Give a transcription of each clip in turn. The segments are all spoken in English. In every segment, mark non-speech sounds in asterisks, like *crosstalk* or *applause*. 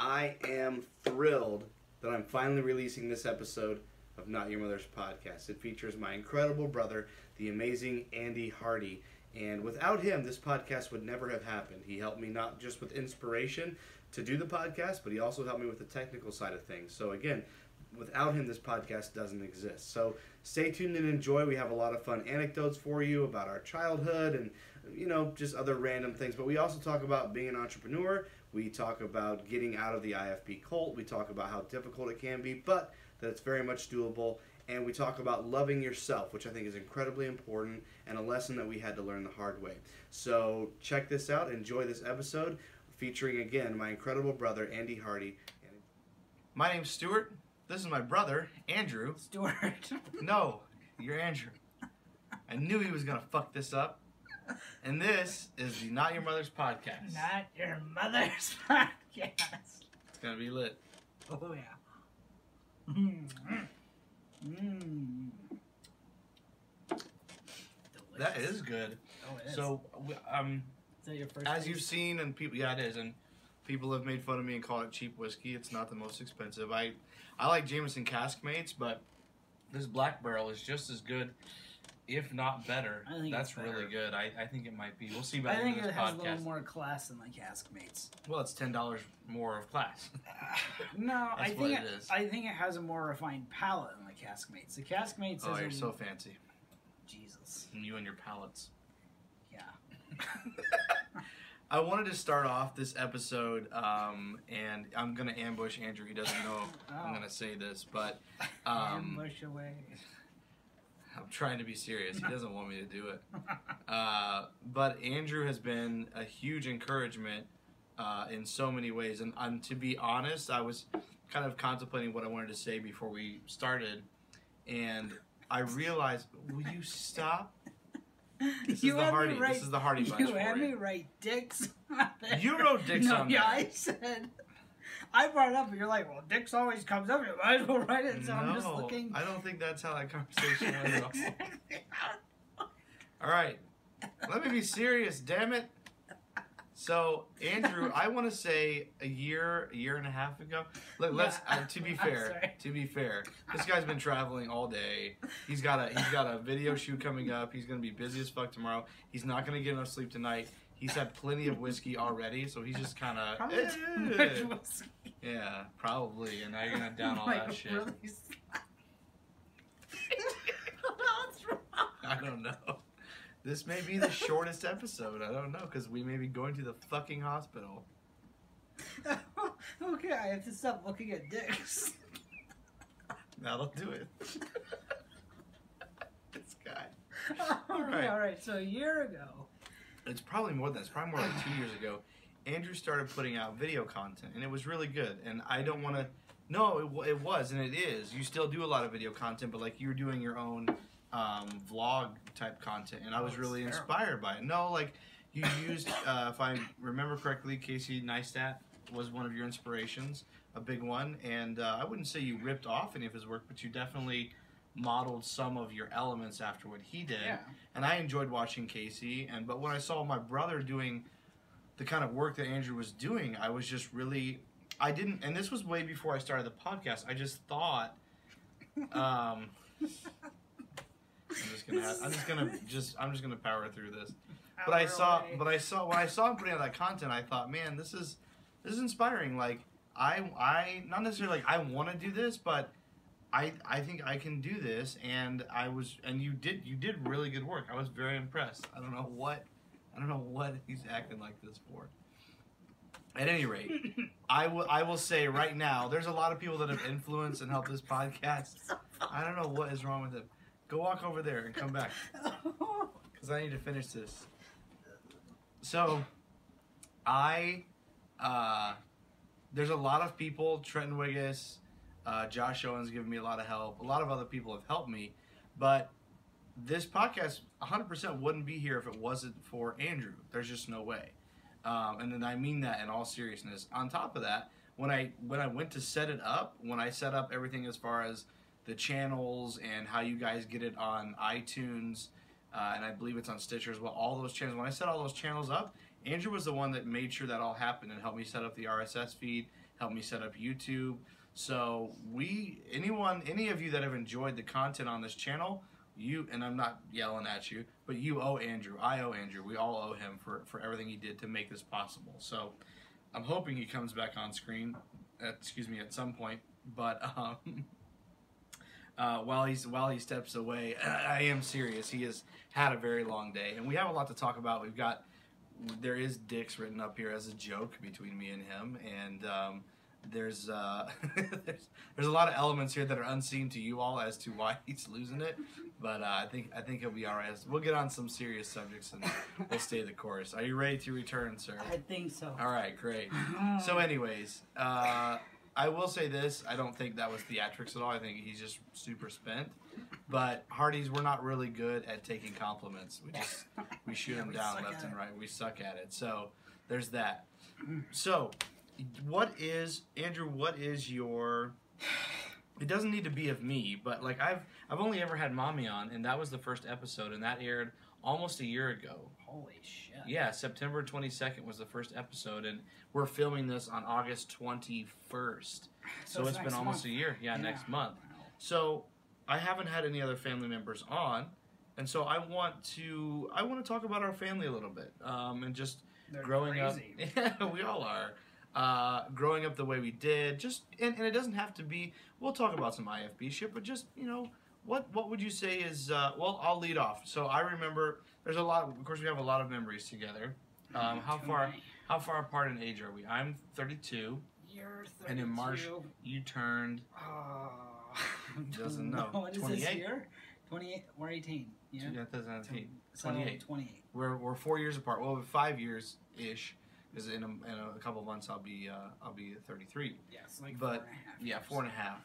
I am thrilled that I'm finally releasing this episode of Not Your Mother's Podcast. It features my incredible brother, the amazing Andy Hardy. And without him, this podcast would never have happened. He helped me not just with inspiration to do the podcast, but he also helped me with the technical side of things. So, again, without him, this podcast doesn't exist. So, stay tuned and enjoy. We have a lot of fun anecdotes for you about our childhood and, you know, just other random things. But we also talk about being an entrepreneur. We talk about getting out of the IFB cult. We talk about how difficult it can be, but that it's very much doable. And we talk about loving yourself, which I think is incredibly important and a lesson that we had to learn the hard way. So check this out. Enjoy this episode featuring again my incredible brother Andy Hardy. My name's Stuart. This is my brother Andrew. Stuart. *laughs* No, you're Andrew. I knew he was gonna fuck this up. And this is the Not Your Mother's podcast. Not your mother's podcast. It's gonna be lit. Oh yeah. Mm. Mm. That is good. Oh, it is. So, um, is that your first? as taste? you've seen, and people, yeah, it is, and people have made fun of me and called it cheap whiskey. It's not the most expensive. I, I like Jameson Caskmates, but this Black Barrel is just as good, if not better. I think That's better. really good. I, I think it might be. We'll see by I the think end of it this has a little podcast. more class than my Caskmates. Well, it's ten dollars more of class. *laughs* *laughs* No, I think it it, is. I think it has a more refined palate than the Caskmates. The Caskmates oh, you're a, so fancy. Jesus. And you and your palates. Yeah. *laughs* I wanted to start off this episode, um, and I'm gonna ambush Andrew. He doesn't know I'm Oh. gonna say this, but um, Ambush away. I'm trying to be serious. He *laughs* doesn't want me to do it. Uh, but Andrew has been a huge encouragement uh, in so many ways. And, and to be honest, I was kind of contemplating what I wanted to say before we started. And I realized, will you stop? This is the Hardy. write- This is the Hardy Bunch You had you. me write dicks. on. You wrote dicks no, on yeah, there. I said. I brought it up, and you're like, "Well, dicks always comes up. You might as well write it." So I'm just looking. I don't think that's how that conversation went at all. *laughs* All right. Let me be serious, damn it. So, Andrew, I want to say a year, a year and a half ago. Look, let's. Yeah. Uh, to be *laughs* fair, to be fair, this guy's been traveling all day. He's got a he's got a video shoot coming up. He's gonna be busy as fuck tomorrow. He's not gonna get enough sleep tonight. He's had plenty of whiskey already, so he's just kind of Probably eh. too much whiskey. yeah, probably. And now you're gonna down all that *laughs* shit. really slap. *laughs* What's wrong? I don't know. This may be the shortest episode. I don't know because we may be going to the fucking hospital. *laughs* okay, I have to stop looking at dicks. That'll do it. this guy. okay, right. all right. So a year ago, It's probably more than that. It's probably more like two years *sighs* ago. Andrew started putting out video content, and it was really good. And I don't want to. No, it, it was, and it is. You still do a lot of video content, but like you're doing your own um, vlog type content, and I Oh, was it's really inspired by it. No, like you used, uh, if I remember correctly, Casey Neistat was one of your inspirations, a big one. And uh, I wouldn't say you ripped off any of his work, but you definitely modeled some of your elements after what he did yeah. and I enjoyed watching Casey. And but when I saw my brother doing the kind of work that Andrew was doing, I was just really I didn't. And this was way before I started the podcast. I just thought. Um, *laughs* I'm just gonna. Have, I'm just gonna just. I'm just gonna power through this. But I saw. away. But I saw when I saw him putting out that content. I thought, man, this is this is inspiring. Like I I not necessarily like I want to do this, but I I think I can do this, and I was and you did you did really good work. I was very impressed. I don't know what I don't know what *laughs* he's acting like this for. At any rate, *laughs* I will I will say right now, there's a lot of people that have influenced and helped this *laughs* podcast. I don't know what is wrong with him. Go walk over there and come back because I need to finish this. So, I uh, there's a lot of people. Trenton Wiggis, uh, Josh Owens giving me a lot of help. A lot of other people have helped me, but this podcast 100% wouldn't be here if it wasn't for Andrew. There's just no way. Um, and then I mean that in all seriousness. On top of that, when I when I went to set it up, when I set up everything as far as the channels and how you guys get it on iTunes, uh, and I believe it's on Stitcher as well. All those channels. When I set all those channels up, Andrew was the one that made sure that all happened and helped me set up the RSS feed, helped me set up YouTube. So we, anyone, any of you that have enjoyed the content on this channel, you and I'm not yelling at you, but you owe Andrew. I owe Andrew. We all owe him for for everything he did to make this possible. So I'm hoping he comes back on screen. At, excuse me, at some point. But *laughs* um, uh, while he's while he steps away, I am serious. He has had a very long day, and we have a lot to talk about. We've got there is dicks written up here as a joke between me and him, and um, there's uh, *laughs* there's there's a lot of elements here that are unseen to you all as to why he's losing it. But uh, I think I think he'll be all right. We'll get on some serious subjects and we'll stay the course. Are you ready to return, sir? I think so. All right, great. *laughs* So, anyways, uh, I will say this: I don't think that was theatrics at all. I think he's just super spent. But Hardy's, we're not really good at taking compliments. We just we shoot *laughs* them down left and right. We suck at it. So there's that. So, what is Andrew? What is your? It doesn't need to be of me, but like I've I've only ever had mommy on, and that was the first episode, and that aired almost a year ago. Holy shit. Yeah, September 22nd was the first episode, and we're filming this on August 21st. So, it's it's been almost month. a year. Yeah, Yeah. next month. So I haven't had any other family members on, and so I want to I want to talk about our family a little bit, um, and just They're growing crazy. up. *laughs* Yeah, we all are. Uh, growing up the way we did, just and, and it doesn't have to be. We'll talk about some IFB shit, but just you know, what what would you say is? Uh, well, I'll lead off. So I remember there's a lot. Of course, we have a lot of memories together. Um, how far how far apart in age are we? I'm 32. You're 32. And in March, You turned. Oh, *laughs* Doesn't *laughs* know. What is this year? 28. We're 18. Yeah. 2008. So, 28. 28. We're, we're four years apart. Well, five years ish, because in a, in a couple months I'll be uh, I'll be 33. Yes, like But, four and a half Yeah, four and a half.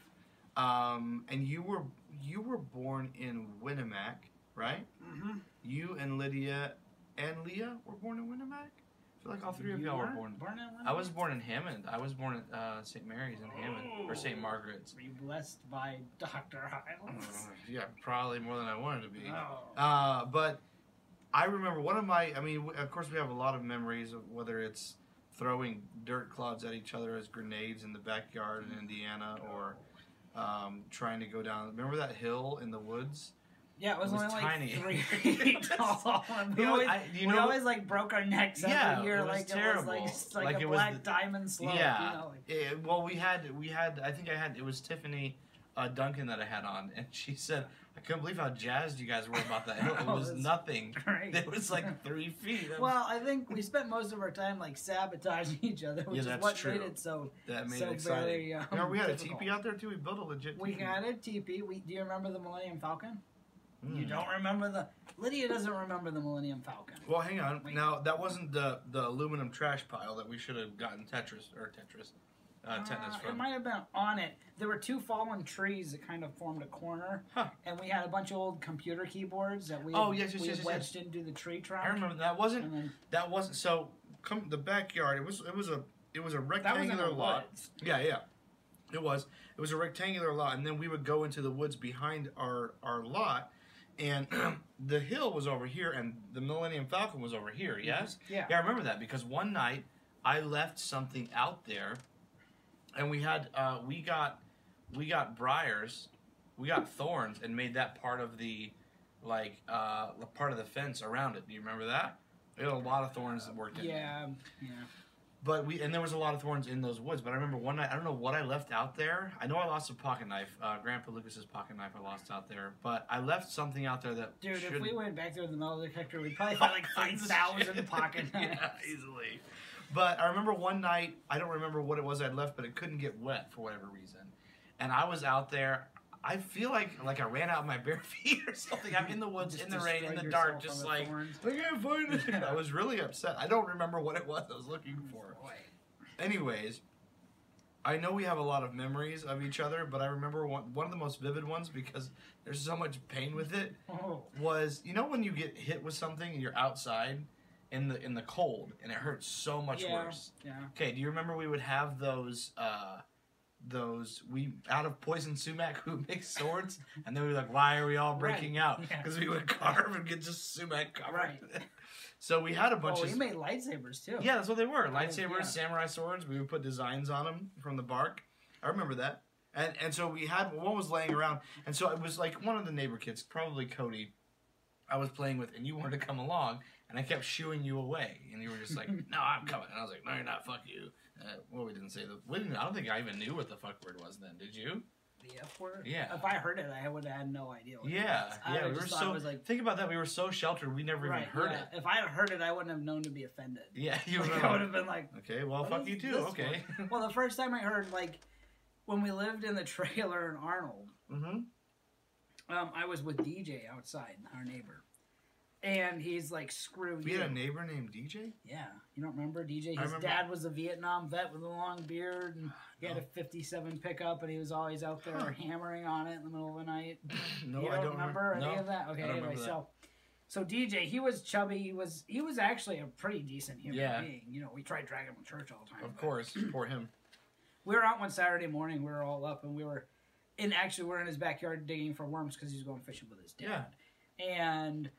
Um, and you were you were born in Winamac, right? Mm-hmm. You and Lydia and Leah were born in Winamac. I feel like all three of You y'all were born. born in I was born in Hammond. I was born at uh, St. Mary's in Hammond or St. Margaret's. Were you blessed by Dr. Uh, *laughs* yeah, probably more than I wanted to be. Oh. Uh, but I remember one of my. I mean, of course, we have a lot of memories of whether it's throwing dirt clods at each other as grenades in the backyard in Indiana, or um, trying to go down. Remember that hill in the woods? Yeah, it was, It was only tiny. like three *laughs* feet tall. *laughs* We always, I- you we always like broke our necks every Yeah, year, it was like it was terrible. like, like, Like a it was black the- diamond slope. yeah. You know, like, Eh, well, we had we had. I think I had. It was Tiffany uh, Duncan that I had on, and she said, "I couldn't believe how jazzed you guys were about that. It *laughs* Oh, was nothing. *laughs* great. It was like *laughs* three feet. Of- Well, I think we spent most of our time like sabotaging each other, which Yeah, is what true. made it so. that made so it exciting. very, um, we had difficult. a teepee out there too. We built a legit. We had a teepee. We, do you remember the Millennium Falcon? You Mm. don't remember the Lydia doesn't remember the Millennium Falcon. Well, hang on. Wait. Now that wasn't the the aluminum trash pile that we should have gotten Tetris or Tetris, uh, tetanus Uh, it might have been on it. There were two fallen trees that kind of formed a corner, Huh. and we had a bunch of old computer keyboards that we Oh, had, yes, yes, we yes, had yes, wedged into the tree trunk. I remember that wasn't then that wasn't so. Come the backyard. It was it was a it was a that was rectangular lot. woods. Yeah, yeah. It was. It was a rectangular lot, and then we would go into the woods behind our our lot, and *clears throat* the hill was over here, and the Millennium Falcon was over here. Yes. Yeah. Yeah, I remember that because one night I left something out there, and we had uh, we got we got briars, we got thorns, and made that part of the like uh, part of the fence around it. Do you remember that? We had a lot of thorns that worked in. Yeah, yeah. But we and there was a lot of thorns in those woods. But I remember one night I don't know what I left out there. I know I lost a pocket knife, uh, Grandpa Lucas's pocket knife. I lost out there, but I left something out there that Dude, if shouldn't- we went back there with the metal detector, we'd probably find like *laughs* All kinds five of thousand pocket *laughs* knives. yeah, easily. But I remember one night, I don't remember what it was I'd left, but it couldn't get wet for whatever reason. And I was out there. I feel like like I ran out of my *laughs* bare feet or something. I'm in the woods, in the rain, in the dark, just the like thorns. I can't find it. I was really upset. I don't remember what it was I was looking oh, for. Boy. Anyways, I know we have a lot of memories of each other, but I remember one, one of the most vivid ones because there's so much pain with it Oh. was you know when you get hit with something and you're outside in the in the cold and it hurts so much Yeah. worse. Yeah. Okay, do you remember we would have those uh those we out of poison sumac *laughs* we would make swords and then we were like why are we all breaking Right, out yeah. because we would carve and get just sumac covered Right. *laughs* So we had a bunch oh, of he made lightsabers too. yeah, that's what they were. Oh, Lightsabers, yeah. samurai swords. We would put designs on them from the bark. I remember that. And and so we had one was laying around, and so it was like one of the neighbor kids, probably Cody. I was playing with, and you wanted to come along, and I kept shooing you away, and you were just like, *laughs* "No, I'm coming," and I was like, "No, you're not. Fuck you." Uh, well, we didn't say the. We didn't. I don't think I even knew what the fuck word was then. Did you? The F word. Yeah. If I heard it, I would have had no idea. What Yeah, it was. I yeah. We just were so. it was like think about that. We were so sheltered. We never right. even heard yeah. it. If I had heard it, I wouldn't have known to be offended. Yeah, *laughs* you Like, were I would have been like, okay. Well, fuck you too. this Okay. *laughs* well, the first time I heard like when we lived in the trailer in Arnold, mm-hmm. um, I was with DJ outside, our neighbor, and he's like, "Screw We you." had a neighbor named DJ. Yeah, you don't remember DJ? His remember. dad was a Vietnam vet with a long beard, and *sighs* he had a '57 pickup, and he was always out there Huh. *sighs* hammering on it in the middle of the night. *laughs* No, you I don't don't remember any no. of that? Okay, anyway, remember so so DJ, he was chubby. He was he was actually a pretty decent human Yeah. being. You know, we tried dragging him to church all the time. Of course, *clears throat* poor him. we were out one Saturday morning. We were all up, and we were, in actually, we're in his backyard digging for worms because he's going fishing with his dad. And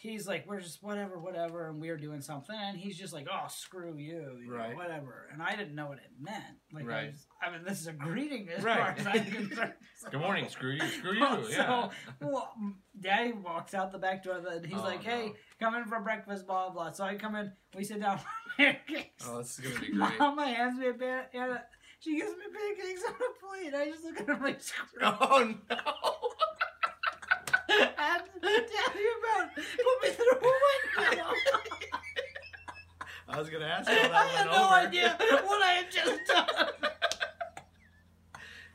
he's like, "We're just whatever, whatever," and we were doing something, and he's just like, "Oh, screw you, you know, whatever." And I didn't know what it meant. Like, I, was, I mean, this is a greeting as Right. far as I'm concerned. So- *laughs* Good morning, screw you, screw you. *laughs* Well, Yeah. So, well, Daddy walks out the back door, and he's Oh, like, "Hey, no. come in for breakfast, blah blah." blah. So I come in, we sit down *laughs* for pancakes. Oh, this is gonna be great. Mama hands me a pan, and she gives me pancakes on a plate. I just look at her like, "Screw Oh no! And about put me through a window." I was gonna ask how I that had no over. idea what I had just done.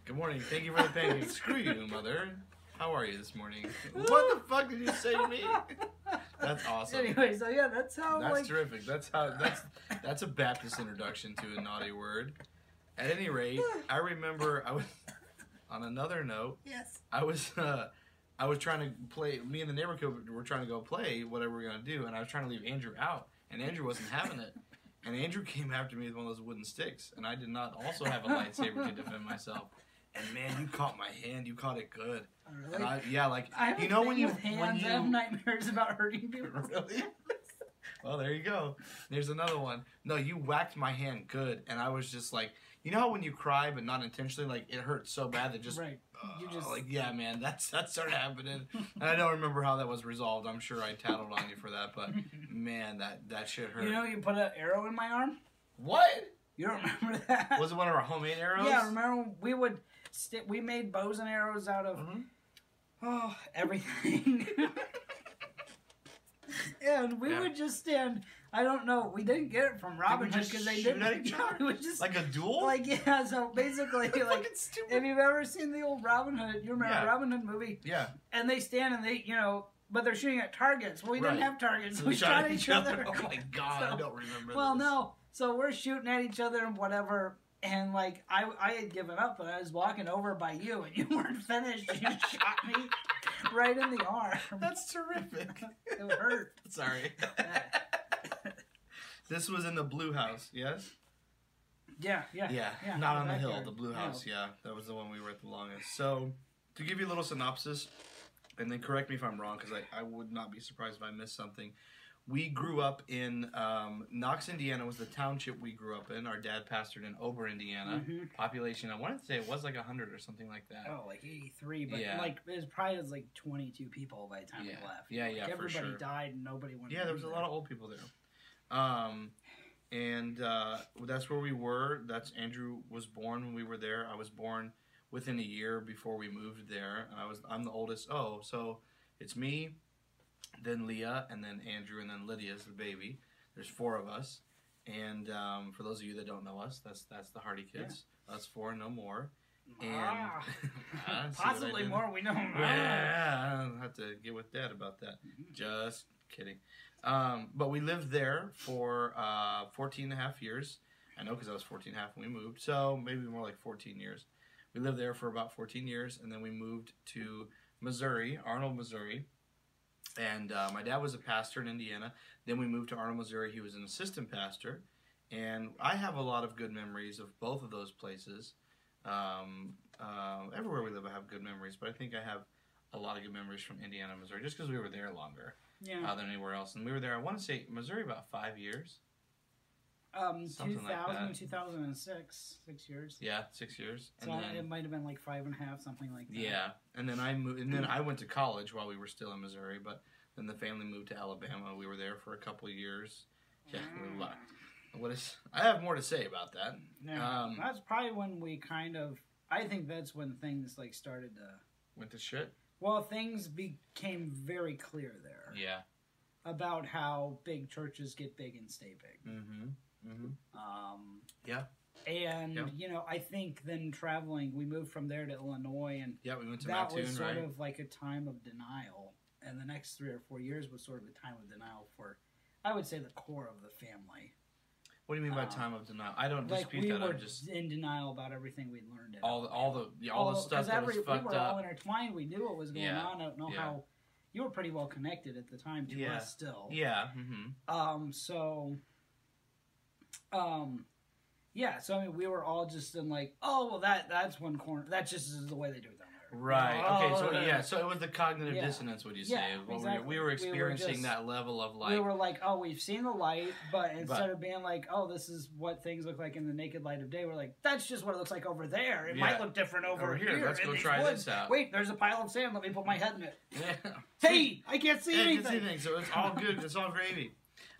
Good morning. Thank you for the pancakes. Screw you, mother. How are you this morning? What the fuck did you say to me? That's awesome. Anyway, so yeah, that's how That's like terrific. That's how. That's that's a Baptist introduction to a naughty word. At any rate, *sighs* I remember I was on another note. yes. I was uh, I was trying to play. Me and the neighborhood were trying to go play whatever we are gonna do, and I was trying to leave Andrew out, and Andrew wasn't having it. *laughs* And Andrew came after me with one of those wooden sticks, and I did not also have a lightsaber to defend myself. And man, you caught my hand. You caught it good. Oh, really? And I, yeah, like I you know when you hands, when I have nightmares about hurting *laughs* people. really. Well, there you go. There's another one. No, you whacked my hand good, and I was just like, you know how when you cry but not intentionally, like it hurts so bad that just right. You uh, just like yeah, man, *laughs* that's that started happening, and I don't remember how that was resolved. I'm sure I tattled on you for that, but *laughs* man, that that shit hurt. you know you put an arrow in my arm. what You don't *laughs* remember that? was it? One of our homemade arrows? Yeah, remember when we would st- we made bows and arrows out of Mhm. oh everything. and we Yeah. would just stand. I don't know. We didn't get it from Robin Hood just because they didn't. at *laughs* each other? *laughs* it was just Like a duel? like yeah. So basically, *laughs* like if you've ever seen the old Robin Hood, you remember Yeah. Robin Hood movie, yeah. and they stand and they you know. But they're shooting at targets. Well, we didn't have targets. So we shot at each other. Oh my god, I don't remember. Well, this. no. So we're shooting at each other and whatever. And like I, I had given up, and I was walking over by you, and you weren't finished. You shot me right in the arm. That's terrific. It hurt. Sorry. *laughs* this was in the blue house, yes? Yeah, yeah, Yeah, yeah, not on the hill, the blue house. Yeah, that was the one we were at the longest. So, to give you a little synopsis, and then correct me if I'm wrong, because I, I would not be surprised if I missed something. We grew up in um, Knox, Indiana, was the township we grew up in. Our dad pastored in Ober, Indiana. Mhm. Population, I wanted to say it was like 100 or something like that. Oh, like eighty-three, but Yeah. like it was probably was like twenty-two people by the time Yeah. we left. Yeah, Like, yeah, for Everybody sure. died, and nobody went. Yeah, there was a lot of old people there. Um, and uh, that's where we were. That's Andrew was born when we were there. I was born within a year before we moved there. I was I'm the oldest. Oh, so it's me, then Leah, and then Andrew, and then Lydia's the baby. There's four of us. And um, for those of you that don't know us, that's that's the Hardy Kids. Us four, no more. And Ah. *laughs* Ah, see what I possibly more. We know. Yeah, I don't have to get with Dad about that. Just kidding. Um, but we lived there for uh, 14 and a half years. I know because I was 14 and a half when we moved. So maybe more like 14 years. We lived there for about 14 years. And then we moved to Missouri, Arnold, Missouri. And uh, my dad was a pastor in Indiana. Then we moved to Arnold, Missouri. He was an assistant pastor. And I have a lot of good memories of both of those places. Um, uh, everywhere we live, I have good memories, but I think I have a lot of good memories from Indiana, Missouri, just because we were there longer. Yeah. uh, than anywhere else. And we were there. I want to say Missouri about five years. Um, something 2000, like that. 2006, six years. Yeah, six years. So and it might have been like five and a half, something like that. yeah, and then I moved, and then I went to college while we were still in Missouri. But then the family moved to Alabama. We were there for a couple of years. Yeah, we lo- what is? I have more to say about that. Yeah. Um, that's probably when we kind of. I think that's when things like started to. Went to shit. Well, things became very clear there Yeah. about how big churches get big and stay big. Mm-hmm. Mm-hmm. Um, Yeah. And Yeah. you know, I think then traveling, we moved from there to Illinois, and Yeah, we went to that Mattoon, was sort right? of like a time of denial. And the next three or four years was sort of a time of denial for, I would say, the core of the family. What do you mean by um, time of denial? I don't Like dispute we that. were I'm just in denial about everything we'd learned. In all the all the yeah, all the stuff that every, was we fucked were all intertwined. We knew what was going Yeah. on. I don't know Yeah. how. You were pretty well connected at the time to us still. Yeah. Mm-hmm. Um. So. Um. Yeah. So I mean, we were all just in like, oh well, that that's one corner. That just is the way they do it down there. Right. Oh, Okay. So yeah. So it was the cognitive Yeah. dissonance. Would you Yeah, say? What exactly. we, we were We were experiencing just- that level of like. we were like, oh, we've seen the light, but instead But- of being like, oh, this is what things look like in the naked light of day, we're like, that's just what it looks like over there. It Yeah. might look different over, Over here, let's in go try woods. this out. Wait, there's a pile of sand. Let me put my head in it. *laughs* yeah. Hey, I can't see Yeah, anything. can't see things. So it's all good. It's all gravy.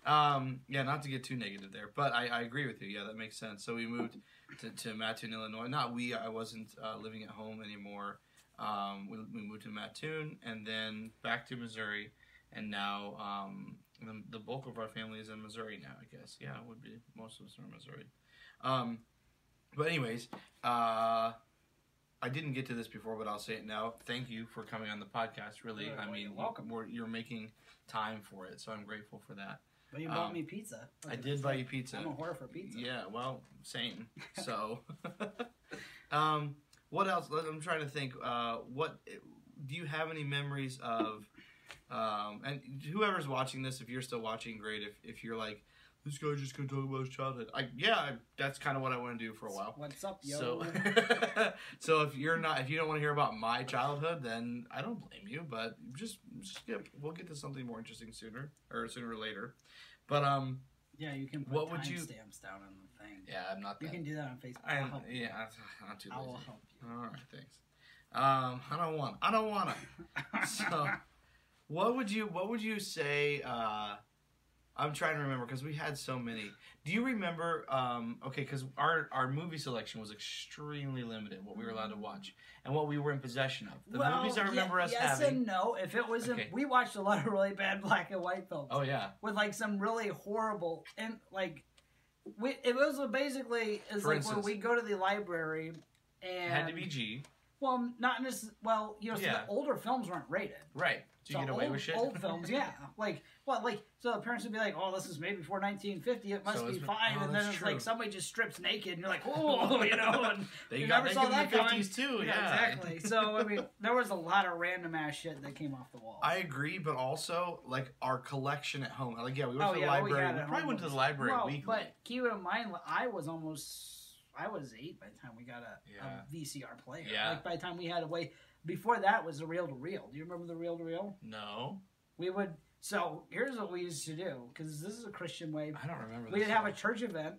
Um, yeah, not to get too negative there, but I, I agree with you. Yeah, that makes sense. So we moved to, to Mattoon, Illinois. Not we. I wasn't uh, living at home anymore. Um, we, we moved to Mattoon and then back to Missouri, and now um, the, the bulk of our family is in Missouri now. I guess. Yeah, it would be most of us are in Missouri. Um, but anyways, uh, I didn't get to this before, but I'll say it now. Thank you for coming on the podcast. Really, I mean, welcome. We're, you're making time for it, so I'm grateful for that. But you bought Um, me pizza. I did buy you pizza. I'm a whore for pizza. Yeah, well, same. *laughs* So, *laughs* um, what else? I'm trying to think. Uh, what do you have any memories of? Um, and whoever's watching this, if you're still watching, great. If if you're like, this guy's just gonna talk about his childhood, I yeah, I, that's kind of what I want to do for a while. What's up, yo? So, *laughs* so if you're not, if you don't want to hear about my childhood, then I don't blame you. But just, just get, we'll get to something more interesting sooner or sooner or later. But um, yeah, you can put What would you- timestamps down on the thing. yeah, I'm not You can do that on Facebook. I am, yeah, I'm not too I will help you. All right, thanks. Um, I don't want. I don't want to. *laughs* So, what would you What would you say? Uh, I'm trying to remember because we had so many. Do you remember? Um, okay, because our our movie selection was extremely limited. What we were allowed to watch and what we were in possession of. The well, movies I remember us yes having. and no. If it was, Okay. a, we watched a lot of really bad black and white films Oh yeah. with like some really horrible and like. We, it was basically it's like instance- when we go to the library and It had to be G. well, not necessarily. Well, you know, so Yeah. the older films weren't rated. Right. Do you So get away old, with shit? Old films, *laughs* yeah. Like, well, like, so the parents would be like, "Oh, this is made before 1950. It must So be fine." oh, and then it's true. like somebody just strips naked, and you're like, "Oh," *laughs* you know. And They you got never saw in that the coming. 50s too. Yeah, exactly. *laughs* So I mean, there was a lot of random ass shit that came off the wall. I agree, but also like our collection at home. Like yeah, we went Oh, to the yeah, oh, library. had We, probably went to the library well, weekly. but keep in mind, I was almost. I was eight by the time we got a, Yeah. a VCR player. Yeah. Like by the time we had a way. Before that was the reel to reel. Do you remember the reel to reel? no, We would. So here's what we used to do because this is a Christian way. I don't remember. We this would have a church event.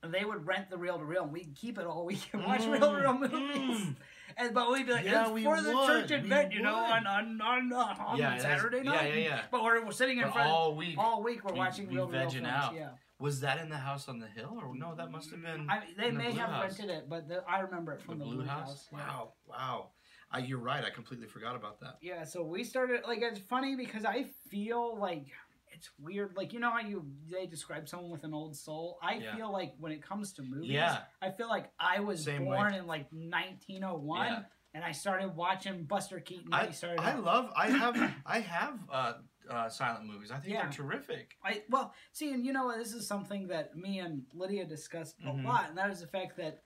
And they would rent the reel to reel, and we'd keep it all week and watch reel to reel Mm, movies. mm. And but we'd be like, Yeah, it's we for the would, church we event, you know, would. on on on, on Yeah, Saturday night. yeah, yeah. But we're, we're sitting in But front all week. all week. We're be- watching be reel to reel films. out. Yeah, Was that in the house on the hill, or no? That must have been. I they the may Blue have House. rented it, but the, I remember it from the, Blue House. Yeah. Wow, wow. I, you're right. I completely forgot about that. Yeah, so we started like it's funny because I feel like it's weird. Like you know how you they describe someone with an old soul. I Yeah. feel like when it comes to movies, Yeah. I feel like I was Same born in like 1901, Yeah. and I started watching Buster Keaton. I started. I love. I *clears throat* have. I have uh, uh, silent movies. I think Yeah. they're terrific. I well, see, and you know? This is something that me and Lydia discussed a Mhm. lot, and that is the fact that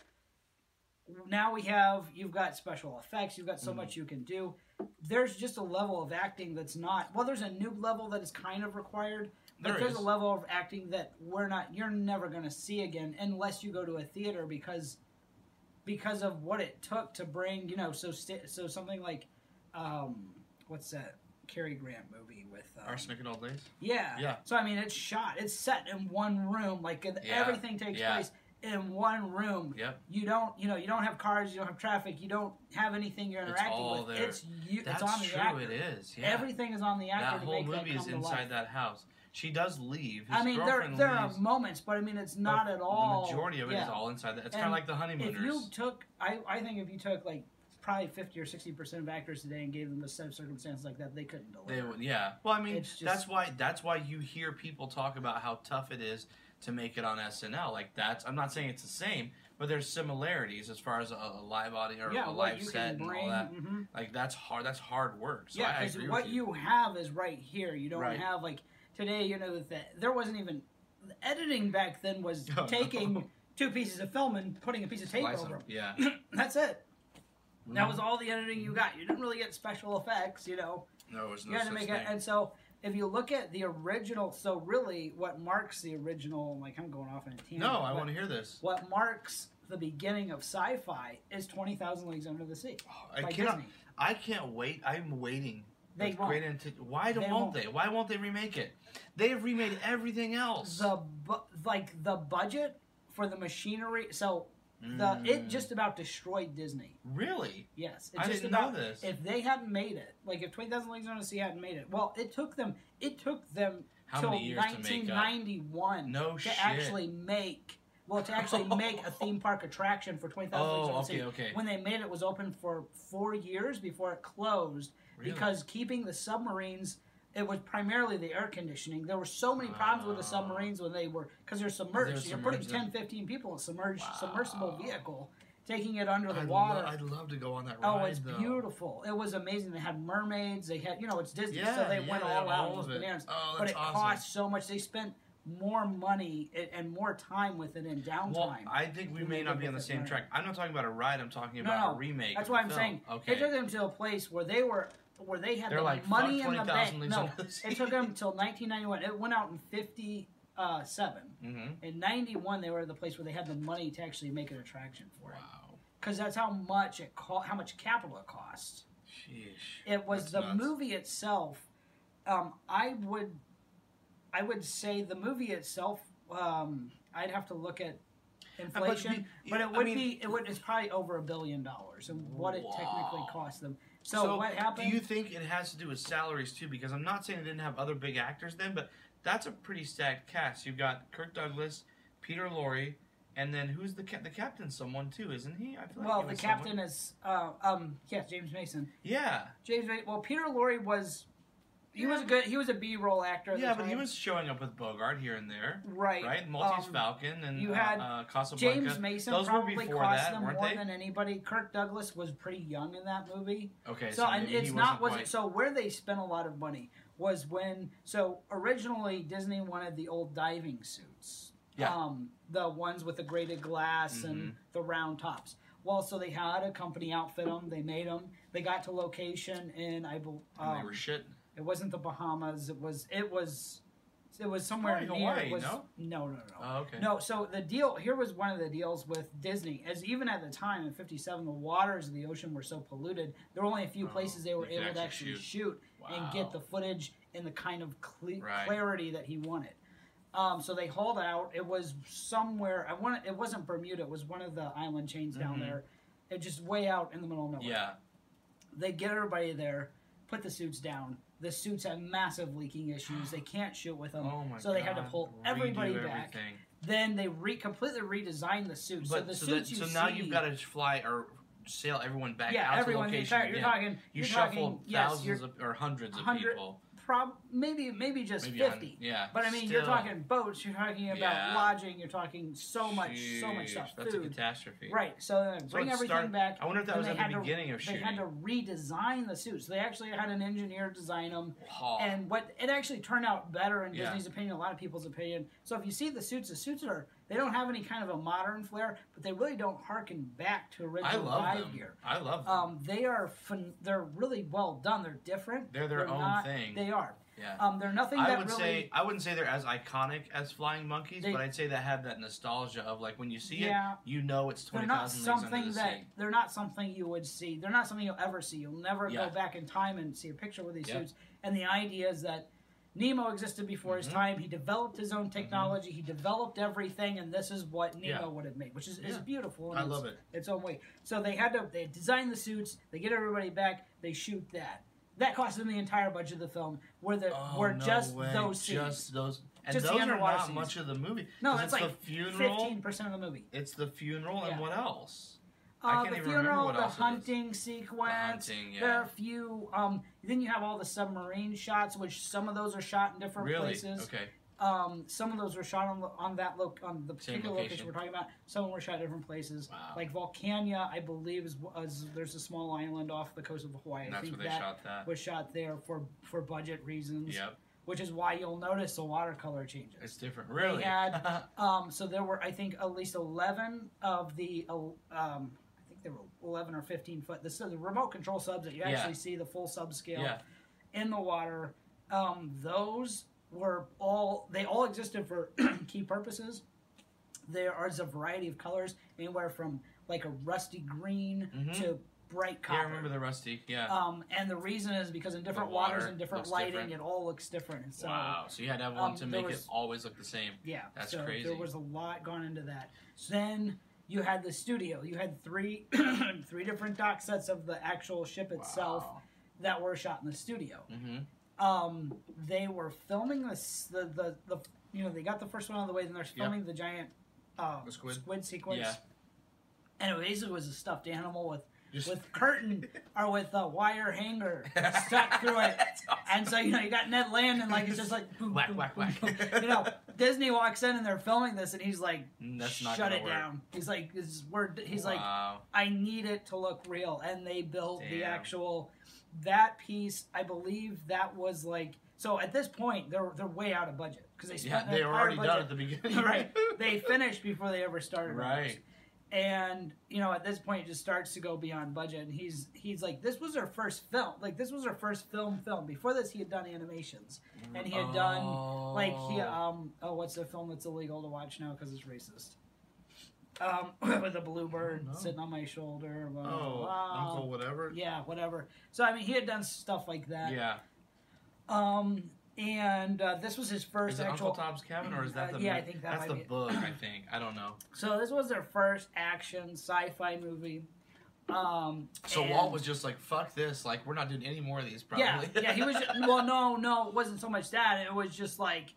now we have you've got special effects, you've got so Mhm. much you can do. There's just a level of acting that's not well. There's a new level that is kind of required, but There there's is. a level of acting that we're not. You're never going to see again unless you go to a theater because because of what it took to bring you know so st- so something like um what's that Cary Grant movie with um, Arsenic and Old Lace. Yeah. Yeah. So I mean, it's shot. It's set in one room. Like Yeah. everything takes Yeah. place in one room. Yep. You don't, you know, you don't have cars. You don't have traffic. You don't have anything you're It's interacting all with. there. It's you. That's it's on the true. actor. It is. Yeah. Everything is on the actor that whole movie that is inside that house. She does leave. His I mean, there there are moments, but I mean, it's but not at all. The majority of it is yeah. all inside that. It's kind of like the honeymooners. If you took, I, I think if you took like probably fifty or sixty percent of actors today and gave them a set of circumstances like that, they couldn't deliver. They would, yeah. Well, I mean, It's just- that's why that's why you hear people talk about how tough it is to make it on SNL. Like that's, I'm not saying it's the same, but there's similarities as far as a, a live audience or yeah, a live set can and all that. mhm. Like that's hard. That's hard work. So yeah, because what you. you have is right here. You don't Right. have like today. You know that the, there wasn't even editing back then was *laughs* Oh, no. taking two pieces of film and putting a piece of tape Slice over them. Yeah. *clears throat* That's it. That Mhm. was all the editing you got. You didn't really get special effects. You know, No, there's no you had to make thing. it. And so if you look at the original, so really what marks the original, like I'm going off in a tangent. no, I want to hear this. What marks the beginning of sci-fi is Twenty Thousand Leagues Under the Sea oh, I by cannot. Disney. I can't wait. I'm waiting. They won't. Anti- Why don't They won't they? Why won't they remake it? They have remade everything else. the bu- like the budget for the machinery so the Mm. it just about destroyed disney really. yes it I just didn't about know this. if they hadn't made it like if 20000 leagues under the sea hadn't made it well it took them it took them How till many years to make up? 1991 No to shit. actually make well to actually *laughs* make a theme park attraction for 20000 leagues Oh, under the okay, sea okay. when they made it, it was open for four years before it closed Really? because keeping the submarines it was primarily the air conditioning there were so many problems with the submarines when they were because they're submerged you're putting submerged 10 15 people in a submerged Wow. submersible vehicle taking it under the I'd, water lo- I'd love to go on that oh, ride. oh it's though. beautiful it was amazing they had mermaids they had you know it's disney Yeah, so they yeah, went all out all it was of it. bananas. Oh, but it awesome. cost so much they spent more money and- more time with it in downtime Well, I think we may not be on the same track. I'm not talking about a ride. I'm talking about no. a remake. That's why I'm film. saying Okay. they took them to a place where they were where they had They're the like, money "Fuck in the 20,000 bank. No, it took them *laughs* until 1991. It went out in 57. mm-hmm. In 91, they were at the place where they had the money to actually make an attraction for it. Wow. Because that's how much it co- how much capital it costs. Sheesh. It was That's the nuts. movie itself. Um, I would, I would say the movie itself. Um, I'd have to look at inflation, you- but, you- it I would mean- be it would it's probably over a billion dollars and what it technically Wow. cost them. So, what happened? Do you think it has to do with salaries too? Because I'm not saying they didn't have other big actors then, but that's a pretty stacked cast. You've got Kirk Douglas, Peter Lorre, and then who's the ca- the captain's someone too, isn't he? I feel like well, he the captain someone. is uh, um yes James Mason. Yeah, James well Peter Lorre was he was a good he was a B roll actor. At yeah, but he was showing up with Bogart here and there, right right? Maltese Um, Falcon and you uh, had uh, Casablanca. James Mason Those were probably before cost that, them more they? than anybody. Kirk Douglas was pretty young in that movie. Okay, So, and maybe it's he not wasn't was quite- it so where they spent a lot of money was when so originally Disney wanted the old diving suits. Yeah. Um, the ones with the grated glass and Mhm. the round tops. Well, so they had a company outfit them. They made them. They got to location in I bel and they um, were shit. It wasn't the Bahamas. It was it was it was somewhere Probably near. Hawaii, it was, no? no, no, no. Oh, okay. No, so the deal here was one of the deals with Disney, as even at the time in '57, the waters of the ocean were so polluted. There were only a few Oh, places they were able to actually actually shoot, and get the footage in the kind of cle- Right. clarity that he wanted. Um, so they hauled out. It was somewhere. I want. It wasn't Bermuda. It was one of the island chains down Mhm. there. It just way out in the middle of nowhere. Yeah. They get everybody there, put the suits down. The suits have massive leaking issues. They can't shoot with them. Oh my so they had to pull Redo everybody back. everything. Then they re- completely redesigned the suits. so the so, suits that, you so now you've got to fly or sail everyone back yeah, out everyone. to The location entire, you're again. talking. you you're shuffle talking, thousands you're of, or hundreds of people. Prob maybe maybe just Maybe on- fifty. yeah. But I mean, you're talking boats. You're talking about Yeah. lodging. You're talking so much, so much stuff. That's a catastrophe. Right. So then bring it everything started- back. I wonder if that was at the had to- beginning of They had to redesign the suits. They actually had an engineer design them. And what it actually turned out better in Yeah. Disney's opinion, a lot of people's opinion. So if you see the suits, the suits are they don't have any kind of a modern flair, but they really don't harken back to I original love dive them. I love them. Um, they are fun, they're really well done. They're different. They're their own not- thing. They are. yeah. Um, they're nothing I would really. say I wouldn't say they're as iconic as flying monkeys, They- but I'd say they have that nostalgia of like when you see Yeah. it, you know it's they're twenty thousand leagues under something the that sea. they're not something you would see. They're not something you'll ever see. You'll never Yeah. go back in time and see a picture with these Yep. suits. And the idea is that Nemo existed before his Mhm. time. He developed his own technology. He developed everything, and this is what Nemo Yeah. would have made, which is, is beautiful. I love it. its own way. So they had to they design the suits, they get everybody back, they shoot that. That cost them the entire budget of the film, where the Oh, were no just way. those scenes. Just those. And Just the those are underwater not scenes. much of the movie. No, that's it's like the funeral. fifteen percent of the movie. It's the funeral and what else? I Uh, can't the even funeral, the else it is. hunting sequence. hunting, There are a few. Um, then you have all the submarine shots, which some of those are shot in different Really? places. Okay. Um, some of those were shot on on that look on the particular location. location. we're talking about. Some were shot in different places. Wow. Like Vulcania, I believe is, is there's a small island off the coast of Hawaii. And I that's think where they that shot that. was shot there for for budget reasons. Yep. Which is why you'll notice the watercolor changes. It's different. Really? had- *laughs* Um, so there were, I think, at least eleven of the, um, There were eleven or fifteen foot. This is the remote control subs that you Yeah. actually see the full subscale yeah. in the water. Um, those were all they all existed for *clears throat* key purposes. There is a variety of colors, anywhere from like a rusty green Mhm. to bright Yeah. I remember the rusty. Yeah. Um, and the reason is because in different water waters and different lighting, different. it all looks different. And so, wow. So you had to have one um, to make was- it always look the same. yeah, That's so crazy. There was a lot gone into that. Then you had the studio. You had three *clears throat* three different dock sets of the actual ship itself that were shot in the studio. Mm-hmm. Um, they were filming this the, the the you know they got the first one out of the way. Then they're filming the giant uh, The squid? sequence. Yeah. And it basically was a stuffed animal with Just with curtain *laughs* or with a wire hanger *laughs* stuck through it. Awesome. And so you know you got Ned Land and like it's just like boom, Whack, boom, whack, boom, whack. boom. You know Disney walks in and they're filming this and he's like Mm, That's not shut it work. down. He's like this is we're he's like. I need it to look real and they built the actual that piece. I believe that was like so at this point they're they're way out of budget because they yeah, spent they were already budget. done at the *laughs* beginning. right. They finished before they ever started. right? Right. And you know, at this point, it just starts to go beyond budget. And he's he's like, this was our first film. Like this was our first film. Film before this, he had done animations, and he had done like he Oh. um oh what's the film that's illegal to watch now because it's racist. Um, *laughs* with a bluebird Oh, no. sitting on my shoulder. blah, blah, Oh, blah. Uncle whatever. Yeah, whatever. So I mean, he had done stuff like that. Yeah. Um, and uh, this was his first Is it actual. Uncle Tom's Cabin or is that Uh, the yeah, I think that that's might the be it. book? I think I don't know. So this was their first action sci-fi movie. Um, So and- Walt was just like, "Fuck this! Like, we're not doing any more of these." Probably. yeah, yeah. He was ju- *laughs* well, no, no, it wasn't so much that. It was just like,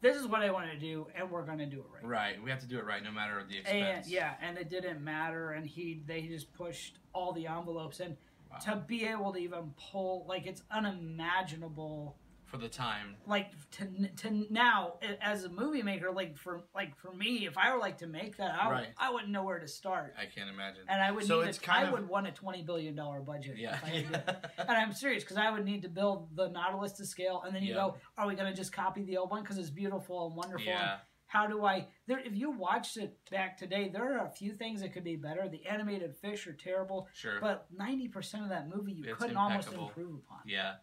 this is what I want to do, and we're gonna do it right. right. We have to do it right, no matter the And expense. yeah, and it didn't matter, and he they just pushed all the envelopes, and Wow. to be able to even pull like it's unimaginable. For the time. Like to to now as a movie maker, like for like for me, if I were like to make that, I, Right. I wouldn't know where to start. I can't imagine. and I would So need it's a, kind I of- would want a twenty billion dollar budget. yeah. if I had to do it. And I'm serious because I would need to build the Nautilus to scale, and then you Yeah. go, "Are we going to just copy the old one because it's beautiful and wonderful?" And yeah. how do I? There, if you watched it back today, there are a few things that could be better. The animated fish are terrible, Sure. but ninety percent of that movie you It's couldn't almost improve upon. yeah.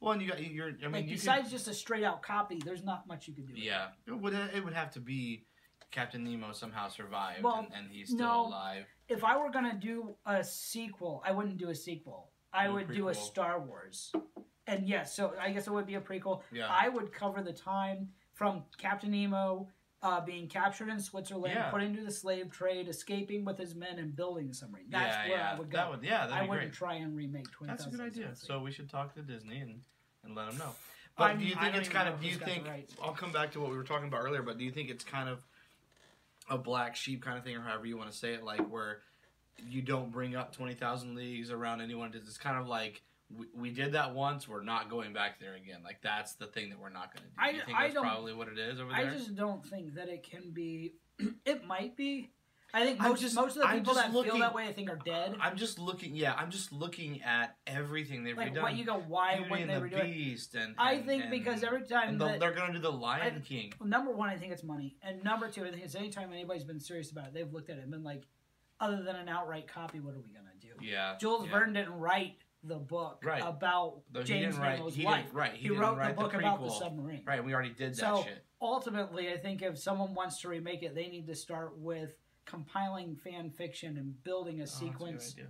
Well, and you got you're. I mean, like you besides just a straight out copy, there's not much you could do. Yeah. It would. It would have to be Captain Nemo somehow survived, Well, and, and he's still no. alive. If I were gonna do a sequel, I wouldn't do a sequel. I Do a would do a. Star Wars. And yes, so I guess it would be a prequel. Yeah. I would cover the time from Captain Nemo uh, being captured in Switzerland, Yeah. put into the slave trade, escaping with his men, and building a submarine. That's yeah, where yeah. I would go. That would. Yeah, that'd I be wouldn't great. try and remake Twin That's a good idea. So we should talk to Disney and, and let them know. But I'm- do you think it's kind of? Do you think? rights. I'll come back to what we were talking about earlier. But do you think it's kind of a black sheep kind of thing, or however you want to say it, like where you don't bring up twenty thousand leagues around anyone? It's kind of like. We, we did that once. We're not going back there again. Like that's the thing that we're not going to do. I- you think I that's don't- probably what it is over there? I just don't think that it can be. *clears throat* it might be. I think most, just- most of the people that looking- feel that way, I think, are dead. I'm just looking. Yeah, I'm just looking at everything they've like redone. what you go, why Beauty and they the redo? Beast and, I think and- because every time the, that, they're going to do the Lion I- King. Well, number one, I think it's money, and number two, I think it's anytime anybody's been serious about it, they've looked at it and been like, other than an outright copy, what are we gonna do? Yeah, Jules yeah. Verne didn't write the book Right. about Though James didn't write. Nemo's He life. right. He, He, wrote the book about the submarine. Right, we already did that So shit. ultimately, I think if someone wants to remake it, they need to start with compiling fan fiction and building a Oh, a sequence idea.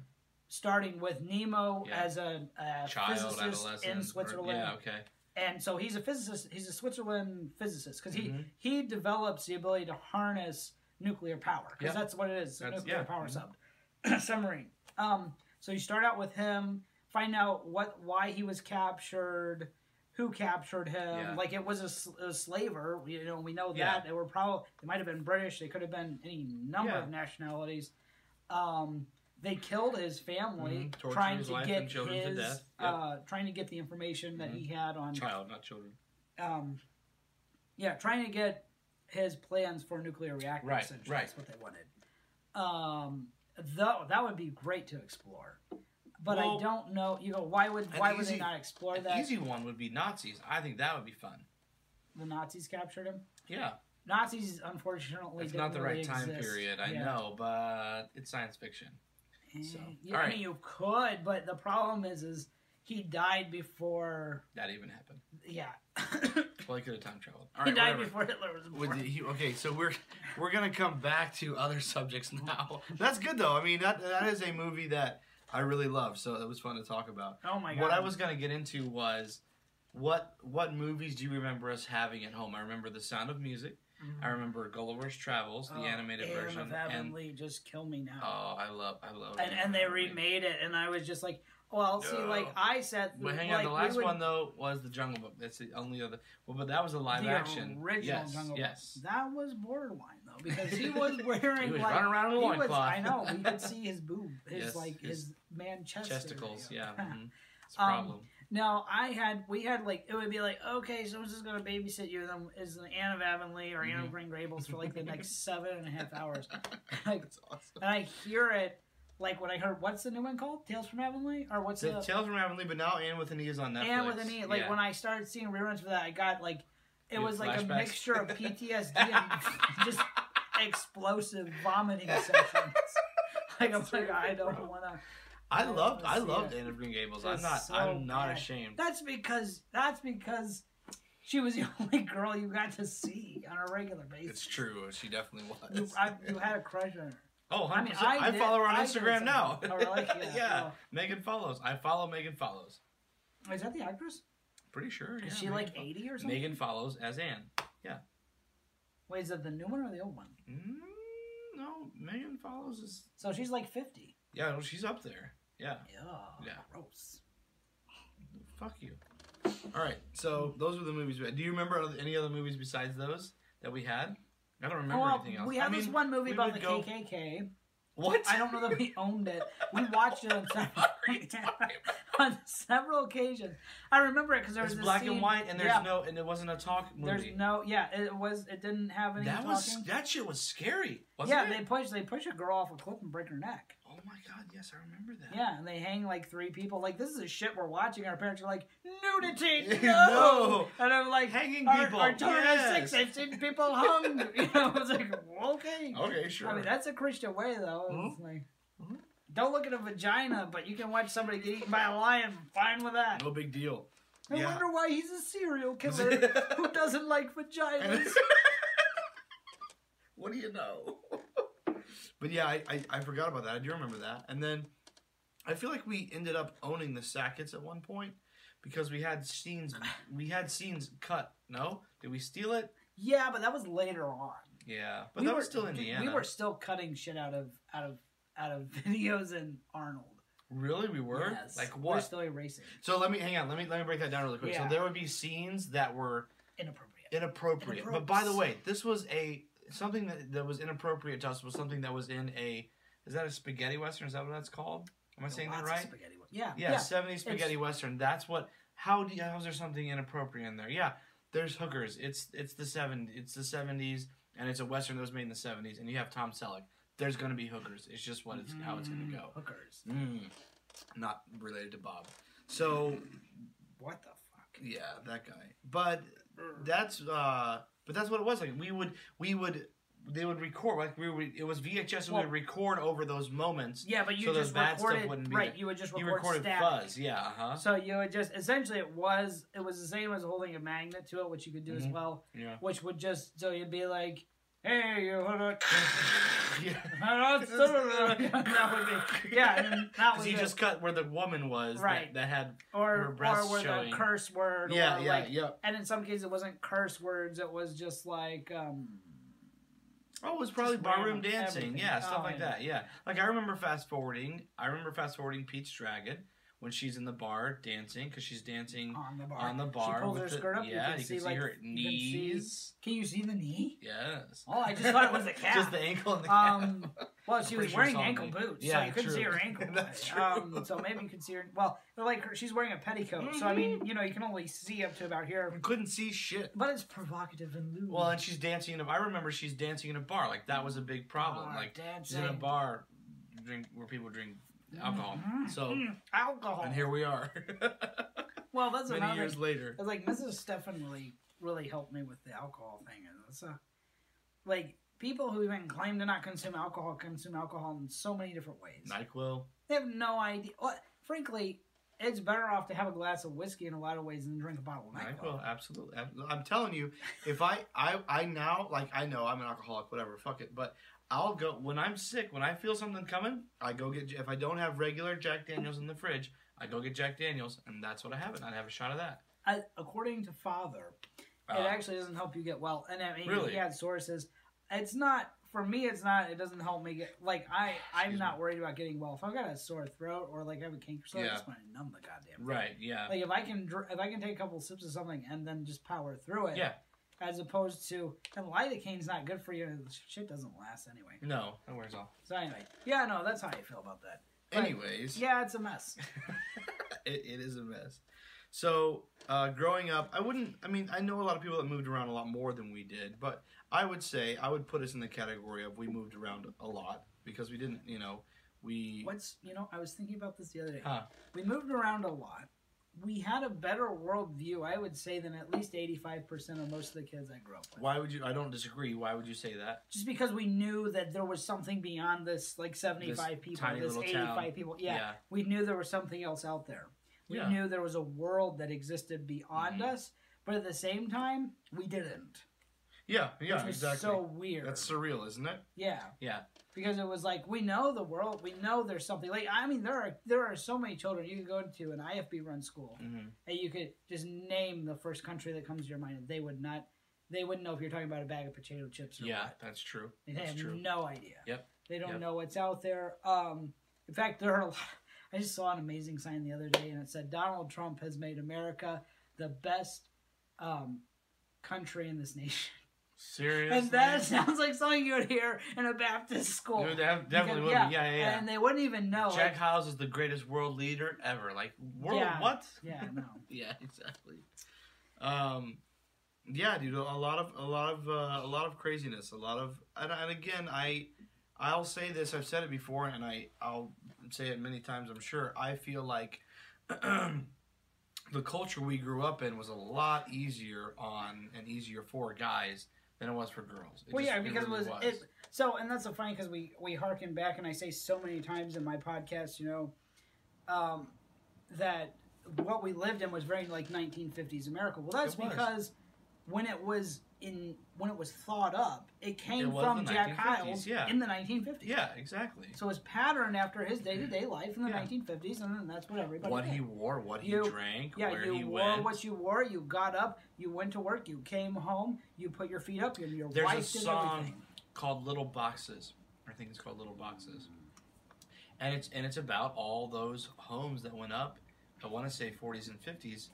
starting with Nemo Yeah. as a, a Child, physicist in or- Switzerland, yeah, okay. and so he's a physicist. He's a Switzerland physicist because Mhm. he he develops the ability to harness nuclear power because Yeah. that's what it is. A That's- nuclear yeah. power Mhm. sub *clears throat* submarine. Um, so you start out with him, find out what why he was captured, who captured him. Yeah. Like it was a slaver. You know, we know Yeah. that they were probably they might have been British. They could have been any number Yeah. of nationalities. Um, they killed his family Mhm. Trying his to get children to his death. Yep. uh, trying to get the information that Mhm. he had on Child, not children. um, yeah, trying to get his plans for nuclear reactors. Right, right. That's what they wanted. Um, though that would be great to explore, but Well, I don't know. You go, why would why would they not explore An that? easy one would be Nazis. I think that would be fun. The Nazis captured him. Yeah, Nazis, unfortunately, it's not the really right time exist. period. I Yeah. know, but it's science fiction. So, Eh, yeah, all I mean, you could, but the problem is, is he died before. That even happened. Yeah, *coughs* Well, he could have time traveled. All he died whatever. before Hitler was born. he- okay, so we're we're gonna come back to other *laughs* subjects now. That's good though. I mean, that that is a movie that I really love, so it was fun to talk about. oh my god! What I was gonna get into was what what movies do you remember us having at home? I remember The Sound of Music. I mm-hmm. remember Gulliver's Travels, the Oh, animated Anne version, of and Avonlea, just kill me now. oh, I love, I love. and, and they remade it, and I was just like, well, see, like I said, But hang like, on, the last would- one though was the Jungle Book. That's the only other. Well, but that was a live the action. original yes, Jungle yes. Book. That was borderline though, because he *laughs* was wearing He was like running around in a loincloth. I know we could *laughs* see his boob, his Yes, like his his, man chest Chesticles, area. yeah. mhm. *laughs* It's a Um, problem. No, I had we had like it would be like okay, someone's just gonna babysit you. Then is Anne of Avonlea or Anne of Mhm. Green Gables for like the next *laughs* seven and a half hours. *laughs* Like, That's awesome. and I hear it like when I heard what's the new one called? Tales from Avonlea or what's The the Tales from Avonlea, but now Anne with an E is on Netflix. And with an E, like Yeah. when I started seeing reruns for that, I got like it was like a mixture of PTSD and just explosive vomiting sessions. Like I'm like I don't want to. I I loved, I loved. Anne of Green Gables. I'm not, so I'm not bad. ashamed. That's because that's because she was the *laughs* only girl you got to see on a regular basis. It's true. She definitely You, was. I, you had a crush on her. oh, 100%. I I, mean, I, did- follow her on I Instagram now. *laughs* Oh, really? *laughs* Yeah. yeah. well, Megan Follows. I follow Megan Follows. is that the actress? Pretty sure. Is she Megan like 80 or something? Megan Follows as Anne. Yeah. Wait, is that the new one or the old one? Mm, no, Megan Follows is. So she's like 50. Yeah, well, she's up there. Yeah. Yeah. Yeah. Gross. Fuck you. All right, so those were the movies. we had. Do you remember any other movies besides those that we had? I don't remember well, anything else. we I had this mean, one movie about the go- KKK. What? I don't know that we *laughs* owned it. We watched it on several, *laughs* on several occasions. I remember it because there was black scene- and white, and there's yeah, no, and it wasn't a talk movie. There's no, yeah, it was. It didn't have any that talking. was that shit was scary. Wasn't yeah, it? they push they push a girl off a cliff and break her neck. Oh my god, yes, I remember that. Yeah, and they hang like three people. Like this is a shit we're watching. Our parents are like nudity, *laughs* no. No. And I'm like Hanging our, people. Our children yes. are six. I've seen people hung. *laughs* You know, I was like, okay. Okay, sure. I mean, that's a Christian way, though. It's Mhm. like, Mhm. don't look at a vagina, but you can watch somebody get eaten by a lion. Fine with that. no big deal. I yeah. wonder why he's a serial *laughs* killer who doesn't like vaginas. what do you know? But yeah, I, I I forgot about that. I do remember that. And then I feel like we ended up owning the Sacketts at one point because we had scenes *sighs* we had scenes cut. No, did we steal it? yeah, but that was later on. Yeah, but We that were was still Indiana. We were still cutting shit out of out of out of *laughs* videos in Arnold. really we were Yes. like what? We're still erasing. So let me hang on. Let me let me break that down really quick. Yeah. So there would be scenes that were Inappropriate. inappropriate. But by the way, this was a something that, that was inappropriate to us was something that was in a is that a spaghetti western? Is that what that's called? Am I saying that Lots of right? spaghetti one. Yeah. Yeah. 70s spaghetti western. That's what how do you, how's there something inappropriate in there? Yeah. There's hookers. It's it's the 70s it's the 70s and it's a western that was made in the 70s and you have Tom Selleck. There's going to be hookers. It's just what it's how it's going Mm, to go. Hookers. Mm. Not related to Bob. So, What the fuck? yeah, that guy. But that's uh but that's what it was like we would we would they would record like we would it was VHS and Well- we would record over those moments. Yeah, but you So just bad stuff recorded wouldn't be right. You would just You record recorded static. fuzz, yeah, uh-huh. So you would just essentially it was it was the same as holding a magnet to it, which you could do as Mhm. well, Yeah. which would just so you'd be like hey, you *laughs* *laughs* yeah. that would be yeah, and then that was Because he it. just cut where the woman was that- Right. that, had or her or breasts with showing. a curse word. yeah or yeah like, yeah And in some cases, it wasn't curse words. It was just like um, Oh, it was probably barroom dancing. everything. Yeah, stuff Oh, like yeah. that. Yeah. Like I remember fast forwarding. I remember fast forwarding Pete's Dragon when she's in the bar dancing because she's dancing on the bar. on the bar. She pulls with her the- skirt up. Yeah, you can see, like her you can see- knees. Can you see the knee? Yes. Oh, I just thought it was a *laughs* calf. Just the ankle and the Um, well, she I'm was wearing ankle me. boots, Yeah, so you couldn't see her ankle. *laughs* That's true. Um, so maybe you could see her. Well, like her, she's wearing a petticoat, so I mean, you know, you can only see up to about here. I couldn't see shit. But it's provocative and lewd. Well, and she's dancing in a. I remember she's dancing in a bar. Like that was a big problem. Bar like she's in a bar, drink where people drink alcohol. Mhm. So Mm, alcohol. and here we are, *laughs* well, that's many another years later. It's like Mrs. Stefan really, really helped me with the alcohol thing, and it's uh, like people who even claim to not consume alcohol consume alcohol in so many different ways. Nyquil. They have no idea. Well, frankly, it's better off to have a glass of whiskey in a lot of ways than drink a bottle of NyQuil, NyQuil. absolutely. I'm telling you, if I, I, I now like I know I'm an alcoholic, whatever, fuck it. But I'll go when I'm sick. When I feel something coming, I go get. If I don't have regular Jack Daniels in the fridge, I go get Jack Daniels, and that's what I have. And I have a shot of that. I, according to Father, Uh, it actually doesn't help you get well. And I mean, Really? he had sources. It's not for me. It's not. It doesn't help me get like I. I'm not worried about getting well. If I've got a sore throat or like I have a canker sore, Yeah. I just want to numb the goddamn. thing. right. Yeah. Like if I can, if I can take a couple sips of something and then just power through it. Yeah. As opposed to, and lidocaine's not good for you. The Shit doesn't last anyway. No, it wears off. So anyway, yeah, no, that's how I feel about that. But, Anyways, Yeah, it's a mess. *laughs* it, it is a mess. So, uh, growing up, I wouldn't. I mean, I know a lot of people that moved around a lot more than we did, but I would say I would put us in the category of we moved around a lot because we didn't. You know, we. What's you know, I was thinking about this the other day. Huh. We moved around a lot. We had a better worldview, I would say, than at least eighty-five percent of most of the kids I grew up with. Why would you? I don't disagree. Why would you say that? Just because we knew that there was something beyond this, like seventy-five This people, this eighty-five town. people. Yeah, Yeah. we knew there was something else out there. We Yeah. knew there was a world that existed beyond Mhm. us, but at the same time, we didn't. Yeah, yeah, exactly. so weird. That's surreal, isn't it? yeah. Yeah. Because it was like we know the world, we know there's something like I mean there are there are so many children you could go to an IFB run school Mm-hmm. and you could just name the first country that comes to your mind and they would not they wouldn't know if you're talking about a bag of potato chips or Yeah, what. that's true. They That's have true. no idea. Yep. They don't Yep. know what's out there. Um, in fact, there are. A lot, *laughs* I just saw an amazing sign the other day, and it said Donald Trump has made America the best um, country in this nation. Seriously. And that *laughs* sounds like something you would hear in a Baptist school. Dude, that definitely Because- would be. Yeah, yeah, yeah. And they wouldn't even know. Jack like- Hyles is the greatest world leader ever. Like world Yeah. what? *laughs* yeah, no. *laughs* Yeah, exactly. Um, yeah, dude, a lot of a lot of uh, a lot of craziness, a lot of, and, and again, I I'll say this. I've said it before, and I I'll say it many times. I'm sure. I feel like *clears throat* the culture we grew up in was a lot easier on and easier for guys than it was for girls. It Well, just- yeah, because really it was, it. So, and that's so funny because we we harken back, and I say so many times in my podcast, you know, um, that what we lived in was very like 1950s America. Well, that's because when it was in when it was thought up, it came It from Jack 1950s, Hyles yeah. in the 1950s. yeah, exactly. So it's patterned after his day to day mm-hmm. life in the Yeah. 1950s, and then that's what everybody What did. he wore, what he drank, Yeah, where you he wore went. what you wore. You got up. You went to work. You came home. You put your feet up. Your, your There's a did song- everything. called Little Boxes. I think it's called Little Boxes. And it's and it's about all those homes that went up. I want to say 40s and 50s,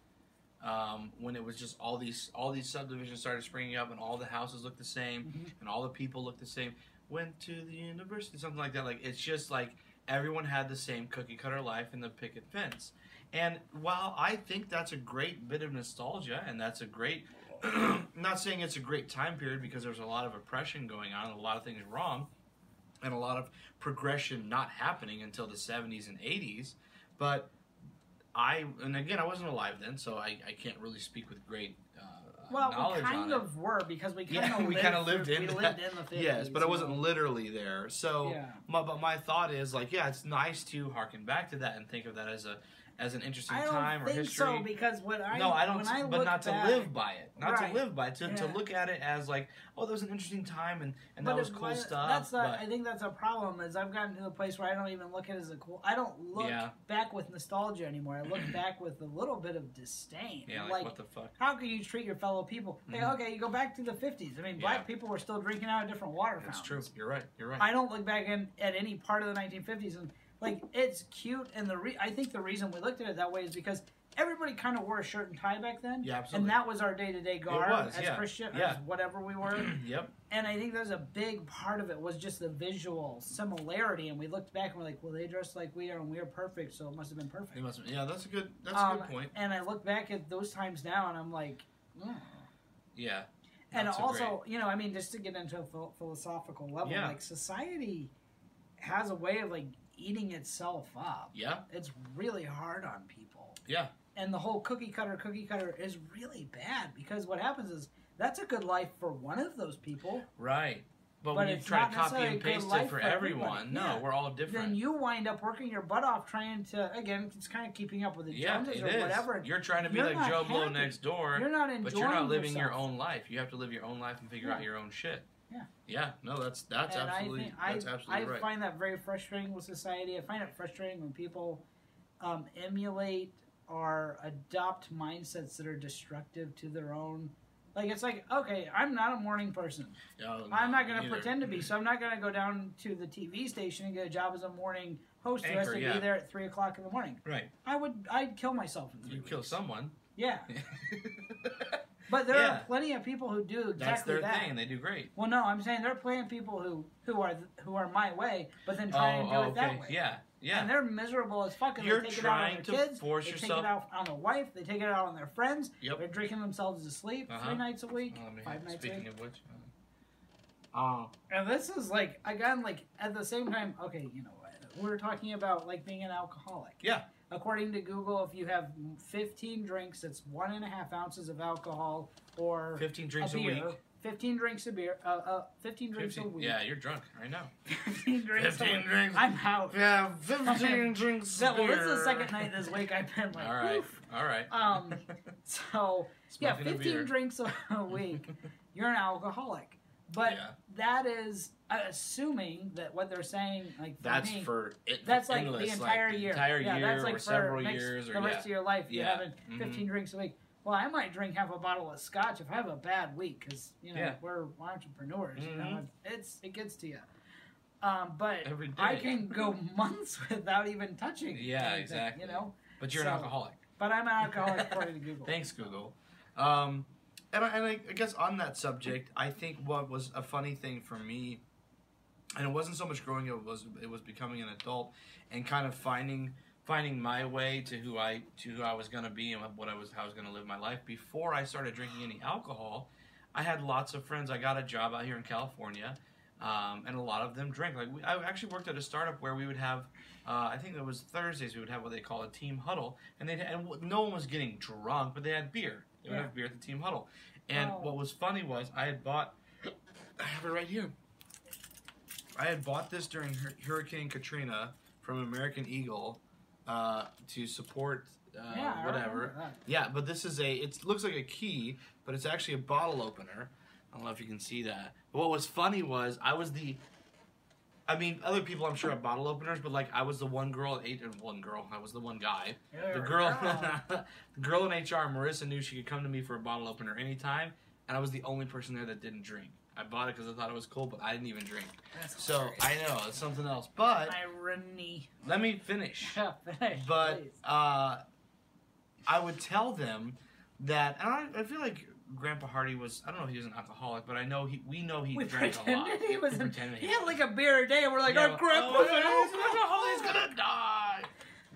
um, when it was just all these all these subdivisions started springing up, and all the houses looked the same, Mhm. and all the people looked the same. Went to the university, something like that. Like it's just like everyone had the same cookie cutter life in the picket fence. And while I think that's a great bit of nostalgia, and that's a great, *clears throat* not saying it's a great time period because there's a lot of oppression going on, a lot of things wrong, and a lot of progression not happening until the 70s and 80s. But I, and again, I wasn't alive then, so I, I can't really speak with great uh, Well, knowledge we kind on it. of were because we kind Yeah, of *laughs* we lived kinda lived in we lived *laughs* in the 50s. Yes, but I wasn't know. literally there. So, Yeah. my, but my thought is like, yeah, it's nice to harken back to that and think of that as a as an interesting I don't time or think history. so because what I no, I don't. When I but not to back, live by it. Not Right. to live by it. To, to look at it as like, oh, that was an interesting time and, and But that was cool stuff. That's but I think that's a problem. Is I've gotten to the place where I don't even look at it as a cool. I don't look Yeah. back with nostalgia anymore. I look *clears throat* back with a little bit of disdain. yeah, like, like what the fuck? how can you treat your fellow people? Hey, Mhm. okay, you go back to the fifties. I mean, Yeah. black people were still drinking out of different water fountains. That's true. You're right. You're right. I don't look back in, at any part of the 1950s and like it's cute. And the re- I think the reason we looked at it that way is because everybody kind of wore a shirt and tie back then. Yeah, And that was our day to day garb was, as yeah. Christian, Yeah. as whatever we were. *clears throat* yep. And I think there's a big part of it was just the visual similarity. And we looked back and we're like, well, they dressed like we are and we are perfect, so it must have been perfect. It must. Yeah, that's a good. That's Um, a good point. And I look back at those times now and I'm like, mm. Yeah. and also, you know, I mean, just to get into a phil- philosophical level, Yeah. like society has a way of like eating itself up. Yeah. It's really hard on people. Yeah. And the whole cookie cutter, cookie cutter is really bad because what happens is that's a good life for one of those people. Right. But, But when you try to copy and paste it for for everyone, no, Yeah. we're all different. Then you wind up working your butt off trying to again, it's kind of keeping up with the yeah, Joneses or is. whatever. You're trying to be You're like Joe Blow next door, You're not enjoying but you're not living your own life. You have to live your own life and figure out your own shit. Yeah. Yeah. No, that's that's and absolutely I think that's I, absolutely I right. find that very frustrating with society. I find it frustrating when people um, emulate or adopt mindsets that are destructive to their own. Like it's like, okay, I'm not a morning person. Oh, I'm not going to pretend to be. So I'm not going to go down to the TV station and get a job as a morning host. who has to yeah. be there at three o'clock in the morning. Right. I would. I'd kill myself in three You kill someone. Yeah, *laughs* *laughs* but there Yeah. are plenty of people who do exactly That's their that. thing, and they do great. Well, no, I'm saying there are plenty of people who who are who are my way, but then try oh, and do oh, it that okay. way. Yeah. Yeah. And they're miserable as fuck. And You're they take it out on trying their to kids. force they take yourself- it out on their wife. They take it out on their friends. Yep. They're drinking themselves to sleep Uh-huh. three nights a week, Oh, man. five nights a week. Speaking of which, Uh, And this is like again, like at the same time. Okay, you know what? We're talking about like being an alcoholic. Yeah. According to Google, if you have 15 drinks, that's one and a half ounces of alcohol, or 15 drinks a, a week. 15 drinks a beer. Uh, uh, 15 drinks 15 a week. Yeah, you're drunk right now. *laughs* 15 drinks. a 15 week. drinks. I'm out. yeah, 15 *laughs* drinks. That, well, this is the second night this week I've been like, all right. "Oof." All right. Um, *laughs* so yeah, Smoking a 15 drinks a a week, you're an alcoholic. But Yeah. that is assuming that what they're saying, like for That's me, for it. that's like endless, the entire like, year. entire yeah, year that's like or for several next- years or the rest yeah. of your life. You're Yeah. having Mhm. 15 drinks a week. Well, I might drink half a bottle of scotch if I have a bad week because you know Yeah. we're entrepreneurs. You know, Mhm. it's it gets to you. Um, but I can go *laughs* months without even touching. Yeah, anything, exactly. You know, But you're an alcoholic. but I'm an *laughs* alcoholic according to Google. Thanks, Google. Um, and I, and I, I guess on that subject, I think what was a funny thing for me, and it wasn't so much growing up, it was it was becoming an adult and kind of finding finding my way to who I to who I was gonna be and what I was how I was gonna live my life. Before I started drinking any alcohol, I had lots of friends. I got a job out here in California. Um, and a lot of them drink. Like we, I actually worked at a startup where we would have, uh, I think it was Thursdays. We would have what they call a team huddle, and they and no one was getting drunk, but they had beer. They would Yeah. have beer at the team huddle. And Oh. what was funny was I had bought, I have it right here. I had bought this during Hur- Hurricane Katrina from American Eagle uh, to support uh, yeah, whatever. Yeah, but this is a. It looks like a key, but it's actually a bottle opener. I don't know if you can see that. But what was funny was I was the I mean, other people I'm sure have bottle openers, but like I was the one girl at eight and one girl. I was the one guy. Yeah, The girl, *laughs* the girl in HR, Marissa, knew she could come to me for a bottle opener anytime, and I was the only person there that didn't drink. I bought it because I thought it was cool, but I didn't even drink. That's So hilarious. I know it's something else. But irony. let me finish. *laughs* Yeah, finish, but uh, I would tell them that, and I, I feel like Grandpa Hardy was. I don't know if he was an alcoholic, but I know he. We know he we drank a lot. he was. In- he had like a beer a day, and we're like, Yeah, our well, grandpa's oh, he's an alcoholic. He's gonna *laughs* die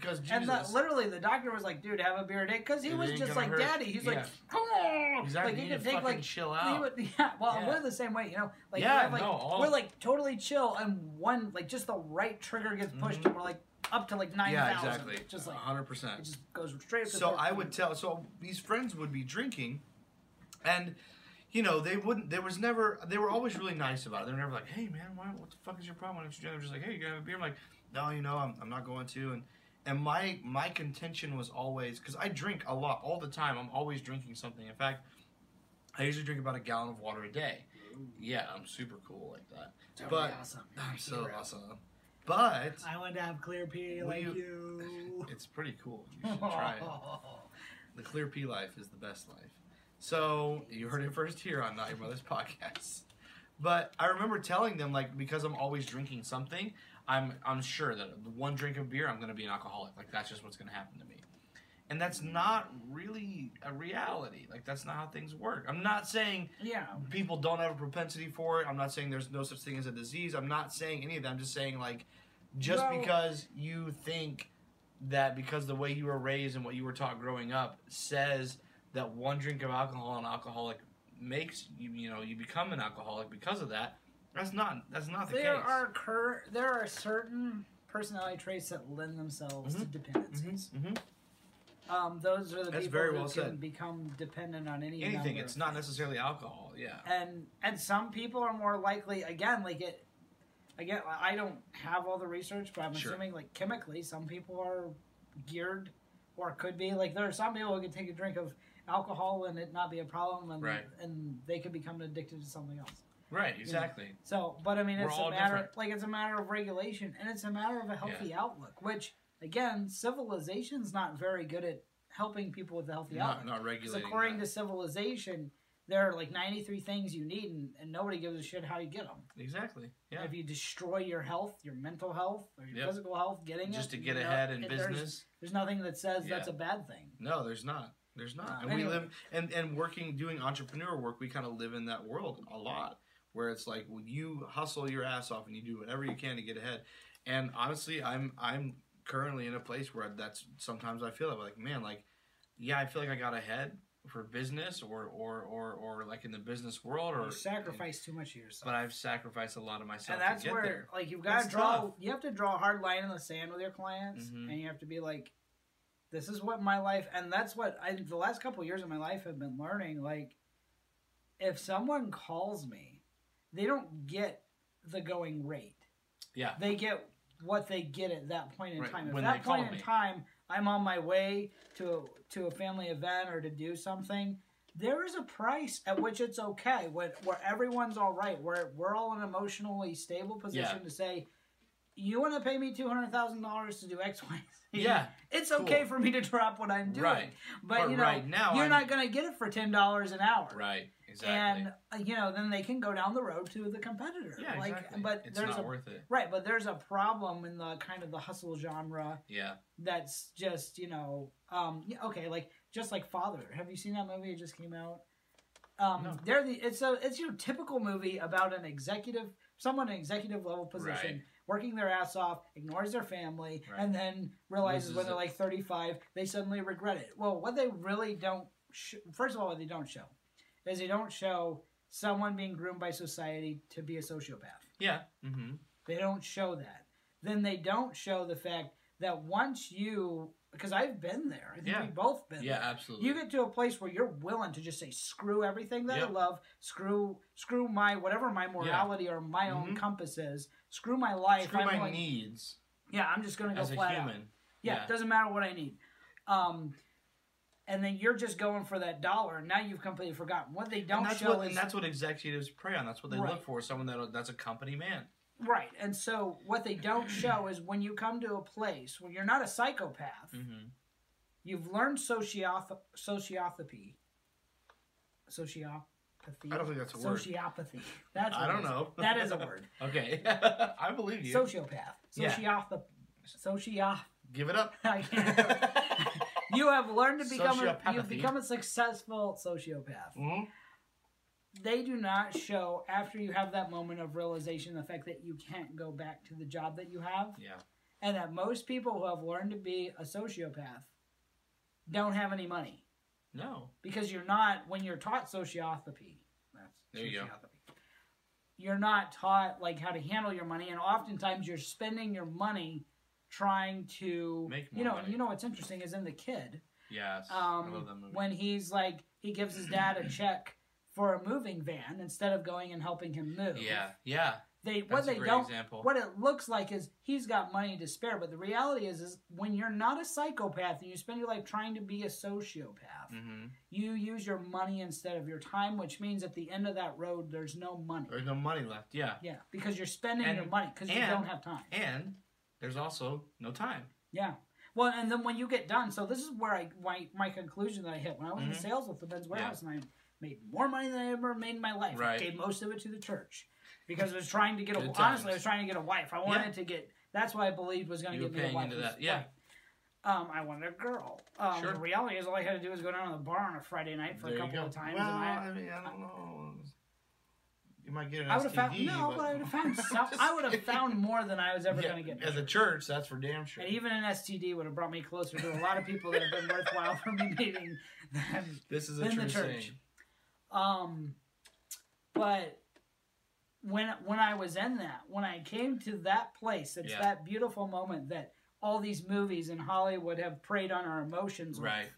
because Jesus. And the, literally, the doctor was like, "Dude, have a beer a day," because he It was just like hurt. daddy. He's like, Yeah. "Come on!" Exactly. Like he need could take like. chill he out. would- *laughs* yeah, well, Yeah. we're the same way, you know. Like, Yeah, we like no, all- we're like totally chill, and one like just the right trigger gets pushed, Mhm. and we're like up to like nine yeah, thousand. exactly. Just like hundred percent. it just goes straight. up to So I would tell. So these friends would be drinking, and you know they wouldn't. There was never. They were always really nice about it. They were never like, "Hey man, why, what the fuck is your problem? Why don't you drink?" They're just like, "Hey, you gonna have a beer?" I'm like, "No, you know, I'm, I'm not going to." And And my my contention was always because I drink a lot all the time. I'm always drinking something. In fact, I usually drink about a gallon of water a day. Yeah, I'm super cool like that. That would But be awesome. *laughs* I'm so Hero. awesome. But I want to have clear pee Will like you- you. *laughs* it's pretty cool. You should try it. *laughs* The clear pea life is the best life. So you heard it first here on Not Your Mother's podcast. But I remember telling them like because I'm always drinking something, I'm I'm sure that one drink of beer I'm going to be an alcoholic. Like that's just what's going to happen to me. And that's not really a reality. Like that's not how things work. I'm not saying yeah. people don't have a propensity for it. I'm not saying there's no such thing as a disease. I'm not saying any of that. I'm just saying like just Well- because you think that because the way you were raised and what you were taught growing up says that one drink of alcohol an alcoholic makes you you know you become an alcoholic because of that that's not that's not the There case are cur- there are certain personality traits that lend themselves to Mhm. dependencies. Mhm. Um, those are the That's people who well can said. become dependent on any anything it's not necessarily alcohol yeah and and some people are more likely again like it again i don't have all the research but i'm Sure. assuming like chemically some people are geared or could be like there are some people who can take a drink of alcohol and it not be a problem and Right. and they could become addicted to something else right exactly so but i mean We're it's a matter different. like it's a matter of regulation and it's a matter of a healthy outlook which again civilization's not very good at helping people with a healthy not, outlook not regulating according that. to civilization, there are like 93 things you need, and, and nobody gives a shit how you get them. exactly yeah If you destroy your health, your mental health, or your Yep. physical health, getting just it, to get you know, ahead in it- there's- business There's, nothing that says that's a bad thing. No, there's not. There's not. Uh, and we live and and working doing entrepreneur work, we kind of live in that world a lot where it's like when you hustle your ass off and you do whatever you can to get ahead. And honestly, I'm I'm currently in a place where that's sometimes I feel that like, man, like yeah, I feel like I got ahead for business or or or or like in the business world or you sacrifice too much of yourself. but I've sacrificed a lot of myself and that's where, there. like, you've got to draw. tough. You have to draw a hard line in the sand with your clients, Mhm. and you have to be like, "This is what my life." And that's what I. The last couple of years of my life have been learning. Like, if someone calls me, they don't get the going rate. Yeah. They get what they get at that point in Right, time. At when that point in me. time, I'm on my way to to a family event or to do something. There is a price at which it's okay, when, where everyone's all right, where we're all in an emotionally stable position Yeah. to say, "You want to pay me two hundred thousand dollars to do X, Y, Z? Yeah, it's okay for me to drop what I'm doing." Right. But, But you know, right now, you're I'm- not going to get it for ten dollars an hour. Right. Exactly. And uh, you know, then they can go down the road to the competitor. yeah, like, exactly. but it's there's not a worth it. right, but there's a problem in the kind of the hustle genre Yeah. that's just you know, um, yeah, okay, like just like Father. Have you seen that movie? It just came out. Um, No. they're the it's a it's your typical movie about an executive, someone in an executive level position, Right. working their ass off, ignores their family, Right. and then realizes when they're like 35, they suddenly regret it. Well, what they really don't, sh- first of all, what they don't show is they don't show someone being groomed by society to be a sociopath. Yeah. Mm-hmm. They don't show that. Then they don't show the fact that once you, because I've been there, I think Yeah. we've both been Yeah, there. absolutely. You get to a place where you're willing to just say, "Screw everything that Yep. I love. Screw, screw my whatever my morality or my own Mhm. compass is. Screw my life. Screw I'm my going- needs Yeah, I'm just gonna go as a flat out. human. Yeah, Yeah. it doesn't matter what I need. Um, and then you're just going for that dollar, and now you've completely forgotten what they don't and that's show what is and that's what executives prey on. That's what they Right. look for. Someone that that's a company man. right. And so what they don't show is when you come to a place where you're not a psychopath, Mm-hmm. you've learned socioth- sociopathy. Sociopathy. I don't think that's a word. Sociopathy. That's I don't know. That is a *laughs* word. Okay, *laughs* I believe you. Sociopath. Yeah. Sociopath. Sociopath. Give it up. *laughs* I can't. You have learned to become a, you've become a successful sociopath. Mhm. They do not show after you have that moment of realization the fact that you can't go back to the job that you have, Yeah. and that most people who have learned to be a sociopath don't have any money No. because you're not when you're taught sociopathy. That's There you go. You're not taught like how to handle your money, and oftentimes you're spending your money trying to Make you know. money. You know what's interesting is in the kid Yes. I love that um, movie. when he's like he gives his dad a check for a moving van instead of going and helping him move. yeah. Yeah. they what That's a they don't example. what it looks like is he's got money to spare, but the reality is is when you're not a psychopath and you spend your life trying to be a sociopath, Mm-hmm. you use your money instead of your time, which means at the end of that road there's no money. There's no money left. Yeah. Yeah, because you're spending And- your money because you don't have time. And there's also no time. Yeah. Well, and then when you get done, so this is where I my, my conclusion that I hit when I was in Mhm. sales with the Ben's Warehouse, and I made more money than I ever made in my life. Right. I gave most of it to the church because I was trying to get a Good honestly, I was trying to get a wife. I wanted to get. That's what I believed was going to get me a wife. into was- that, yeah. right. Um, I wanted a girl. Um, Sure. The reality is, all I had to do was go down to the bar on a Friday night for There a couple of times, Well, I, I mean, I don't know. You might get an I would have found no, but I would have found *laughs* some, I would have found more than I was ever Yeah, going to get. As a church, that's for damn sure. And even an STD would have brought me closer to a lot of people that have been worthwhile for me meeting than, this is a than true the church. saying. Um, but when when I was in that, when I came to that place, it's Yeah. that beautiful moment that all these movies in Hollywood have preyed on our emotions with, Right.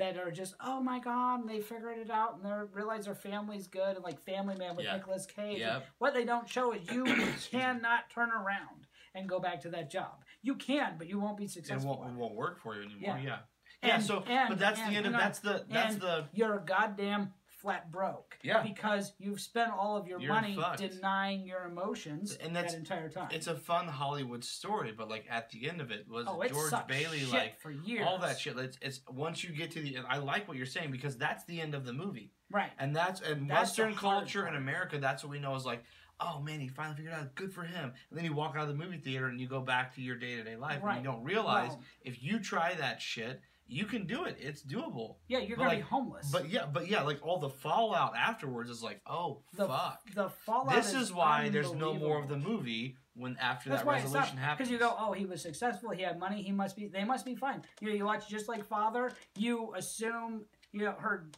That are just oh my god, and they figured it out and they realize their family's good and like Family Man with Yeah. Nicolas Cage. Yep. What they don't show is you *coughs* cannot turn around and go back to that job. You can, but you won't be It successful. won't, it it. won't work for you anymore. Yeah. Yeah. Yeah. So, and- but that's and- the end of on. that's the that's And the you're a goddamn flat broke. Yeah. Because you've spent all of your You're money fucked. denying your emotions And that's- that entire time. it's a fun Hollywood story, but like at the end of it was oh, it George Bailey like for years. all that shit. It's, it's once you get to the. I like what you're saying because that's the end of the movie, Right. and that's and That's Western culture in. America. That's what we know is like. Oh man, he finally figured out. Good for him. And then you walk out of the movie theater and you go back to your day to day life, Right. and you don't realize Well- if you try that shit, you can do it. It's doable. Yeah, you're But, gonna be like, homeless. But yeah, but yeah, like all the fallout afterwards is like, oh the fuck. the fallout. This is why there's no more of the movie when after That's that resolution happens. because you go, oh, he was successful. He had money. He must be. They must be fine. You know, you watch just like Father. You assume you know her.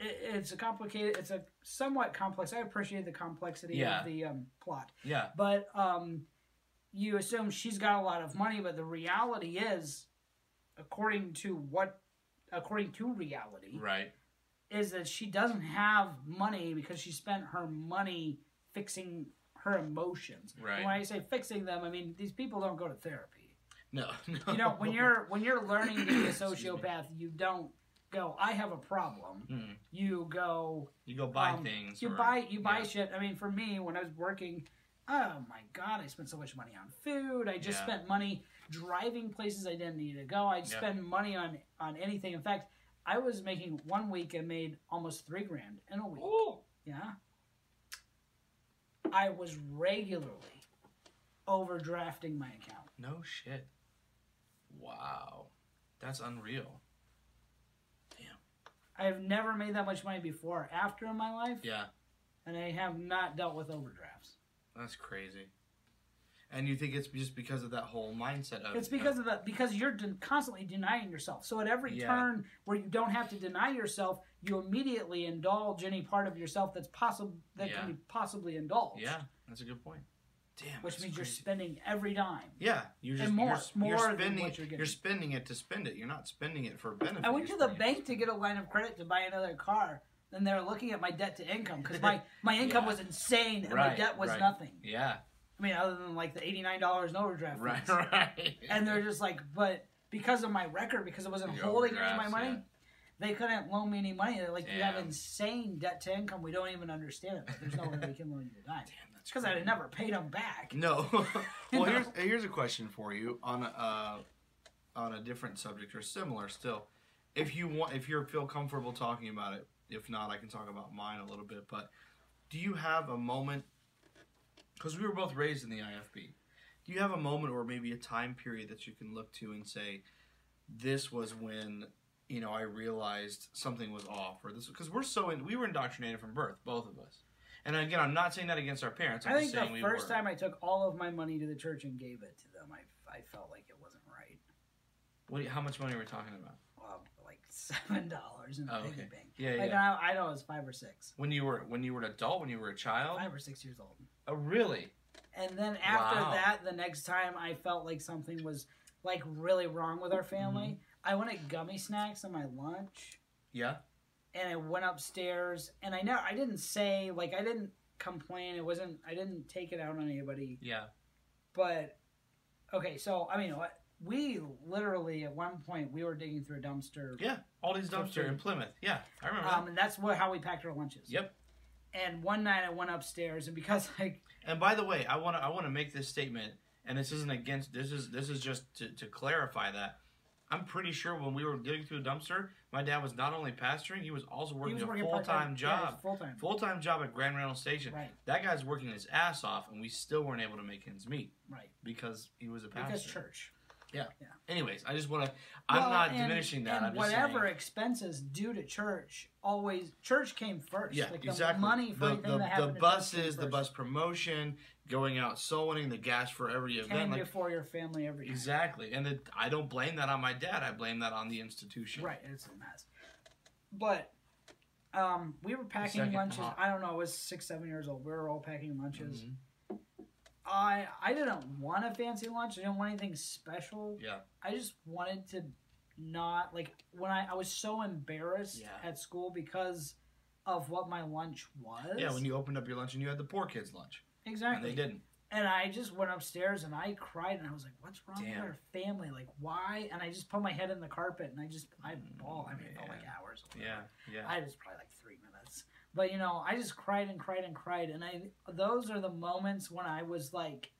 It, it's a complicated. It's a somewhat complex. I appreciate the complexity Yeah. of the um, plot. Yeah, but um, you assume she's got a lot of money, but the reality is, according to what, according to reality, right. is that she doesn't have money because she spent her money fixing her emotions. Right. And when I say fixing them, I mean these people don't go to therapy. No, *laughs* no. You know, when you're when you're learning to be a *coughs* sociopath, you don't go, I have a problem. Mm. You go, you go buy um, things. you or- buy you buy yeah. shit. I mean, for me, when I was working, oh my god, I spent so much money on food. I just Yeah. spent money driving places I didn't need to go. I'd spend money on on anything. In fact, I was making one week and made almost three grand in a week. Ooh. Yeah, I was regularly overdrafting my account. No shit. Wow, that's unreal. Damn. I have never made that much money before or after in my life, Yeah, and I have not dealt with overdrafts. that's crazy. And you think it's just because of that whole mindset of It's because of that because you're de- constantly denying yourself. So at every Yeah. turn where you don't have to deny yourself, you immediately indulge any part of yourself that's possible that Yeah. can be possibly indulged. yeah, that's a good point. Damn, Which that's means you're crazy. spending every dime. Yeah, you're just more- you're, more you're than spending what you're getting. you're spending it to spend it. You're not spending it for a benefit. I went You're to the spending it bank to get a line of credit to buy another car, and they're looking at my debt to income because *laughs* my, my income Yeah. was insane and my Right, debt was right. nothing. Yeah, I mean, other than like the eighty nine dollars in overdraft right, fees. right. And they're just like, but because of my record, because I wasn't Your holding any of my money, yeah. they couldn't loan me any money. They're like, you have insane debt to income. We don't even understand it. There's no way we can loan you a dime. *laughs* Damn, that's Because I had never paid them back. No. *laughs* *laughs* Well, know? here's here's a question for you on a uh, on a different subject or similar still. If you want, if you feel comfortable talking about it, if not, I can talk about mine a little bit. But do you have a moment? Because we were both raised in the IFB. Do you have a moment or maybe a time period that you can look to and say, "This was when." You know, I realized something was off, or this because we're so in, we were indoctrinated from birth, both of us. And again, I'm not saying that against our parents. I'm I think the first time I took all of my money to the church and gave it to them, I, I felt like it wasn't right. What? you- how much money are we talking about? Seven dollars in a Oh, piggy okay. bank. Yeah, Like yeah. I, I know it was five or six, When you were when you were an adult, when you were a child. five or six years old. Oh, really? And then after Wow. that, the next time I felt like something was like really wrong with our family, Mm-hmm. I wanted gummy snacks on my lunch, Yeah. and I went upstairs, and I know I didn't say like I didn't complain. It wasn't. I didn't take it out on anybody. Yeah. But okay, so I mean, what we literally at one point we were digging through a dumpster. Yeah. Aldi's dumpster in Plymouth. Yeah, I remember. Um, and that's what how we packed our lunches. Yep. And one night I went upstairs, and because *laughs* like And by the way, I want to I want to make this statement, and this isn't against. This is this is just to, to clarify that. I'm pretty sure when we were digging through a dumpster, my dad was not only pastoring, he was also working was a full time job. full time. Full time job at Grand Rental Station. Right. That guy's working his ass off, and we still weren't able to make ends meet Right. because he was a pastor. Because church. Anyways, I just want to. I'm Well, not and- diminishing that. And I'm just whatever expenses due to church, always church came first. Yeah, like the exactly. money for the the, the happened. at church buses, the bus promotion, going out soul winning, the gas for every came event. Like before your family every time. exactly, and the, I don't blame that on my dad. I blame that on the institution. Right, it's a mess. But um, we were packing lunches. hot. I don't know. I was six, seven years old. We were all packing lunches. Mhm. I I didn't want a fancy lunch. I didn't want anything special. Yeah. I just wanted to not like when I I was so embarrassed Yeah. at school because of what my lunch was. Yeah, when you opened up your lunch and you had the poor kids' lunch, exactly and they didn't. And I just went upstairs and I cried and I was like, "What's wrong Damn. with our family? Like, why?" And I just put my head in the carpet and I just I mm, bawled. I mean, it felt like hours. Yeah, yeah. I was probably like. But you know, I just cried and cried and cried, and I those are the moments when I was like,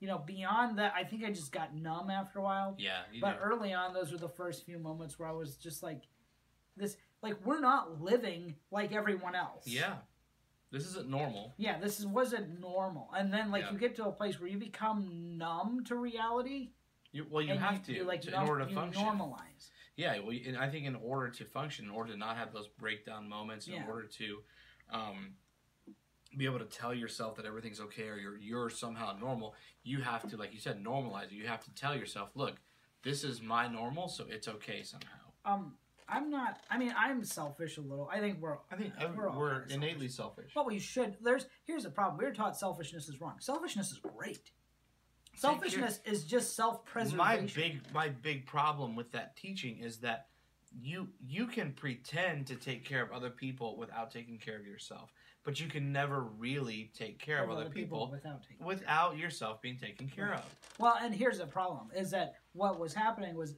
you know, beyond that, I think I just got numb after a while. yeah, you But do. early on, those were the first few moments where I was just like, this, like we're not living like everyone else. yeah. This isn't normal. Yeah, this is, wasn't normal. And then like Yeah. you get to a place where you become numb to reality. You, well, you have to, like to- in order to you function. normalize. Yeah, well, and I think in order to function, in order to not have those breakdown moments, in Yeah. order to um, be able to tell yourself that everything's okay or you're you're somehow normal, you have to, like you said, normalize it. You have to tell yourself, look, this is my normal, so it's okay somehow. Um, I'm not. I mean, I'm selfish a little. I think we're. I think We're all we're, innately selfish. But we should. There's here's the problem. We're taught selfishness is wrong. Selfishness is great. See, Selfishness is just self-preservation. my big my big problem with that teaching is that you you can pretend to take care of other people without taking care of yourself but you can never really take care of, other people, without taking. without yourself being taken care Right. of Well, and here's the problem: is that what was happening was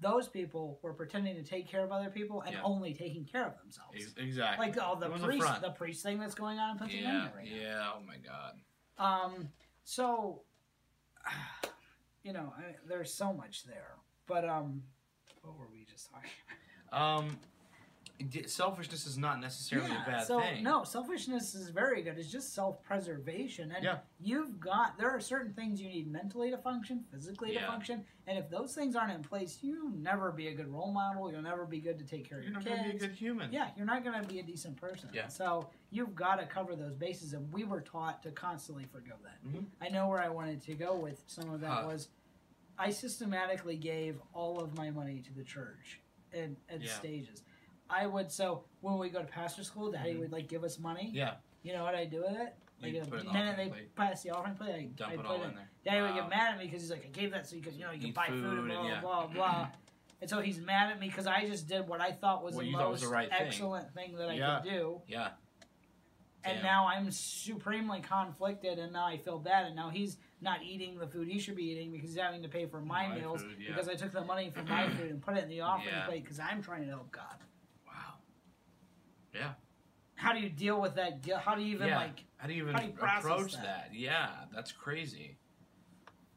those people were pretending to take care of other people and Yeah. only taking care of themselves. Exactly Like all the It was a priest, front. the priest thing that's going on in yeah Pennsylvania right now. yeah oh my god Um, so, *sighs* you know, I, there's so much there. But um, what were we just talking? um d- selfishness is not necessarily a bad so thing no, selfishness is very good. It's just self-preservation, and Yeah. you've got there are certain things you need mentally to function, physically to function, and if those things aren't in place, you'll never be a good role model. You'll never be good to take care of your kids. you're not going to be a good human Yeah, you're not going to be a decent person. Yeah. So you've got to cover those bases, and we were taught to constantly forgo that. Mhm. I know where I wanted to go with some of that Huh. was I systematically gave all of my money to the church in, in Yeah. stages. I would so when we go to pastor school, Daddy Mhm. would like give us money. yeah You know what I do with it? Like You the put it in the they plate. pass the offering plate, I dump I it put all it in there Daddy would get mad at me because he's like, I gave that so you could, you know, you can buy food, food and blah and yeah. blah blah. and so he's mad at me because I just did what I thought was What the most was the right excellent thing. that I Yeah. could do. yeah And now I'm supremely conflicted, and now I feel bad, and now he's not eating the food he should be eating because he's having to pay for my, My meals food, yeah. because I took the money from my *clears throat* food and put it in the offering plate because I'm trying to help God. Yeah How do you deal with that? How do you even Yeah. like? how do you even do you approach that? that yeah that's crazy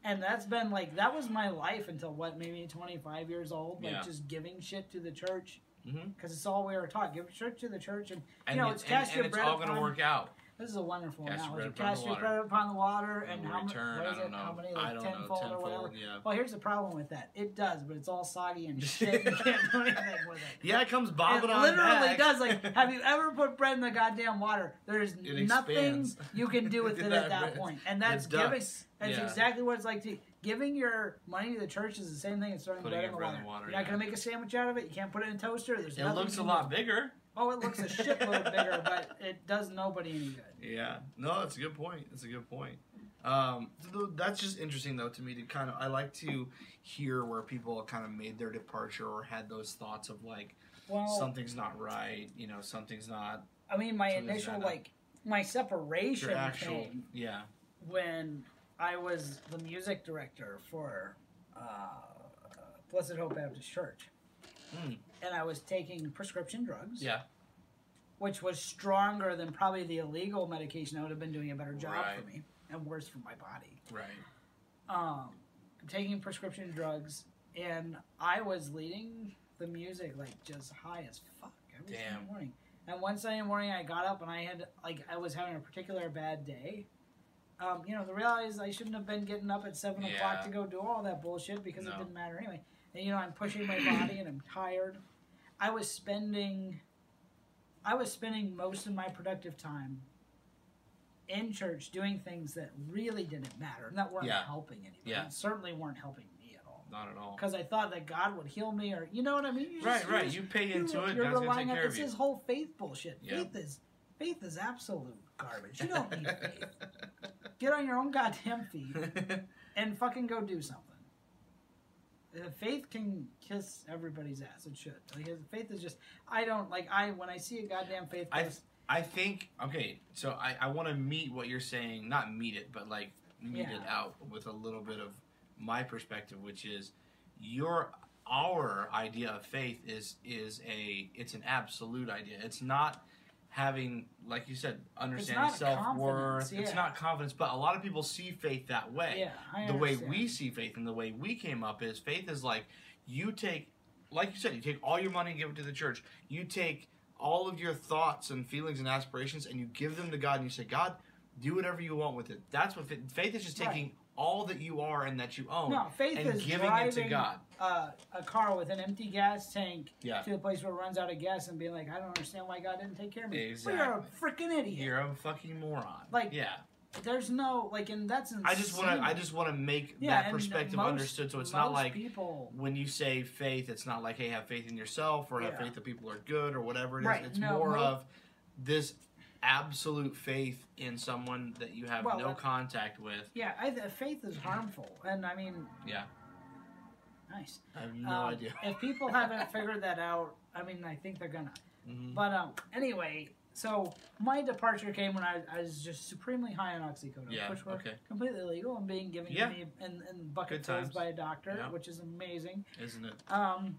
And that's been like that was my life until what maybe 25 years old, like Yeah. just giving shit to the church mm-hmm. because it's all we were taught. Give shit to the church, and and, you know it- it's and, cast and your it's bread all going to work out. This is a wonderful Cast your analogy. upon Cast your bread upon the water, and how return, don't it? know. How many I like don't know, tenfold or whatever? yeah. Well, here's the problem with that. It does, but it's all soggy and *laughs* shit. You can't do anything with it. Yeah, it comes It bobbing on literally back. does. Like, *laughs* have you ever put bread in the goddamn water? There's It nothing expands. you can do with *laughs* it at that point, and that's giving. That's Yeah. exactly what it's like to giving your money to the church is the same thing as throwing Putting bread in the water. in the water, You're not yeah. gonna make a sandwich out of it. You can't put it in a toaster. There's It looks a lot bigger. Oh, it looks a shitload bigger, but it does nobody any good. Yeah, no, that's a good point. That's a good point. Um, th- that's just interesting though to me to kind of. I like to hear where people kind of made their departure or had those thoughts of like Well, something's not right. You know, something's not. I mean, my initial like my separation actual, came yeah, when I was the music director for uh, Blessed Hope Baptist Church, Mm. And I was taking prescription drugs. yeah, which was stronger than probably the illegal medication. I would have been doing a better job Right. for me and worse for my body. right, Um, taking prescription drugs, and I was leading the music like just high as fuck every Damn. Sunday morning. And one Sunday morning, I got up and I had like I was having a particular bad day. Um, you know, the reality is I shouldn't have been getting up at seven Yeah. o'clock to go do all that bullshit because it didn't matter anyway. And you know, I'm pushing my body and I'm tired. I was spending, I was spending most of my productive time in church doing things that really didn't matter and that weren't Yeah. helping anybody. Yeah. Certainly weren't helping me at all. not at all. Because I thought that God would heal me, or you know what I mean? You Right, just- right. just- You pay you- into it. You're God's relying on this you. whole faith bullshit. Yeah. Faith is faith is absolute garbage. You don't need faith. Get on your own goddamn feet *laughs* and fucking go do something. Uh, faith can kiss everybody's ass. It should. Like, faith is just. I don't like. I when I see a goddamn faith I post. I think okay, so I, I want to meet what you're saying, not meet it, but like meet it out with a little bit of my perspective, which is your our idea of faith is is a it's an absolute idea. It's not having like you said understanding self worth. confidence, It's not confidence, but a lot of people see faith that way. Yeah, I the way we see faith and the way we came up is faith is like you take like you said you take all your money and give it to the church. You take all of your thoughts and feelings and aspirations and you give them to god and you say god do whatever you want with it. That's what faith, faith is just Right. All that you are and that you own No, faith and is giving driving it to god uh, a car with an empty gas tank Yeah. to the place where it runs out of gas and being like, I don't understand why God didn't take care of me. Well, Exactly. you're a freaking idiot. you're a fucking moron Like, yeah There's no like, and that's insane. i just want to i just want to make yeah, that perspective most- understood so it's not like people. when you say faith, it's not like, hey, have faith in yourself or have Yeah. faith that people are good or whatever it is. Right, It's no, more mo- of this absolute faith in someone that you have Well, no uh, contact with. Yeah, I, faith is harmful, and I mean, Yeah. nice. I have no Um, idea. if people haven't *laughs* figured that out, I mean, I think they're gonna. Mhm. But um, anyway, so my departure came when I, I was just supremely high on oxycodone, Yeah, which were okay. completely legal and being given Yeah. to me in, in bucketfuls times. by a doctor, Yeah. which is amazing. Isn't it? Um,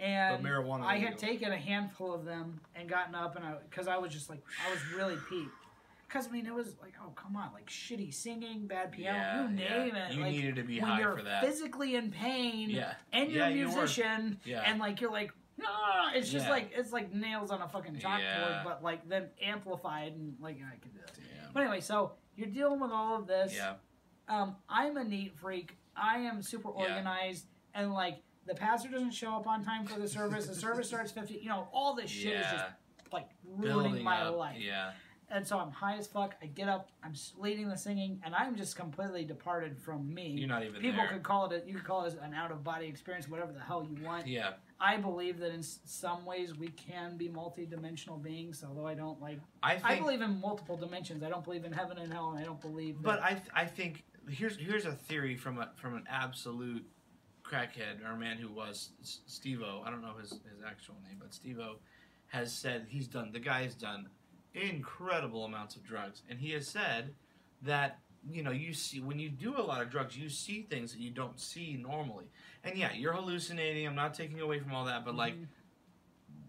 and But marijuana I had taken a handful of them and gotten up, and I because I was just like I was really peaked. Because I mean, it was like, oh come on, like shitty singing, bad piano, yeah, you name yeah. it. You like, needed to be when high you're for that. physically in pain, yeah. and you're Yeah, a you were. musician, Yeah. and like you're like, ah, it's just Yeah. like it's like nails on a fucking chalkboard, Yeah. but like then amplified and like I could do it. Damn. But anyway, so you're dealing with all of this. Yeah. Um, I'm a neat freak. I am super Yeah. organized, and like the pastor doesn't show up on time for the service. the service starts fifty. You know, all this shit is just like ruining Building my up. life. Yeah. And so I'm high as fuck. I get up. I'm leading the singing, and I'm just completely departed from me. You're not even People there. could call it. A, you could call it an out of body experience, whatever the hell you want. Yeah. I believe that in some ways we can be multi-dimensional beings, although I don't like. I think I believe in multiple dimensions. I don't believe in heaven and hell, and I don't believe. That, But I, I think here's here's a theory from a from an absolute crackhead or a man who was S- Steve-O. I don't know his his actual name, but Steve-O has said he's done. The guy has done incredible amounts of drugs, and he has said that you know you see when you do a lot of drugs, you see things that you don't see normally. And yeah, you're hallucinating. I'm not taking away from all that, but like Mhm.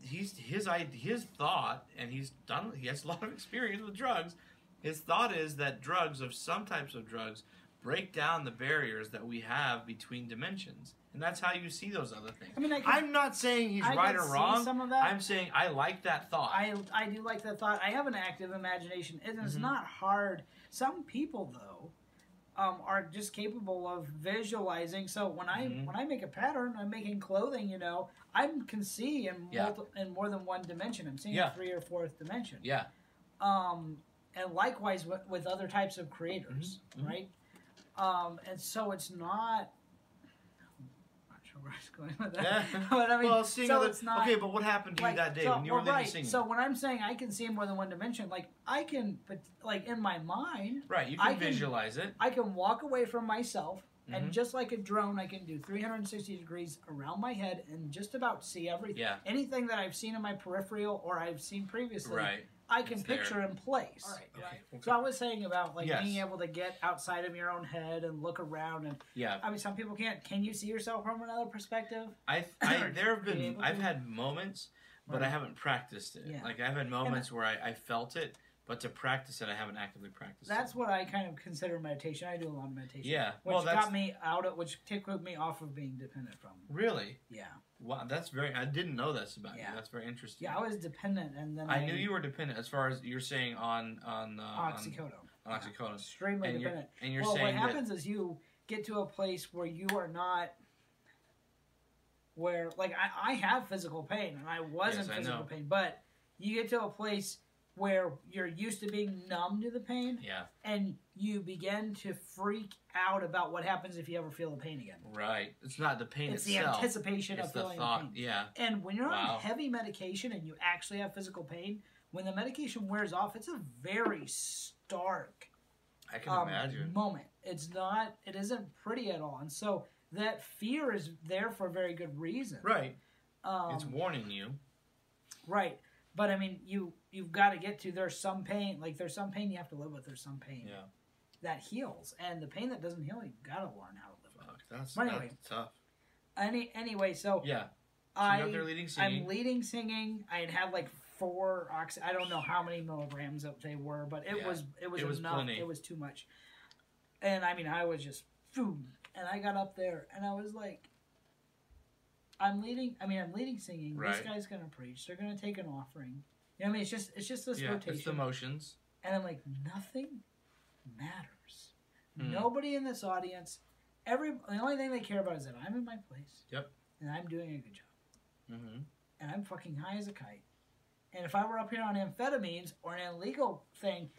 he's his his thought, and he's done. He has a lot of *laughs* experience with drugs. His thought is that drugs, of some types of drugs, break down the barriers that we have between dimensions, and that's how you see those other things. I mean, I I'm not saying he's I right or see wrong. Some of that. I'm saying I like that thought. I I do like that thought. I have an active imagination. It is Mhm. not hard. Some people though um, are just capable of visualizing. So when I Mhm. when I make a pattern, I'm making clothing. You know, I can see in Yeah. multi, in more than one dimension. I'm seeing Yeah. a three or fourth dimension. yeah, Um, and likewise with, with other types of creators, Mhm. Mhm. right? Um, and so it's not. I'm not sure where I was going with that. Yeah. *laughs* but I mean, well, seeing so other, it's not okay, but what happened to like, you that day so, when you well, were there right. singing? So when I'm saying I can see in more than one dimension, like I can, but like in my mind, right, you I can can- visualize it. I can walk away from myself, Mhm. and just like a drone, I can do 360 degrees around my head and just about see everything. Yeah, Anything that I've seen in my peripheral or I've seen previously, right. I can It's there. picture in place. All right. Okay. okay. So I was saying about like Yes. being able to get outside of your own head and look around and yeah, I mean some people can't. Can you see yourself from another perspective? I, I *laughs* there have been I've had moments, but I haven't practiced it. Yeah. Like I've had moments where I, I felt it, but to practice it, I haven't actively practiced. That's it. what I kind of consider meditation. I do a lot of meditation. Yeah. Which well, that's got me out of which took me off of being dependent from. really Yeah. Wow. That's very. I didn't know this about Yeah. you. That's very interesting. Yeah, I was dependent and then I, I knew you were dependent as far as you're saying on on uh, on- oxycodone. on oxycodone. Extremely And you're, dependent. and you're well, what saying that happens is you get to a place where you are not where like I, I have physical pain and I was Yes, in physical pain, but you get to a place where you're used to being numb to the pain yeah, and you begin to freak out about what happens if you ever feel the pain again. right. It's not the pain It's the anticipation it's of the feeling thought. the pain. Yeah, And when you're Wow. on heavy medication and you actually have physical pain, when the medication wears off, it's a very stark I can um, imagine. moment. It's not. It isn't pretty at all. And so that fear is there for a very good reason. Right. Um, it's warning you. right. But I mean, you you've got to get to there's some pain. Like there's some pain you have to live with. There's some pain Yeah. That heals, and the pain that doesn't heal, you got to learn how to live with. Fuck. That's, But anyway, that's tough. Any anyway, so Yeah. So I leading singing. I'm leading singing. I had had like four oxy. I don't know how many milligrams that they were, but it Yeah, was it was it was enough. plenty. It was too much. And I mean, I was just boom, and I got up there, and I was like, I'm leading. I mean, I'm leading singing. Right. This guy's gonna preach. They're gonna take an offering. You know, what I mean, it's just it's just this yeah. It's the motions. and I'm like, nothing matters. Hmm. Nobody in this audience. Every the only thing they care about is that I'm in my place. Yep. And I'm doing a good job Mm-hmm. and I'm fucking high as a kite. And if I were up here on amphetamines or an illegal thing,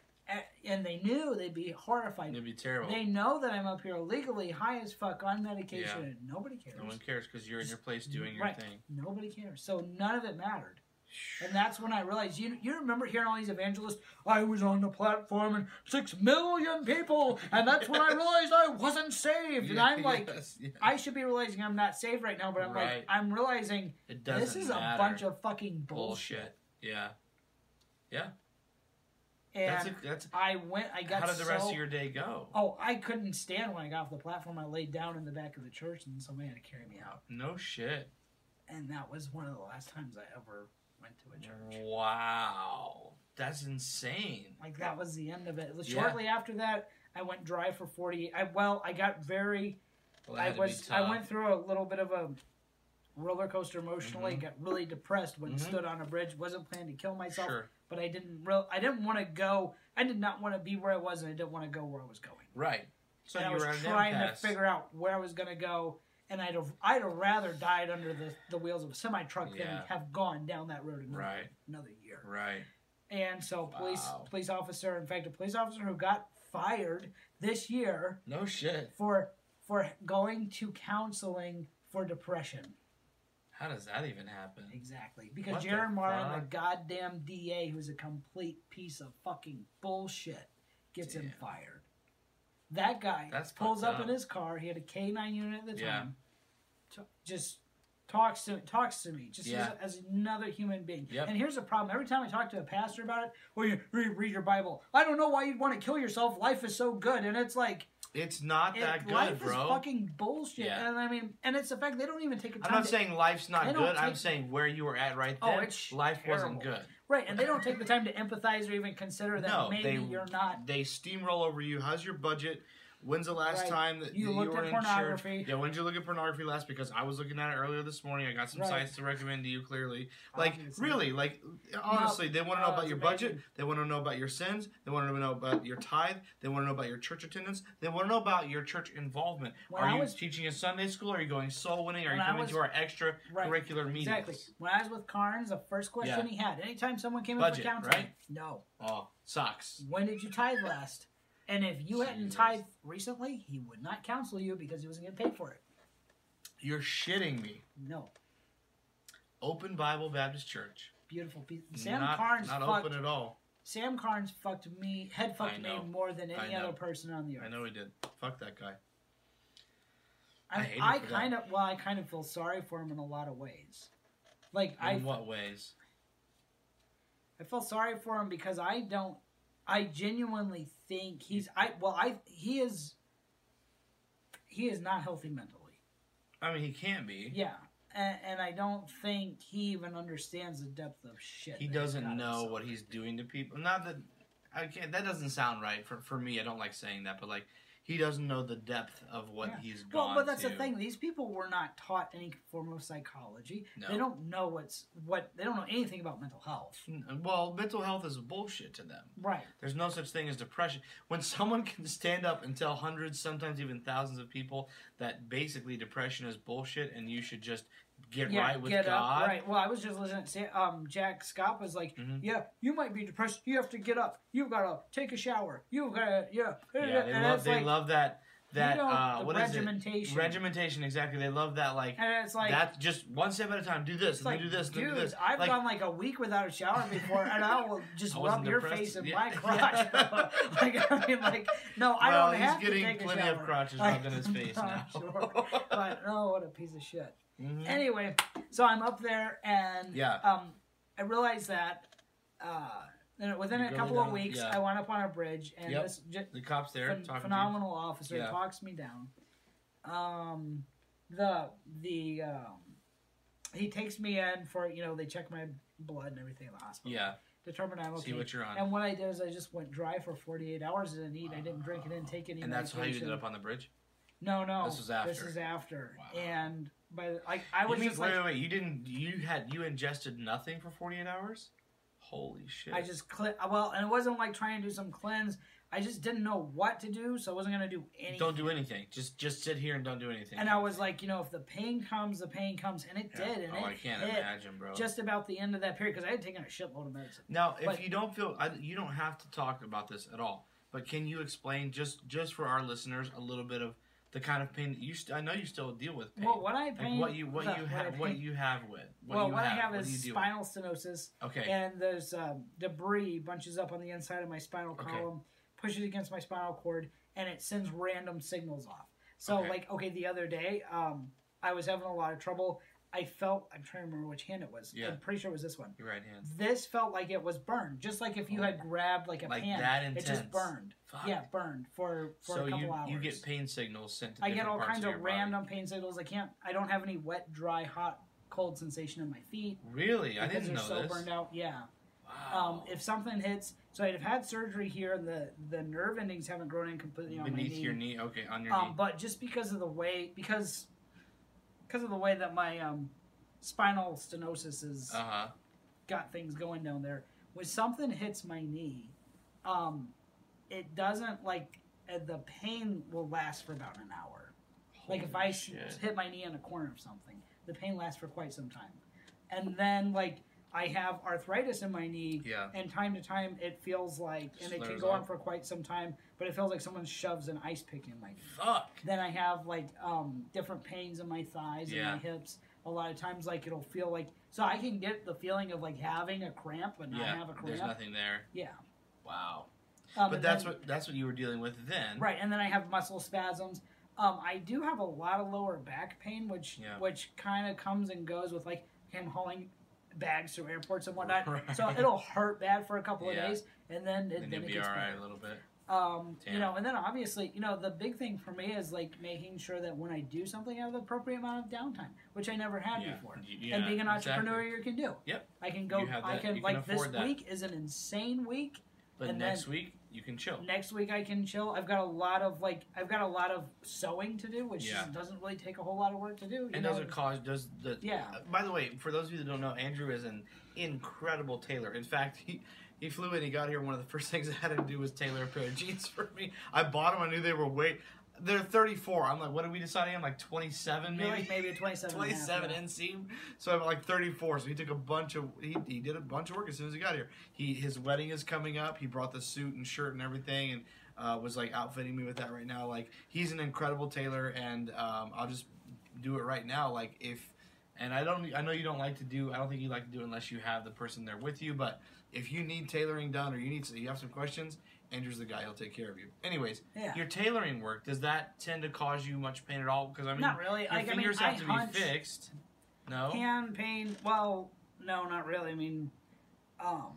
and they knew, they'd be horrified. It'd be terrible. They know that I'm up here illegally, high as fuck, on medication, Yeah. and nobody cares. no one cares because you're in your place doing your Right. thing. Nobody cares. So none of it mattered. And that's when I realized you you remember hearing all these evangelists, I was on the platform and six million people, and that's when I *laughs* realized I wasn't saved. And I'm like, Yes, yeah. I should be realizing I'm not saved right now, but I'm Right. like, I'm realizing this is matter. a bunch of fucking bullshit. bullshit. Yeah. Yeah. And That's a, that's. I went. I got. How did the rest of your day go? Oh, I couldn't stand when I got off the platform. I laid down in the back of the church, and somebody had to carry me out. No shit. And that was one of the last times I ever went to a church. Wow. That's insane. Like that was the end of it. Yeah. Shortly after that, I went dry for forty. I well, I got very. Well, that I had to was. I went through a little bit of a roller coaster emotionally. Mhm. Got really depressed when Mhm. stood on a bridge. Wasn't planning to kill myself, Sure. but I didn't. Real. I didn't want to go. I did not want to be where I was, and I didn't want to go where I was going. Right. So and I was were trying to figure out where I was going to go, and I'd have, I'd have rather died under the, the wheels of a semi truck than have gone down that road another, Right. another year. Right. And so, police Wow. police officer, in fact, a police officer who got fired this year No shit. for for going to counseling for depression. How does that even happen? Exactly, because What the Jaron Martin, the goddamn DA, who's a complete piece of fucking bullshit, gets him fired. That guy That's pulls fucked up in his car. He had a K nine unit at the Yeah. time. t- just talks to talks to me just Yeah. as, as another human being. Yep. And here's the problem: every time I talk to a pastor about it, well, you read, read your Bible. I don't know why you'd want to kill yourself. Life is so good, and it's like It's not it- that good, life bro. is fucking bullshit. Yeah. And I mean, and it's the fact they don't even take a time. I'm not to, saying life's not good. I'm saying where you were at right Oh, then. it's life wasn't good. Right, and they don't take the time to empathize or even consider that No, maybe they you're not. They steamroll over you. How's your budget? When's the last Right. time that You looked were at in pornography. Church? Yeah, when did you look at pornography last? Because I was looking at it earlier this morning. I got some Right. sites to recommend to you. Clearly, like Obviously. really, like honestly, they want to know about your amazing. budget. They want to know about your sins. They want to know about your tithe. They want to know about your church attendance. They want to know about your church involvement. When are I you was- teaching in Sunday school? Are you going soul winning? Are you coming was- to our extra Right. curricular meetings? Exactly. When I was with Carnes, the first question Yeah. he had, anytime someone came in Budget, for counseling, right? no. Oh, sucks. When did you tithe last? And if you hadn't tithed recently, he would not counsel you because he wasn't getting paid for it. You're shitting me. No. Open Bible Baptist Church. Beautiful piece. Sam not, Carnes not fucked, open at all. Sam Carnes fucked me, head fucked me more than any other person on the earth. I know he did. Fuck that guy. I I, I kind of, well, I kind of feel sorry for him in a lot of ways. Like In I, what ways? I feel sorry for him because I don't. I genuinely think he's. I well, I he is. He is not healthy mentally. I mean, he can't be. Yeah, and, and I don't think he even understands the depth of shit. He that he's got doesn't know what he's doing to people. Not that I can't. That doesn't sound right for for me. I don't like saying that, but like he doesn't know the depth of what Yeah. he's Well, gone. but that's to. the thing. These people were not taught any form of psychology. No. They don't know what's what. They don't know anything about mental health. Well, mental health is bullshit to them. Right. There's no such thing as depression. When someone *laughs* can stand up and tell hundreds, sometimes even thousands of people that basically depression is bullshit and you should just get yeah. right with get God. up. Right. Well, I was just listening. To, um, Jack Scott was like, Mhm. "Yeah, you might be depressed. You have to get up. You've got to take a shower. You've got to yeah." Yeah, they love they like, love that that you know, uh what is it? regimentation. Regimentation, exactly. They love that like And it's like that's just one step at a time. Do this, and like, do this, dude, do this. I've like, gone like a week without a shower before, and I will *laughs* just I rub your depressed. face in Yeah. my *laughs* crotch. *laughs* like, I mean, like, no, I well, don't he's have getting to take plenty a shower. of crotches rubbed in his face I'm now. sure. but oh, what a piece of shit. Mhm. Anyway, so I'm up there, and Yeah. um, I realized that uh, within You a couple of weeks, yeah. I went up on a bridge, and Yep. this The cops there talking phenomenal officer Yeah. talks me down. Um, the the um, he takes me in for you know they check my blood and everything in the hospital. Yeah, determine I'm okay. see what you're on. and what I did is I just went dry for 48 hours. I didn't eat. I didn't drink. I didn't take any. and that's how you medication. ended up on the bridge. No, no. This was after. This is after. Wow. And by the, like I was you mean, just wait, like wait, wait. You didn't. You had you ingested nothing for 48 hours. Holy shit! I just cle well, and it wasn't like trying to do some cleanse. I just didn't know what to do, so I wasn't gonna do anything. don't do anything. Just just sit here and don't do anything. And I was like, you know, if the pain comes, the pain comes, and it Yeah. did, and oh, it I can't imagine, bro. just about the end of that period because I had taken a shitload of medicine. Now, if But- you don't feel, I, you don't have to talk about this at all. But can you explain just just for our listeners a little bit of the kind of pain that you? St- I know you still deal with pain. Well, what I like pain, what you what the- you have what you have with. What well, what have, I have what is spinal stenosis. Okay. and there's um, debris bunches up on the inside of my spinal Okay. column, pushes against my spinal cord, and it sends random signals off. So, Okay. like, okay, the other day, um, I was having a lot of trouble. I felt, I'm trying to remember which hand it was. Yeah. I'm pretty sure it was this one. Your right hand. This felt like it was burned, just like if you had grabbed like a Like pan. that It just burned. Fuck. Yeah, burned for for so a couple you hours. you get pain signals sent to I get all kinds of, of, body. random pain signals. I can't. I don't have any wet, dry, hot, cold sensation in my feet Really, I didn't know so this. burned out. Yeah. Wow. Um, if something hits, so I'd have had surgery here, and the the nerve endings haven't grown in completely on beneath my knee. your knee, okay, on your Um, knee. but just because of the way, because because of the way that my um, spinal stenosis is Uh huh. got things going down there. When something hits my knee, um, it doesn't like uh, the pain will last for about an hour. Like if I s- hit my knee in a corner of something, the pain lasts for quite some time. And then like I have arthritis in my knee, Yeah. and time to time it feels like, and it can go on for quite some time, but it feels like someone shoves an ice pick in my knee. Fuck. Then I have like um, different pains in my thighs Yeah. and my hips. A lot of times, like it'll feel like so I can get the feeling of like having a cramp but not Yeah. have a cramp. There's nothing there. Yeah, Wow. um, But that's then- what that's what you were dealing with then. right. And then I have muscle spasms. Um, I do have a lot of lower back pain, which Yeah. which kind of comes and goes with like him hauling bags through airports and whatnot. *laughs* Right. So it'll hurt bad for a couple Yeah. of days, and then it, then you'll it be gets all right better. a little bit. Um, you know, and then obviously, you know, the big thing for me is like making sure that when I do something, I have the appropriate amount of downtime, which I never had Yeah. before. Y- and being an exactly. entrepreneur, you can do. Yep. I can go. I can can like this that. week is an insane week. But and next week you can chill. Next week I can chill. I've got a lot of like I've got a lot of sewing to do, which Yeah. doesn't really take a whole lot of work to do. you And know? does it cause does the Yeah. uh, by the way, for those of you that don't know, Andrew is an incredible tailor. In fact, he he flew in, he got here, one of the first *laughs* things I had to do was tailor a pair of jeans for me. I bought them, I knew they were way they're 34. I'm like, what are we deciding? I'm like 27 maybe. like maybe a 27. and a half, 27 yeah. inseam. So I'm like 34. So he took a bunch of he, he did a bunch of work as soon as he got here. He his wedding is coming up. He brought the suit and shirt and everything and uh, was like outfitting me with that right now. Like he's an incredible tailor and um, I'll just do it right now. Like if and I don't I know you don't like to do I don't think you like to do it unless you have the person there with you. But if you need tailoring done or you need you have some questions. Andrew's the guy. He'll take care of you. Anyways, Yeah. your tailoring work does that tend to cause you much pain at all? Because I mean, Not really. your Like, I mean, fingers I have to hunch- be fixed. No. Hand pain. Well, no, not really. I mean, um,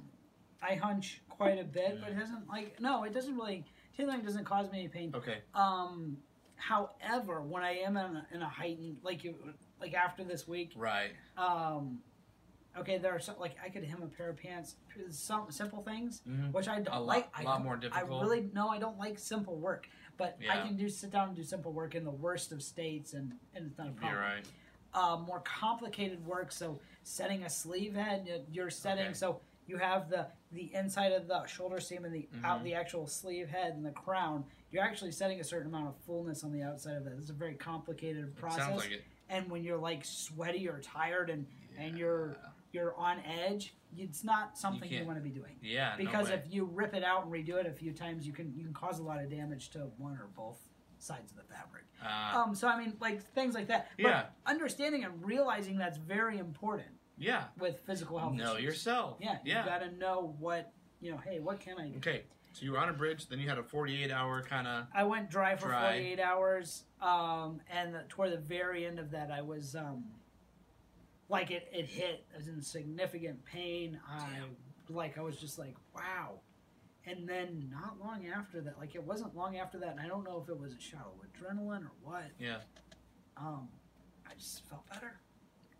I hunch quite a bit, but it doesn't like no, it doesn't really tailoring doesn't cause me any pain. Okay. Um, however, when I am in a, in a heightened like you like after this week, Right. um, okay, there are some like I could hem a pair of pants, some simple things Mhm. which I don't A lot- like. I lot don't- more difficult. I really no, I don't like simple work, but I can do sit down and do simple work in the worst of states, and and it's not a problem You're right. uh, more complicated work. So setting a sleeve head, you're setting Okay. so you have the the inside of the shoulder seam and the out Mhm. the actual sleeve head and the crown. You're actually setting a certain amount of fullness on the outside of that. It's a very complicated It process. sounds like it. And when you're like sweaty or tired and and you're you're on edge, it's not something you, can't- want to be doing. Yeah. no Because way. if you rip it out and redo it a few times, you can you can cause a lot of damage to one or both sides of the fabric. Uh, Um, so I mean, like things like that. But Yeah. understanding and realizing that's very important yeah. with physical health. Know issues. yourself. Yeah, Yeah. you got to know what you know. Hey, what can I do? Okay. So you were on a bridge, then you had a 48 hour kind of. I went dry for Dry. 48 hours, um, and toward the very end of that, I was um, like it, it hit. I was in significant pain. I like I was just like wow. And then not long after that, like it wasn't long after that, and I don't know if it was a shot of adrenaline or what. Yeah. Um, I just felt better.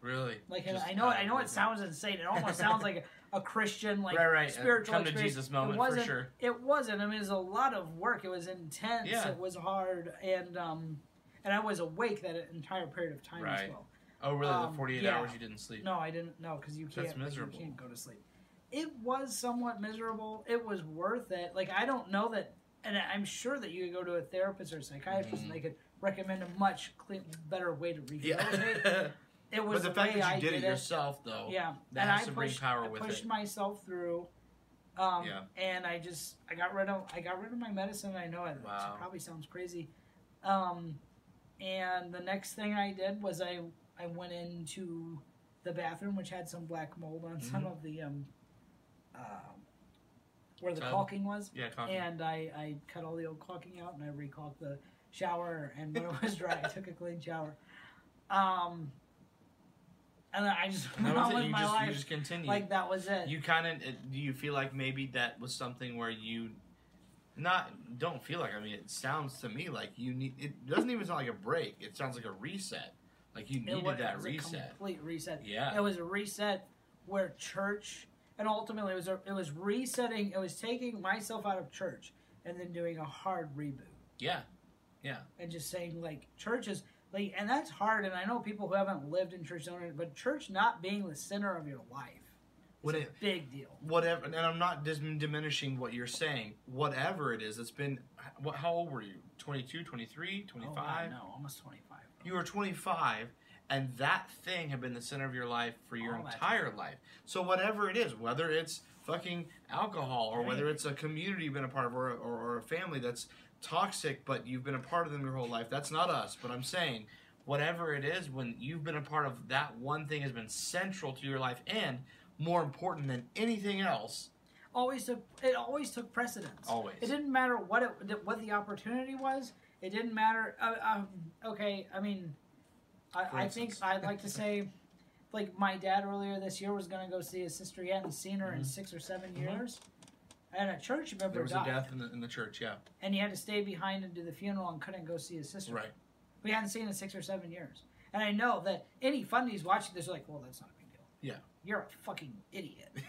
Really. Like Just I know, I know it sounds insane. It almost *laughs* sounds like a, a Christian, like Right, right. spiritual Come to. Jesus moment it for wasn't, sure. It wasn't. I mean, it was a lot of work. It was intense. Yeah. It was hard, and um, and I was awake that entire period of time as Right. well. Oh, really? Um, the 48 yeah. hours you didn't sleep. No, I didn't. No, because you can't. That's like, miserable. you can't go to sleep. It was somewhat miserable. It was worth it. Like I don't know that, and I'm sure that you could go to a therapist or a psychiatrist, Mhm. and they could recommend a much clean, better way to rehabilitate. Yeah. *laughs* It was but the way fact that you I did, did it yourself, though. Yeah, That and has I pushed, power I with pushed it. myself through. Um, Yeah. And I just I got rid of I got rid of my medicine. I know it Wow. probably sounds crazy. Um, and the next thing I did was I I went into the bathroom, which had some black mold on some Mhm. of the um, um, where the Tub. caulking was, Yeah, coffee. and I I cut all the old caulking out and I recaulked the shower. And when it was dry, I took a clean shower. Um, and then I just And *laughs* went that was on it. with You my just, life you just continued. like that was it. you kind of do you feel like maybe that was something where you not don't feel like i mean it sounds to me like you need it doesn't even sound like a break it sounds like a reset like you it needed was, that it was a reset complete reset. yeah It was a reset where church, and ultimately it was a, it was resetting. It was taking myself out of church and then doing a hard reboot yeah Yeah. and just saying like church is like, and that's hard. And I know people who haven't lived in church don't, but church not being the center of your life what a it- big deal. whatever and i'm not dis- diminishing what you're saying whatever it is it's been what how old were you 22 23 Oh, 25 God, no, almost twenty five. You were 25 and that thing had been the center of your life for your oh All entire life so whatever it is whether it's fucking alcohol or whether it's a community you've been a part of or, or, or a family that's toxic but you've been a part of them your whole life that's not us but i'm saying whatever it is when you've been a part of that one thing has been central to your life and more important than anything else always took it always took precedence. always It didn't matter what it what the opportunity was. It didn't matter. Uh, um, okay, I mean, I, I think. I'd like to say, like my dad earlier this year was going to go see his sister. He hadn't seen her in Mhm. six or 7 Mhm. years, and a church member there was a death in the, in the church yeah and he had to stay behind and do the funeral and couldn't go see his sister. right We hadn't seen in six or seven years, and I know that any fundies watching this are like, well, that's not a big deal. Yeah. You're a fucking idiot. *laughs*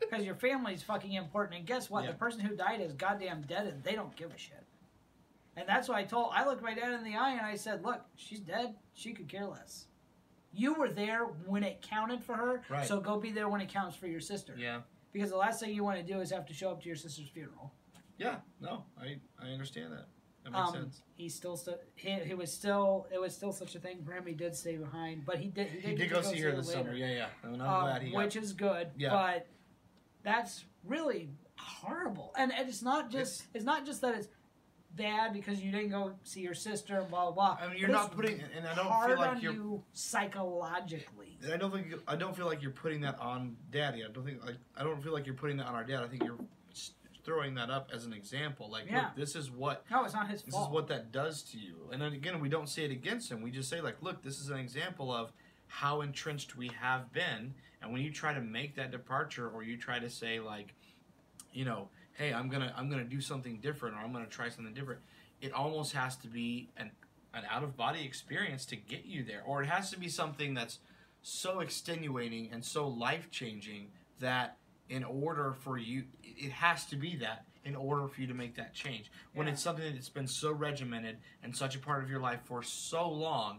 Because your family's fucking important. And guess what? Yeah. The person who died is goddamn dead and they don't give a shit. And that's why I told, I looked my dad in the eye and I said, look, she's dead. She could care less. You were there when it counted for her, Right. so go be there when it counts for your sister. yeah Because the last thing you want to do is have to show up to your sister's funeral. yeah no i i understand that that makes Um, sense He still, st- he, he was still, it was still such a thing for him. He did stay behind, but he did, he did, He did go see her this later. summer. Yeah, yeah. And I'm um, glad he got. which is good. Yeah. But that's really horrible, and and it's not just It's- it's, not just that it's bad because you didn't go see your sister, blah blah. blah. I mean, you're but not putting, and I don't feel like on you're. you psychologically. I don't think I don't feel like you're putting that on Daddy. I don't think like I don't feel like you're putting that on our dad. I think you're throwing that up as an example. Like, Yeah. look, this is what No, it's not his this fault. is what that does to you. And then again, we don't say it against him. We just say like, look, this is an example of how entrenched we have been. And when you try to make that departure, or you try to say like, you know, hey, I'm gonna I'm gonna do something different, or I'm gonna try something different, it almost has to be an an out of body experience to get you there, or it has to be something that's so extenuating and so life changing that in order for you, it has to be that in order for you to make that change. When Yeah. it's something that's been so regimented and such a part of your life for so long,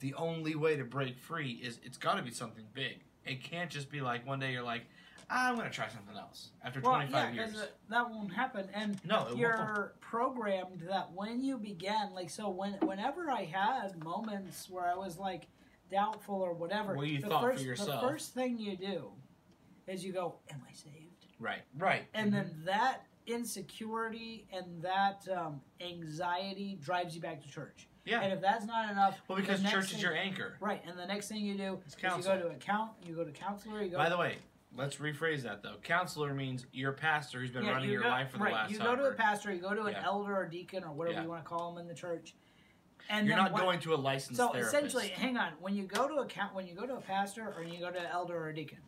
the only way to break free is it's got to be something big. It can't just be like one day you're like, I'm going to try something else after Well, 25 yeah, years. that won't happen. And No, it won't. you're programmed that when you began, like, so when whenever I had moments where I was like doubtful or whatever, What you the thought for first, yourself. The first thing you do is you go, "Am I saved?" Right, right. And Mhm. then that insecurity and that um, anxiety drives you back to church. yeah. And if that's not enough, well, because church is your anchor. right. And the next thing you do is you go to a count, you go to counselor, you go. By the way, let's rephrase that though. Counselor means your pastor who's been Yeah, running you your go- life for the right, last You go to a pastor, you go to an Yeah. elder or deacon or whatever Yeah. you want to call them in the church. And You're not what- going to a licensed So therapist. essentially, hang on. When you go to a count, when you go to a pastor or you go to an elder or a deacon,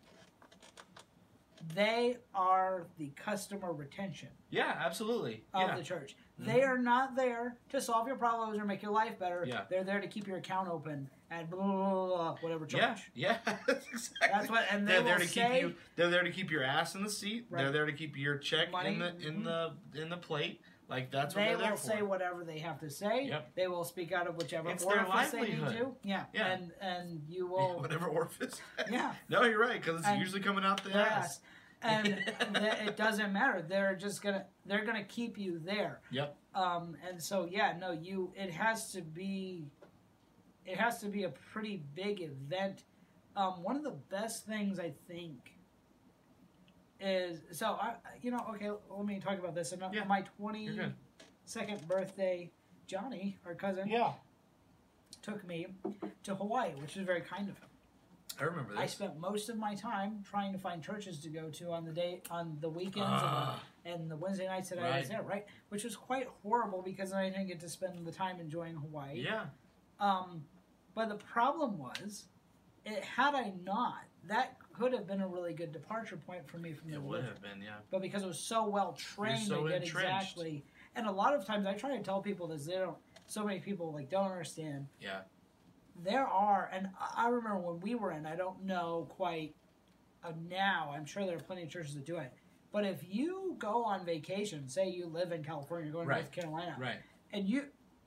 they are the customer retention yeah, absolutely. of yeah. the church. Mhm. They are not there to solve your problems or make your life better. Yeah. They're there to keep your account open at blah, blah, blah, blah, whatever church. Yeah, yeah, *laughs* that's exactly. That's what, and they they're there to say, keep you. They're there to keep your ass in the seat. They're there to keep your check Money. in the in the in the plate. Like that's what they they're there will for. say whatever they have to say. Yep. They will speak out of whichever It's orifice they need to. Yeah. Yeah. And and you Yeah, *laughs* will. whatever orifice. *laughs* Yeah. no, you're right because it's And usually coming out the ass. And it doesn't matter. They're just gonna they're gonna keep you there. Yep. Um, and so yeah, no, you it has to be it has to be a pretty big event. Um, one of the best things I think is so I you know okay let me talk about this. On Yeah, my twenty You're good. second birthday, Johnny, our cousin, Yeah. took me to Hawaii, which was very kind of him. I remember this. I spent most of my time trying to find churches to go to on the day on the weekends Ah. and, the, and the Wednesday nights that I was Right. there, right? Which was quite horrible because I didn't get to spend the time enjoying Hawaii. yeah. Um, but the problem was, it had I not, that could have been a really good departure point for me from the It would have been. Yeah. But because it was so well trained, so I get entrenched. exactly. And a lot of times I try to tell people this, they don't. So many people like don't understand Yeah. there are, and I I remember when we were in, I don't know quite uh, now, I'm sure there are plenty of churches that do it. But if you go on vacation, say you live in California, you're going Right. to North Carolina, Right. and you,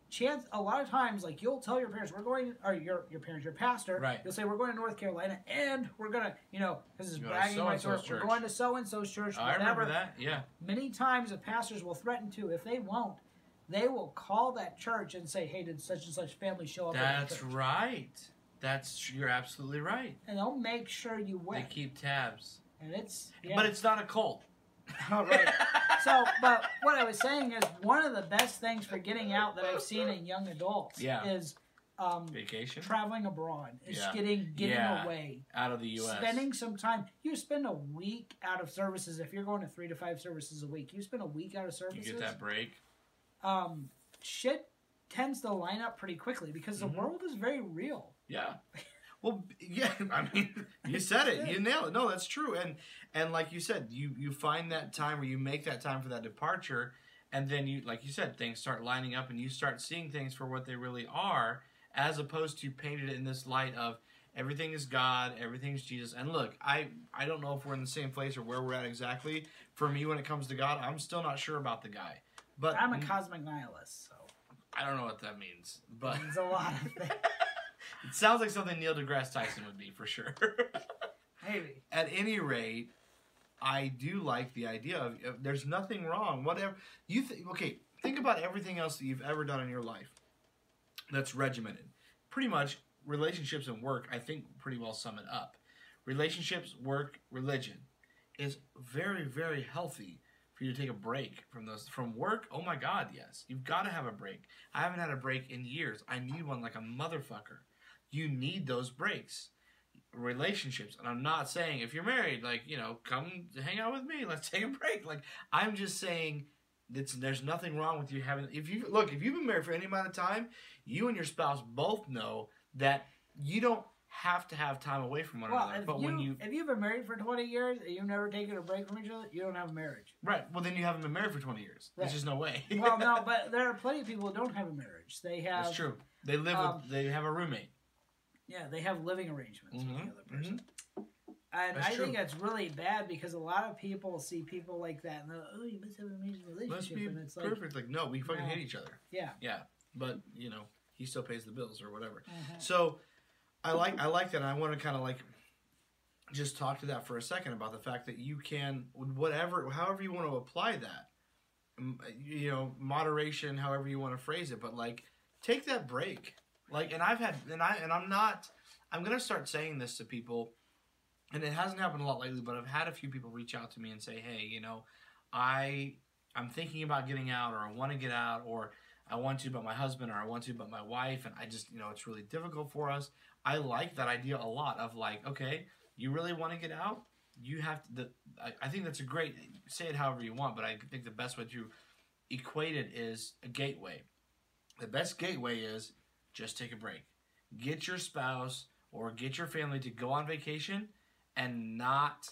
chance, a lot of times, like you'll tell your parents, we're going, or your, your parents, your pastor, Right. you'll say, we're going to North Carolina, and we're going to, you know, this is bragging rights, so-and-so's we're, church. going to so and so's church, I whatever. remember that. Yeah. Many times the pastors will threaten to, if they won't, they will call that church and say, hey, did such and such family show up That's right. That's you're absolutely right. and they'll make sure you They win. keep tabs. And it's yeah. But it's not a cult. *laughs* All right. so, but what I was saying is one of the best things for getting out that I've seen in young adults Yeah. is um, Vacation traveling abroad. Is Yeah. getting getting Yeah. away, out of the U.S. spending some time. You spend a week out of services if you're going to three to five services a week. You spend a week out of You services. get that break. Um, shit tends to line up pretty quickly because the world is very real. Yeah. *laughs* Well, yeah. *laughs* I mean, you said it. You nailed it. No, that's true. And and like you said, you you find that time where you make that time for that departure, and then you, like you said, things start lining up, and you start seeing things for what they really are, as opposed to painted in this light of everything is God, everything's Jesus. And look, I I don't know if we're in the same place or where we're at exactly. For me, when it comes to God, I'm still not sure about the guy. But I'm a cosmic nihilist, so I don't know what that means, but there's a lot of *laughs* things. It sounds like something Neil deGrasse Tyson would be for sure. *laughs* Maybe. At any rate, I do like the idea of, of there's nothing wrong. Whatever you think. Okay, think about everything else that you've ever done in your life that's regimented. Pretty much relationships and work. I think pretty well sum it up. Relationships, work, religion is very very healthy for you to take a break from those from work. Oh my God, yes, you've got to have a break. I haven't had a break in years. I need one like a motherfucker. You need those breaks relationships and i'm not saying if you're married like you know come hang out with me *laughs* let's take a break like i'm just saying it's, there's nothing wrong with you having if you look if you've been married for any amount of time you and your spouse both know that you don't have to have time away from one Well, another. But you, when you if you've been married for twenty years and you've never taken a break from each other, you don't have a marriage. right, well then you haven't been married for twenty years. Right. There's just no way. Well, no, *laughs* but there are plenty of people who don't have a marriage. They have that's true. They live um, with they have a roommate. Yeah, they have living arrangements with Mhm, the other person. And That's I think that's really bad because a lot of people see people like that and they're like, oh, you must have an amazing relationship. Let's be and it's like, perfect. Like no, we fucking No. hate each other. yeah. Yeah, but you know he still pays the bills or whatever. Mhm. So I like I like that. And I want to kind of like just talk to that for a second about the fact that you can whatever however you want to apply that. You know, moderation, however you want to phrase it, but like take that break. Like, and I've had, and I, and I'm not. I'm gonna start saying this to people, and it hasn't happened a lot lately. But I've had a few people reach out to me and say, "Hey, you know, I, I'm thinking about getting out, or I want to get out, or I want to, but my husband, or I want to, but my wife, and I just, you know, it's really difficult for us." I like that idea a lot of like, okay, you really want to get out, you have to. The, I, I think that's a great. Say it however you want, but I think the best way to equate it is a gateway. The best gateway is just take a break. Get your spouse or get your family to go on vacation and not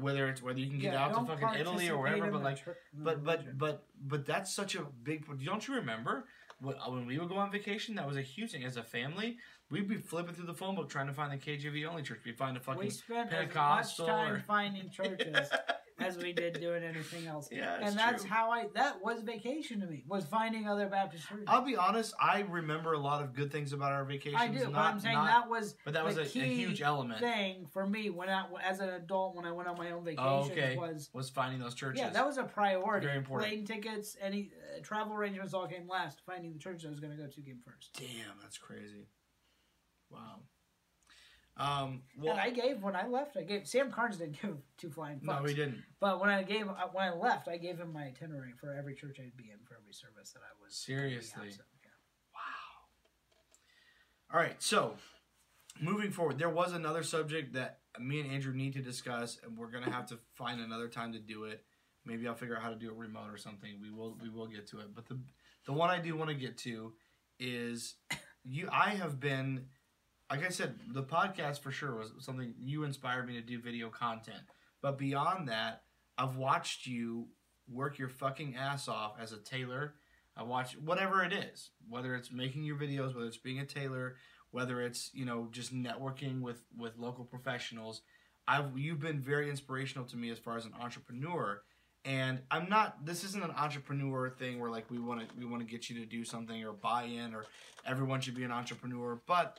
whether it's whether you can get Yeah, out to fucking Italy or wherever, but like but but but but that's such a big. Don't you remember when, when we would go on vacation? That was a huge thing. As a family, we'd be flipping through the phone book trying to find the KJV only church. We'd find a fucking we spent as much time or- finding churches *laughs* as we did doing anything else. *laughs* Yeah, and that's true. how I that was vacation to me was finding other Baptist churches. I'll be honest. I remember a lot of good things about our vacations. I do, not, but I'm saying not- that was but that was a, a huge element. thing for me when I as an adult when I went on my own vacations Oh, okay. was Was finding those churches. yeah that was a priority. Very important. Plane tickets, any uh, travel arrangements all came last. Finding the church I was going to go to came first. Damn, that's crazy. Wow. Um. Well, and I gave when I left. I gave Sam Carnes didn't *laughs* give two flying fucks. no, we didn't. But when I gave uh, when I left, I gave him my itinerary for every church I'd be in for every service that I was Seriously? absent. Yeah. All right, so moving forward, there was another subject that me and Andrew need to discuss, and we're gonna have to find another time to do it. Maybe I'll figure out how to do it remote or something. We will we will get to it. But the the one I do want to get to is you. I have been, like I said, the podcast for sure was something you inspired me to do video content. But beyond that, I've watched you work your fucking ass off as a tailor. I watch whatever it is, whether it's making your videos, whether it's being a tailor, whether it's you know just networking with with local professionals. I've you've been very inspirational to me as far as an entrepreneur, and I'm not. This isn't an entrepreneur thing where like we want to we want to get you to do something or buy in or everyone should be an entrepreneur, but.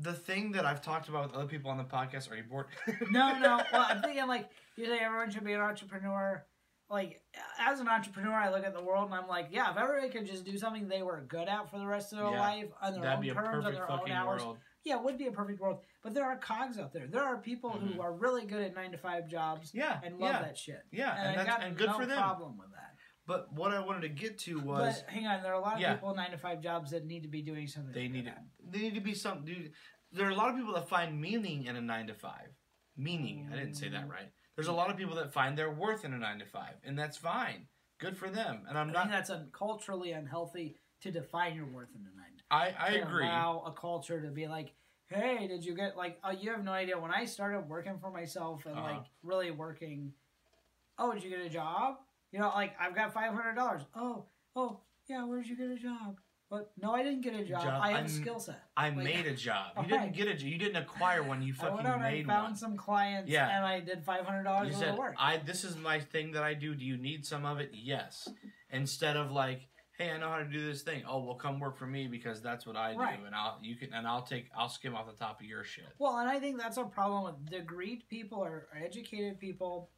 The thing that I've talked about with other people on the podcast, are you bored? *laughs* No, no. Well, I'm thinking like you say everyone should be an entrepreneur. Like as an entrepreneur, I look at the world and I'm like, yeah, if everybody could just do something they were good at for the rest of their Yeah. life on their own be a terms, on their own hours, world. yeah, it would be a perfect world. But there are cogs out there. There are people Mhm. who are really good at nine to five jobs Yeah, and love yeah, that shit. yeah, And, and, got and good no for them. problem with that. But what I wanted to get to was But hang on, there are a lot of Yeah. people nine to five jobs that need to be doing something. they need to, they need to be something. dude. There are a lot of people that find meaning in a nine to five. Meaning, I didn't say that right. There's a lot of people that find their worth in a nine to five, and that's fine. Good for them. And I'm I not. that's un- culturally unhealthy to define your worth in a nine. I I to agree. Allow a culture to be like, hey, did you get like? Oh, you have no idea. When I started working for myself and Uh-huh. like really working, oh, did you get a job? You know, like I've got five hundred dollars. Oh, oh, yeah. Where did you get a job? But no, I didn't get a job. Job. I have I'm- a skill set. I Like, made a *laughs* job. You didn't get a. You didn't acquire one. You fucking I went out and I found one. some clients Yeah. and I did five hundred dollars worth said, of work. "I this is my thing that I do. Do you need some of it? Yes." Instead of like, "Hey, I know how to do this thing. Oh, well, come work for me because that's what I do, Right. and I'll you can and I'll take I'll skim off the top of your shit." Well, and I think that's a problem with degreed people or or educated people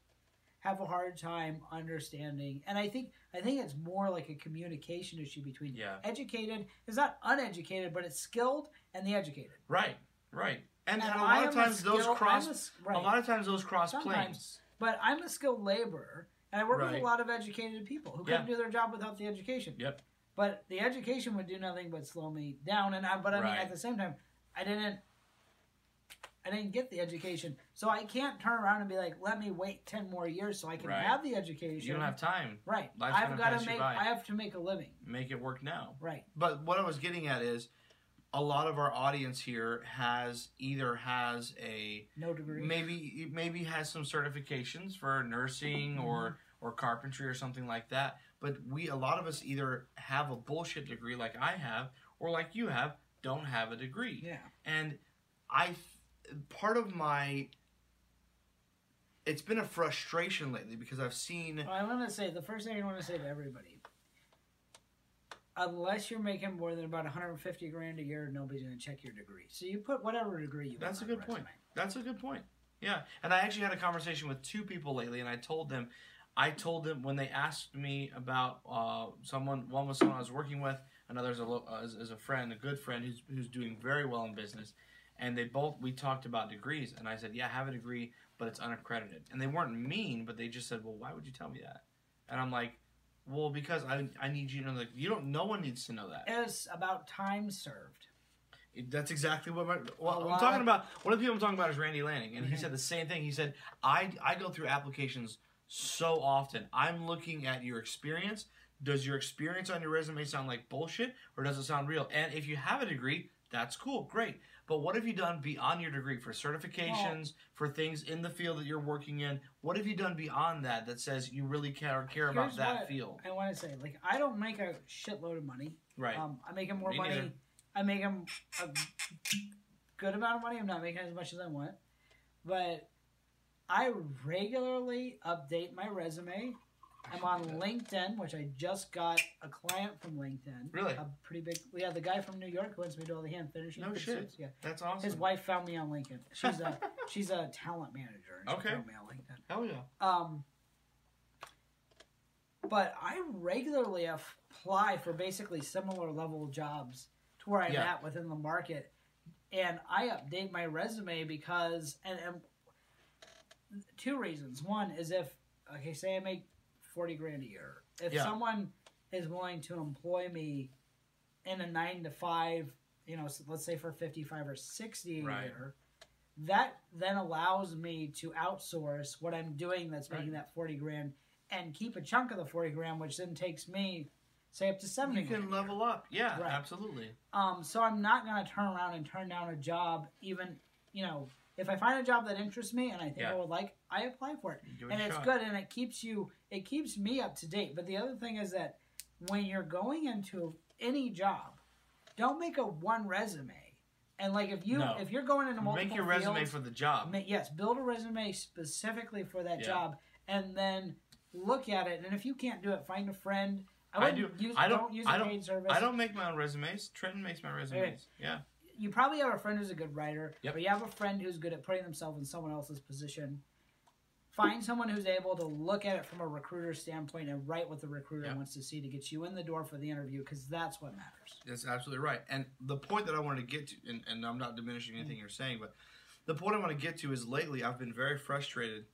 have a hard time understanding. And I think I think it's more like a communication issue between Yeah. educated. is not uneducated, but it's skilled and the educated. Right. Right. And, and a I lot of am a times those cross. A right. A lot of times those cross planes. But I'm a skilled laborer, and I work with a lot of educated people who Yeah. couldn't do their job without the education. Yep. But the education would do nothing but slow me down. And I, but I mean, at the same time, I didn't. I didn't get the education, so I can't turn around and be like, "Let me wait ten more years so I can Right. have the education." You don't have time. right. Life's I've gonna got to you make. by. I have to make a living. Make it work now. Right. But what I was getting at is, a lot of our audience here has either has a No degree. maybe maybe has some certifications for nursing Mm-hmm. or or carpentry or something like that but we a lot of us either have a bullshit degree like i have or like you have don't have a degree Yeah. and i part of my it's been a frustration lately because i've seen Well, I want to say the first thing I want to say to everybody: unless you're making more than about 150 grand a year, nobody's going to check your degree. So you put whatever degree you. That's a good point. That's a good point. Yeah, and I actually had a conversation with two people lately, and I told them, I told them when they asked me about uh, someone. One was someone I was working with. Another is a uh, is, is a friend, a good friend who's who's doing very well in business. And they both we talked about degrees, and I said, yeah, I have a degree, but it's unaccredited. And they weren't mean, but they just said, well, why would you tell me that? And I'm like, well, because I I need you to know that you don't. No one needs to know that. It's about time served. That's exactly what my, I'm talking about. One of the people I'm talking about is Randy Lanning, and he Mhm. said the same thing. He said, "I I go through applications so often. I'm looking at your experience. Does your experience on your resume sound like bullshit, or does it sound real? And if you have a degree, that's cool, great. But what have you done beyond your degree for certifications, for things in the field that you're working in? What have you done beyond that that says you really care care about that field? I want to say, like, I don't make a shitload of money. Right. Um, I make more Me money. neither. I make a, a good amount of money. I'm not making as much as I want, but I regularly update my resume. I'm on LinkedIn, which I just got a client from LinkedIn. Really? A pretty big. We have the guy from New York who wants me to do all the hand finishing. No shit. suits. Yeah. That's awesome. His wife found me on LinkedIn. She's a *laughs* she's a talent manager. And she Okay. found me on LinkedIn. Hell yeah. Um, but I regularly apply for basically similar level jobs to where I'm Yeah. at within the market, and I update my resume because and, and two reasons. One is if okay, say I make forty grand a year, if Yeah. someone is willing to employ me in a nine to five, you know, let's say for fifty five or sixty a Right. year. That then allows me to outsource what I'm doing that's making Right. that 40 grand and keep a chunk of the 40 grand, which then takes me, say, up to 70 You can a year. level up. Yeah, Right. absolutely. Um, so I'm not going to turn around and turn down a job, even, you know, if I find a job that interests me and I think Yeah. I would like, I apply for it. Give And it's shot. good and it keeps you, it keeps me up to date. But the other thing is that when you're going into any job, don't make a one resume. And like if you No. if you're going into multiple Make your resume for the job. Ma- yes, build a resume specifically for that Yeah. job, and then look at it. And if you can't do it, find a friend. I I do- use. I don't, don't- use I don't-. I don't make my own resumes. Trenton makes my resumes. Yeah. You probably have a friend who's a good writer, Yep. or you have a friend who's good at putting themselves in someone else's position. Find someone who's able to look at it from a recruiter standpoint and write what the recruiter Yep. wants to see to get you in the door for the interview, because that's what matters. That's absolutely right. And the point that I wanted to get to, and, and I'm not diminishing anything mm. you're saying, but the point I want to get to is lately I've been very frustrated.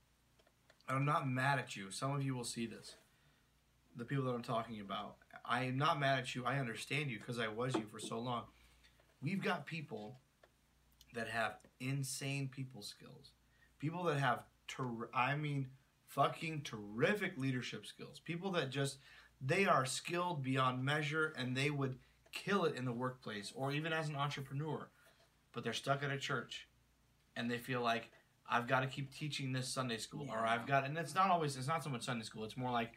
And I'm not mad at you. Some of you will see this. The people that I'm talking about. I am not mad at you. I understand you because I was you for so long. We've got people that have insane people skills. People that have, ter- I mean, fucking terrific leadership skills. People that just, they are skilled beyond measure and they would kill it in the workplace or even as an entrepreneur. But they're stuck at a church and they feel like, I've got to keep teaching this Sunday school, or I've got, and it's not always, it's not so much Sunday school. It's more like,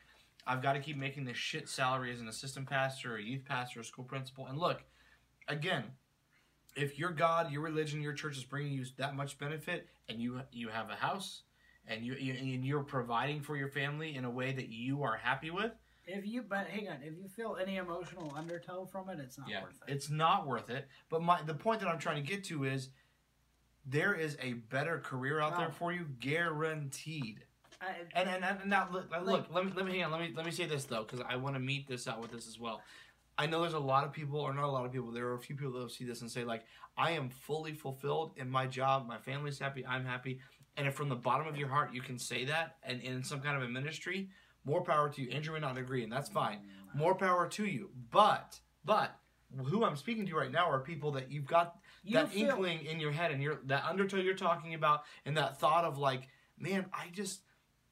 I've got to keep making this shit salary as an assistant pastor, a youth pastor, or school principal. And look, again, if your God, your religion, your church is bringing you that much benefit, and you you have a house, and you, you and you're providing for your family in a way that you are happy with, If you, but hang on, if you feel any emotional undertow from it, it's not yeah, worth it. it's not worth it. But my the point that I'm trying to get to is there is a better career out there for you, guaranteed. I, And and, and now look, look, let me let me hang on. Let me let me say this though, because I want to meet this out with this as well. I know there's a lot of people, or not a lot of people. There are a few people that will see this and say like, I am fully fulfilled in my job. My family's happy. I'm happy. And if from the bottom of your heart you can say that, and in some kind of a ministry, more power to you. Andrew may not agree, and that's fine. More power to you. But but who I'm speaking to right now are people that you've got You that feel- inkling in your head and your that undertow you're talking about and that thought of like man i just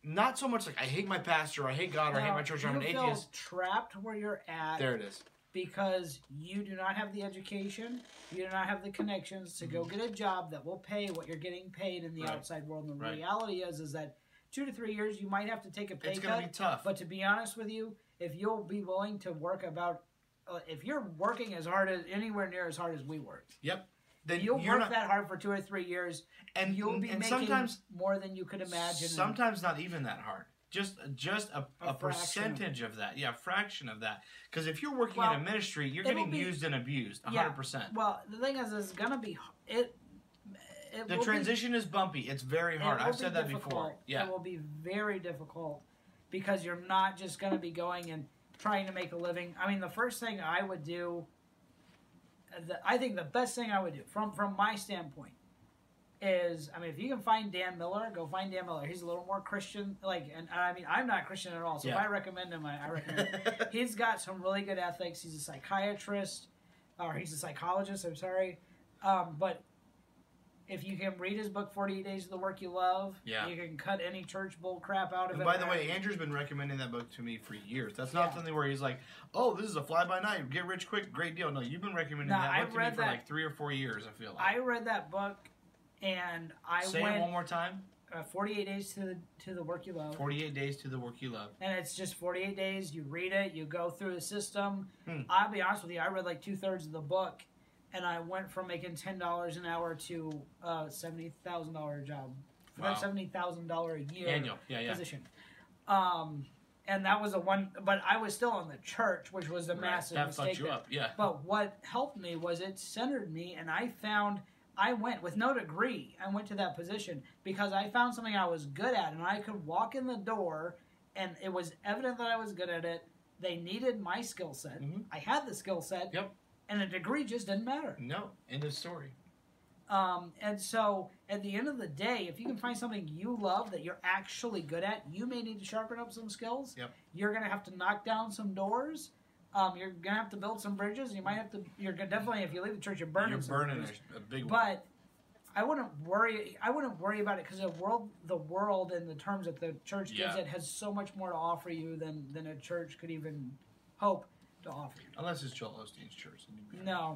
not so much like i hate my pastor i hate god or i hate my church or i'm an atheist trapped where you're at there it is because you do not have the education, you do not have the connections to go get a job that will pay what you're getting paid in the Mm-hmm. Right. outside world. And the Right. reality is, is that two to three years you might have to take a pay It's cut. gonna be tough. But to be honest with you, if you'll be willing to work about, uh, if you're working as hard as anywhere near as hard as we worked, yep. Then you'll work not, that hard for two or three years, and you'll be and making sometimes more than you could imagine. Sometimes not even that hard. Just just a, A a, percentage of that. Yeah, a fraction of that. Because if you're working Well, in a ministry, you're getting be- used and abused. Yeah. 100%. well, the thing is, it's gonna be it. it the will be- transition is bumpy. It's very hard. I've be said that before. Yeah. it will be very difficult because you're not just gonna be going and trying to make a living. I mean, the first thing I would do, the, I think the best thing I would do from from my standpoint is, I mean, if you can find Dan Miller, go find Dan Miller. He's a little more Christian, like, and I mean, I'm not Christian at all, so if I recommend him, I, I recommend. him. *laughs* He's got some really good ethics. He's a psychiatrist, or he's a psychologist. I'm sorry, um, but if you can read his book, 48 Days of the Work You Love, Yeah. you can cut any church bull crap out of And it. by the way, Andrew's been recommending that book to me for years. That's not Yeah. something where he's like, "Oh, this is a fly by night, get rich quick, great deal." No, you've been recommending No, that I book to me for that- like three or four years. I feel like. I read that book, and I Say it went one more time. uh, 48 Days to the to the Work You Love. Forty-eight days to the work you love. and it's just 48 days. You read it, you go through the system. Hmm. I'll be honest with you, I read like two thirds of the book, and I went from making ten dollars an hour to a seventy thousand dollar job, Wow. seventy thousand dollar a year Annual. Yeah, yeah. position. Um, and that was the one, but I was still in the church, which was a Right. massive That mistake. fucked you up. Yeah. But what helped me was it centered me, and I found I went with no degree. I went to that position because I found something I was good at, and I could walk in the door, and it was evident that I was good at it. They needed my skill set. Mhm. I had the skill set. Yep. And a degree just didn't matter. No. End of story. Um, and so at the end of the day, if you can find something you love that you're actually good at, you may need to sharpen up some skills. Yep. You're gonna have to knock down some doors. Um, you're gonna have to build some bridges. You might have to. You're gonna definitely if you leave the church, you're burning. You're burning bridges. a, big one. But I wouldn't worry. I wouldn't worry about it because the world, the world, and the terms that the church gives Yeah. it has so much more to offer you than than a church could even hope to offer. Unless it's Joel Osteen's church. No,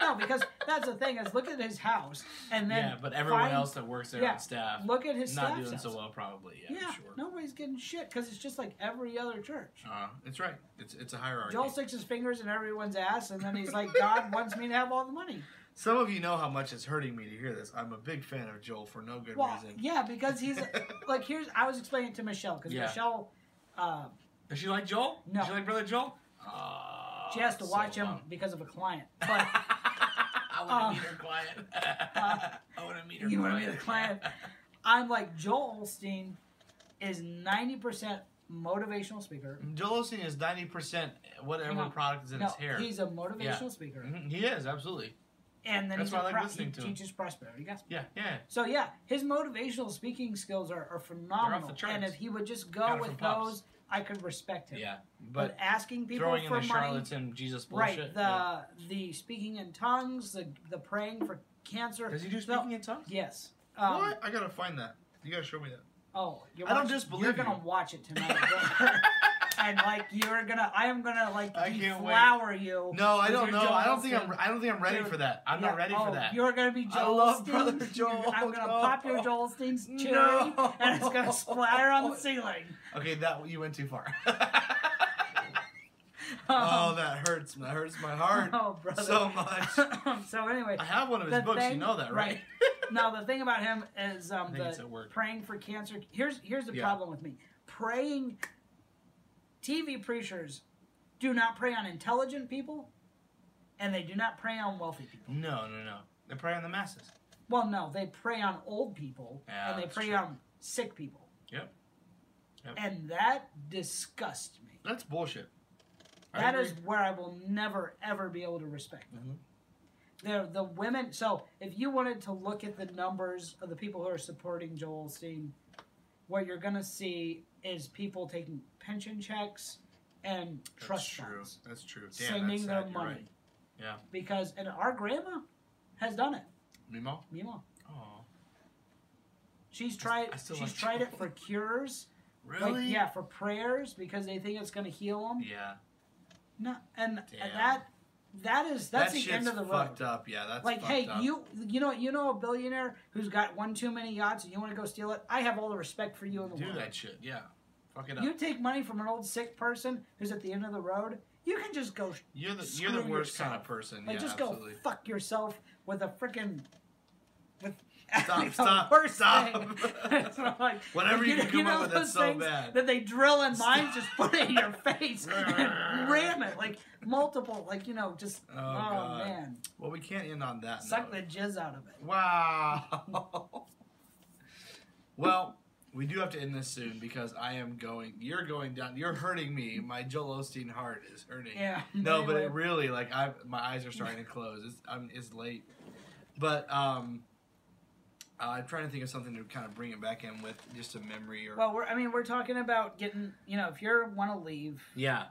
no, because that's the thing is look at his house and then yeah, but everyone find- else that works there yeah, on staff look at his not doing house. so well, probably. Yeah, Yeah, sure. nobody's getting shit because it's just like every other church. Uh, it's right. It's it's a hierarchy. Joel sticks his fingers in everyone's ass, and then he's like, "God wants me to have all the money." Some of you know how much it's hurting me to hear this. I'm a big fan of Joel for no good Well, reason. yeah, because he's *laughs* like, here's I was explaining it to Michelle because Yeah. Michelle, uh, Does she like Joel? No. Does she like brother Joel? Oh, she has to so watch him because of a client. *laughs* But I want to uh, meet her client. *laughs* *laughs* I want to meet her. you want to meet be the client? I'm like Joel Osteen is ninety percent motivational speaker. Joel Osteen is ninety percent whatever No, product is in No, his hair. he's a motivational Yeah. speaker, Mhm, He is absolutely. and then That's he's why a I like pro- listening he to him. teaches prosperity gospel. Yeah, yeah. So yeah, his motivational speaking skills are, are phenomenal. the charts. and if he would just go with from Pops. those, I could respect him. Yeah, But, but asking people throwing in for the money, charlatan Jesus bullshit. right? The yeah. the speaking in tongues, the the praying for cancer. Does he do No, speaking in tongues? Yes. Um, what? I gotta find that. You gotta show me that. Oh, you're I don't watching- disbelieve You're gonna you. watch it tonight, brother. *laughs* *laughs* and like you're gonna, I am gonna like I deflower you. No, I don't know. Joel I don't think I'm. I don't think I'm ready Dude, for that. I'm Yeah, not ready oh, for that. You're gonna be I Joel love Osteen. Brother Joel, I'm gonna no. pop your Joel *laughs* cherry, No. and it's gonna splatter on the ceiling. Okay, that you went too far. *laughs* *laughs* Um, oh, that hurts. That hurts my heart oh, brother. so much. so anyway, I have one of his books. thing- you know that, right? now the thing about him is um, I the praying for cancer. Here's here's the Yeah. problem with me. Praying. TV preachers do not prey on intelligent people, and they do not prey on wealthy people. No, no, no. They prey on the masses. Well, no, they prey on old people, Yeah, and they prey true. on sick people. Yep. Yep. And that disgusts me. That's bullshit. I That agree. is where I will never ever be able to respect them. Mhm. The the women. So if you wanted to look at the numbers of the people who are supporting Joel Osteen, what you're gonna see is people taking pension checks and That's trust true. funds, That's true. Damn, sending that's their sad. Money. right. Yeah. Because and our grandma has done it. Mimo? Mima. Oh. She's tried. I she's like tried it for cures. Really? Like, yeah, for prayers because they think it's gonna heal them. Yeah. No, and Damn. that that is that's that the end of the road. fucked up. Yeah, that's like, hey, up. you you know you know a billionaire who's got one too many yachts and you want to go steal it? I have all the respect for you in the do world. that shit. Yeah, fuck it up. You take money from an old sick person who's at the end of the road. You can just go You're the you're the worst kind of person. like yeah, just absolutely. go fuck yourself with a freaking Stop, *laughs* stop, worst stop. thing. Like- *laughs* Whatever you can come up with that's so bad. that they drill in mines, just put it in your *laughs* face and ram it like multiple, like you know, just Oh, oh, God. man, Well, we can't end on that. suck note. the jizz out of it. Wow. well, we do have to end this soon because I am going. You're going down. You're hurting me. My Joel Osteen heart is hurting. Yeah. No, but it really like I my eyes are starting to close. It's I'm, it's late, but um, uh, I'm trying to think of something to kind of bring it back in with just a memory or Well, we're, I mean, we're talking about getting, you know, if you want to leave, yeah.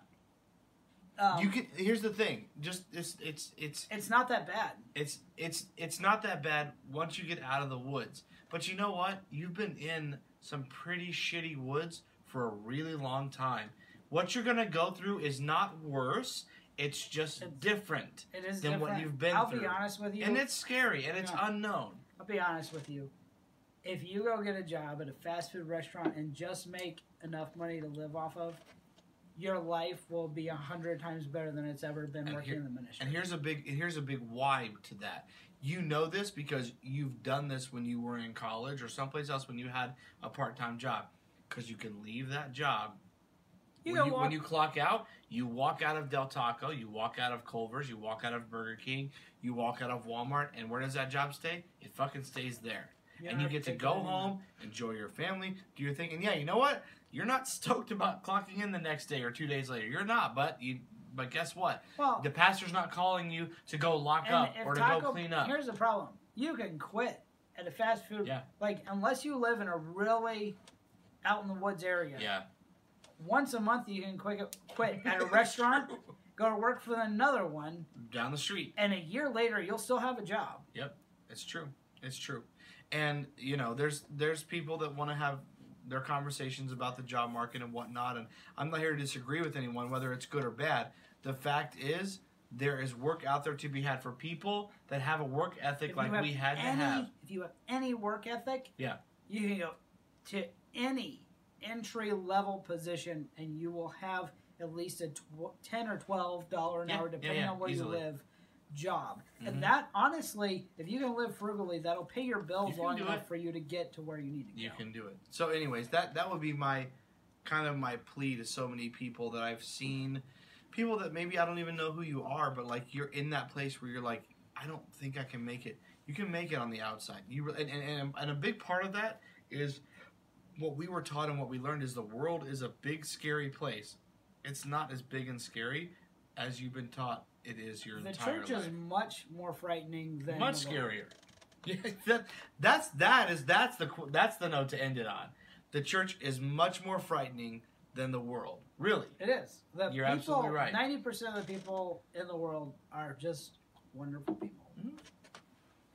um, you can. Here's the thing. Just it's it's it's it's not that bad. it's it's it's not that bad once you get out of the woods. But you know what? You've been in some pretty shitty woods for a really long time. What you're gonna go through is not worse. It's just It's- different It is than what you've been I'll through. be honest with you. and it's scary and it's Yeah. unknown. I'll be honest with you. If you go get a job at a fast food restaurant and just make enough money to live off of, your life will be a hundred times better than it's ever been And working here- in the ministry. And here's a big and here's a big why to that. You know this because you've done this when you were in college or someplace else when you had a part-time job. Because you can leave that job you when, know you, when you clock out, you walk out of Del Taco, you walk out of Culver's, you walk out of Burger King, you walk out of Walmart, and where does that job stay? It fucking stays there. You're and you get to go home, enjoy your family, do your thing, and yeah, you know what? You're not *laughs* stoked about clocking in the next day or two days later. You're not, but you. But guess what? Well, The pastor's not calling you to go lock up or to Taco, go clean up. Here's the problem: you can quit at a fast food. Yeah. Like unless you live in a really out in the woods area. Yeah. Once a month, you can quit quit at a restaurant, *laughs* go to work for another one, Down the street. and a year later, you'll still have a job. Yep, it's true. It's true. And you know, there's there's people that want to have their conversations about the job market and whatnot. And I'm not here to disagree with anyone, whether it's good or bad. The fact is, there is work out there to be had for people that have a work ethic If like we had to have. If you have any work ethic, Yeah. you can go to any entry level position, and you will have at least a tw- ten or twelve dollar an Yeah, hour, depending yeah, on where easily. you live. Job, Mhm. and that honestly, if you can live frugally, that'll pay your bills You long enough it. for you to get to where you need to go. You can do it. So, anyways, that that would be my kind of my plea to so many people that I've seen, people that maybe I don't even know who you are, but like you're in that place where you're like, I don't think I can make it. You can make it on the outside. You and, and, and a big part of that is what we were taught and what we learned is the world is a big scary place. It's not as big and scary as you've been taught it is your The entire church life. is much more frightening than much the scarier. *laughs* Yeah, that, that's that is that's the that's the note to end it on. The church is much more frightening than the world. Really, It is. The You're people, absolutely right. Ninety percent of the people in the world are just wonderful people. Mhm.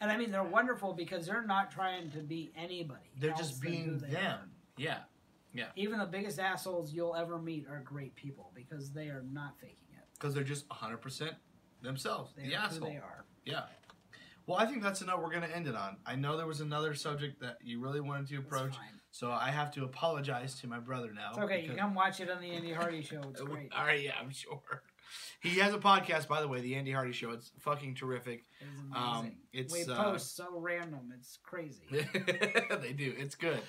And I mean, they're wonderful because they're not trying to be anybody. they're just being they them. are. Yeah, Even the biggest assholes you'll ever meet are great people because they are not faking it. because they're just hundred percent themselves. They the are asshole. they are. Yeah. Well, I think that's the note we're going to end it on. I know there was another subject that you really wanted to approach, so I have to apologize to my brother now. It's okay. You come watch it on the Andy Hardy show. It's *laughs* great. All right, yeah, I'm sure. He has a podcast, by the way, the Andy Hardy Show. It's fucking terrific. It's amazing. Um, it's we uh, post so random. It's crazy. *laughs* they do. It's good.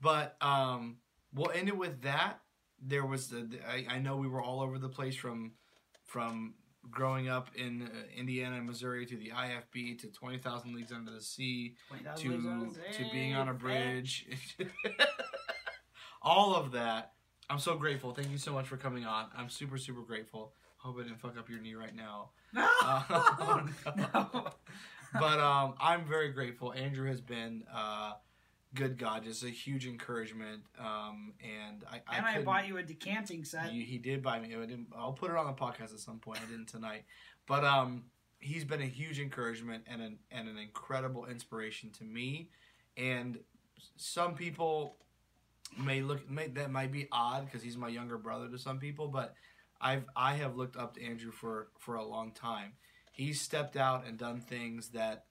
But um, we'll end it with that. There was the, the- I, I know we were all over the place from from growing up in uh, Indiana and Missouri to the IFB to Twenty Thousand Leagues Under the Sea to to being on a bridge. *laughs* all of that. I'm so grateful. Thank you so much for coming on. I'm super super grateful. Hope I didn't fuck up your knee right now. *laughs* No. Uh, no. *laughs* *laughs* but um, I'm very grateful. Andrew has been uh, good God, just a huge encouragement. Um, and I, I and I bought you a decanting set. you- he did buy me. I didn't, I'll put it on the podcast at some point. I didn't tonight, but um, he's been a huge encouragement and an and an incredible inspiration to me. And some people may look may, that might be odd because he's my younger brother to some people, but I've I have looked up to Andrew for for a long time. He's stepped out and done things that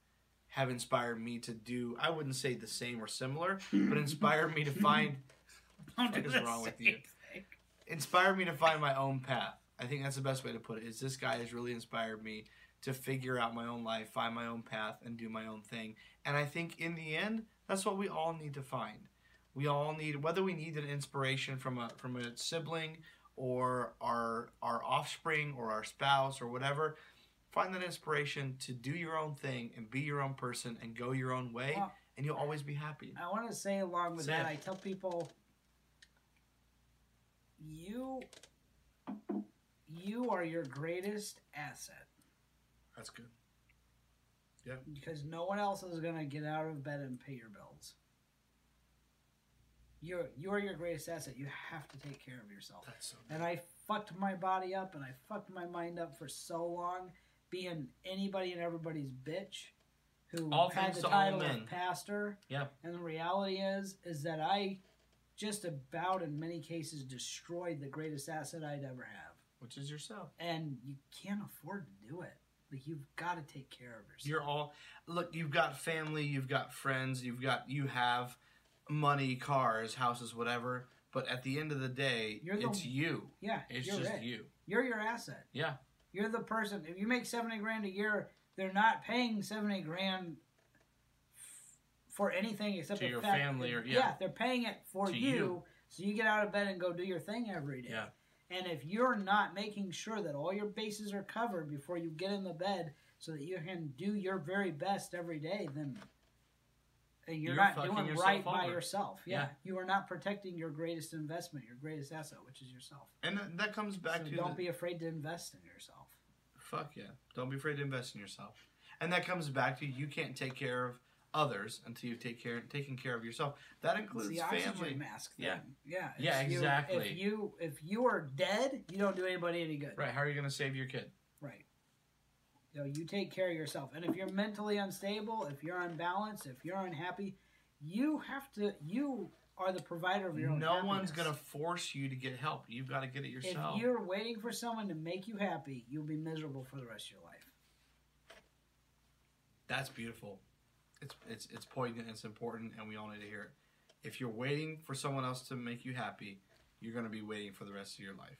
have inspired me to do. I wouldn't say the same or similar, but inspired me to find *laughs* do is wrong with you? thing. inspired me to find my own path. I think that's the best way to put it. Is this guy has really inspired me to figure out my own life, find my own path, and do my own thing. And I think in the end, that's what we all need to find. We all need whether we need an inspiration from a from a sibling or our our offspring or our spouse or whatever. Find that inspiration to do your own thing and be your own person and go your own way, Well, and you'll always be happy. I want to say along with that. I tell people, you, you are your greatest asset That's good. Yeah because no one else is gonna get out of bed and pay your bills. You're you're your greatest asset. You have to take care of yourself. That's so And I fucked my body up and I fucked my mind up for so long, being anybody and everybody's bitch, who All had the title of pastor. Yeah. And the reality is, is that I just about in many cases destroyed the greatest asset I'd ever have. which is yourself. And you can't afford to do it. Like you've got to take care of yourself. You're all look. You've got family. You've got friends. You've got you have money, cars, houses, whatever. But at the end of the day, the- it's you. yeah, It's just it. you. You're your asset. Yeah. You're the person. If you make seventy grand a year, they're not paying seventy grand f- for anything except To your fact family or- that- yeah. they're paying it for you, you. so you get out of bed and go do your thing every day. Yeah. And if you're not making sure that all your bases are covered before you get in the bed, so that you can do your very best every day, then you're, You're not doing yourself right by over. yourself. Yeah. Yeah. you are not protecting your greatest investment, your greatest asset, which is yourself. And that- that comes back so to don't the, be afraid to invest in yourself. fuck yeah. Don't be afraid to invest in yourself. And that comes back to you can't take care of others until you've take care taken care of yourself. That It's includes the oxygen family. mask. Thing. Yeah. yeah, Yeah, If you- exactly. if you if you are dead, you don't do anybody any good. Right. How are you going to save your kid? You know, you take care of yourself, and if you're mentally unstable, if you're unbalanced, if you're unhappy, you have to. You are the provider of your own. No one's going to force you to get help. You've got to get it yourself. If you're waiting for someone to make you happy, you'll be miserable for the rest of your life. That's beautiful. It's it's it's poignant. It's important, and we all need to hear it. If you're waiting for someone else to make you happy, you're going to be waiting for the rest of your life.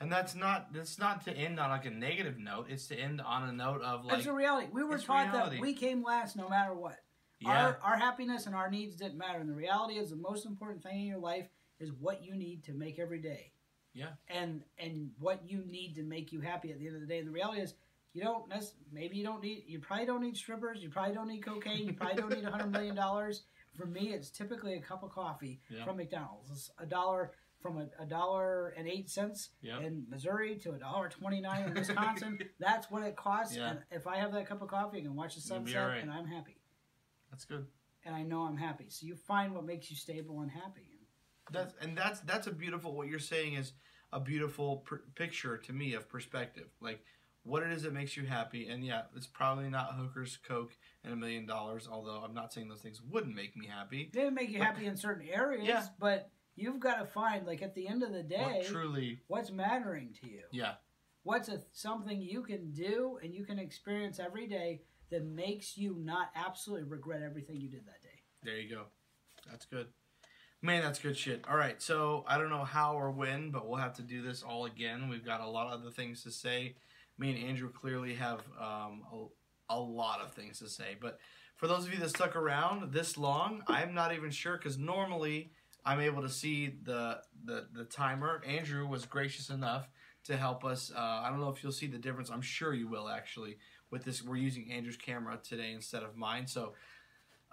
And that's not that's not to end on like a negative note. It's to end on a note of like That's a reality. We were taught reality. that we came last no matter what. yeah, Our, our happiness and our needs didn't matter. And the reality is, the most important thing in your life is what you need to make every day. Yeah. And and what you need to make you happy at the end of the day. And the reality is, you don't. Maybe you don't need. You probably don't need strippers. You probably don't need cocaine. You probably don't need a hundred million dollars. For me, it's typically a cup of coffee Yeah. from McDonald's. It's a dollar from a, a dollar and eight cents Yep. in Missouri to a dollar twenty nine in Wisconsin. *laughs* That's what it costs. Yeah. And if I have that cup of coffee, I can watch the sunset, alright. and I'm happy that's good. and I know I'm happy. So you find what makes you stable and happy. That's and that's that's a beautiful. What you're saying is a beautiful pr- picture to me of perspective. Like what it is that makes you happy. And yeah, it's probably not hookers, coke, and a million dollars. Although I'm not saying those things wouldn't make me happy. They make you But- happy in certain areas, Yeah. but you've got to find like at the end of the day, What truly, what's mattering to you. yeah, What's a, something you can do and you can experience every day that makes you not absolutely regret everything you did that day. There you go. That's good. Man, that's good shit. All right, so I don't know how or when, but we'll have to do this all again. We've got a lot of other things to say. Me and Andrew clearly have um, a, a lot of things to say. But for those of you that stuck around this long, I'm not even sure because normally I'm able to see the, the the timer. Andrew was gracious enough to help us. Uh, I don't know if you'll see the difference. I'm sure you will actually. With this, we're using Andrew's camera today instead of mine, so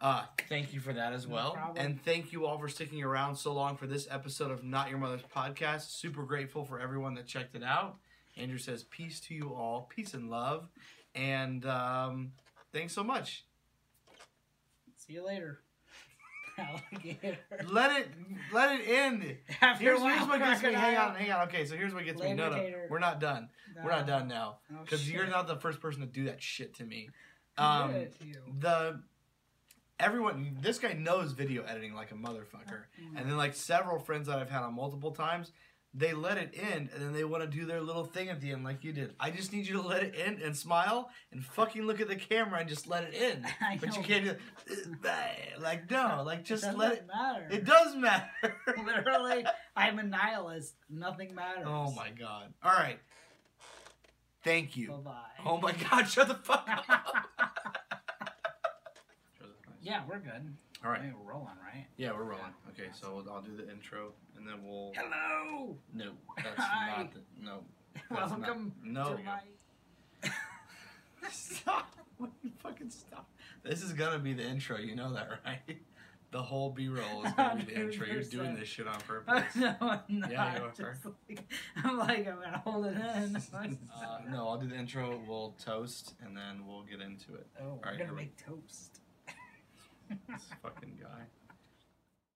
uh, thank you for that as No well. problem. And thank you all for sticking around so long for this episode of Not Your Mother's Podcast. Super grateful for everyone that checked it out. Andrew says, Peace to you all, peace and love. And um, thanks so much. See you later. Alligator. Let it let it end. After Here's, here's what gets me. Hang on, hang on. Okay, so here's what gets me. No, no, we're not done. We're not done now Oh, because you're not the first person to do that shit to me. Um, to you? the everyone this guy knows video editing like a motherfucker and then like several friends that i've had on multiple times they let it in and then they want to do their little thing at the end like you did. I just need you to let it in and smile and fucking look at the camera and just let it in. *laughs* I But you can't do that. like no, like just it let it. matter. It does matter. *laughs* Literally, I'm a nihilist. Nothing matters. oh my god. All right. Thank you. Bye you. bye. Oh my god, *laughs* shut the fuck up. yeah, we're good. All right. Mean, we're rolling, right? Yeah, we're rolling. Okay, so I'll do the intro and then we'll. Hello. No, *laughs* that's Hi. not the. No. Welcome not, no. to my. *laughs* Stop. Fucking stop. This is gonna be the intro, you know that, right? The whole B roll is *laughs* gonna be the intro. You're doing this shit on purpose. no, I'm not. Yeah, you are. Just like, I'm like, I'm gonna hold it in. Uh, no, I'll do the intro. We'll toast and then we'll get into it. Oh, we're Alright, gonna here we- make toast. This fucking guy.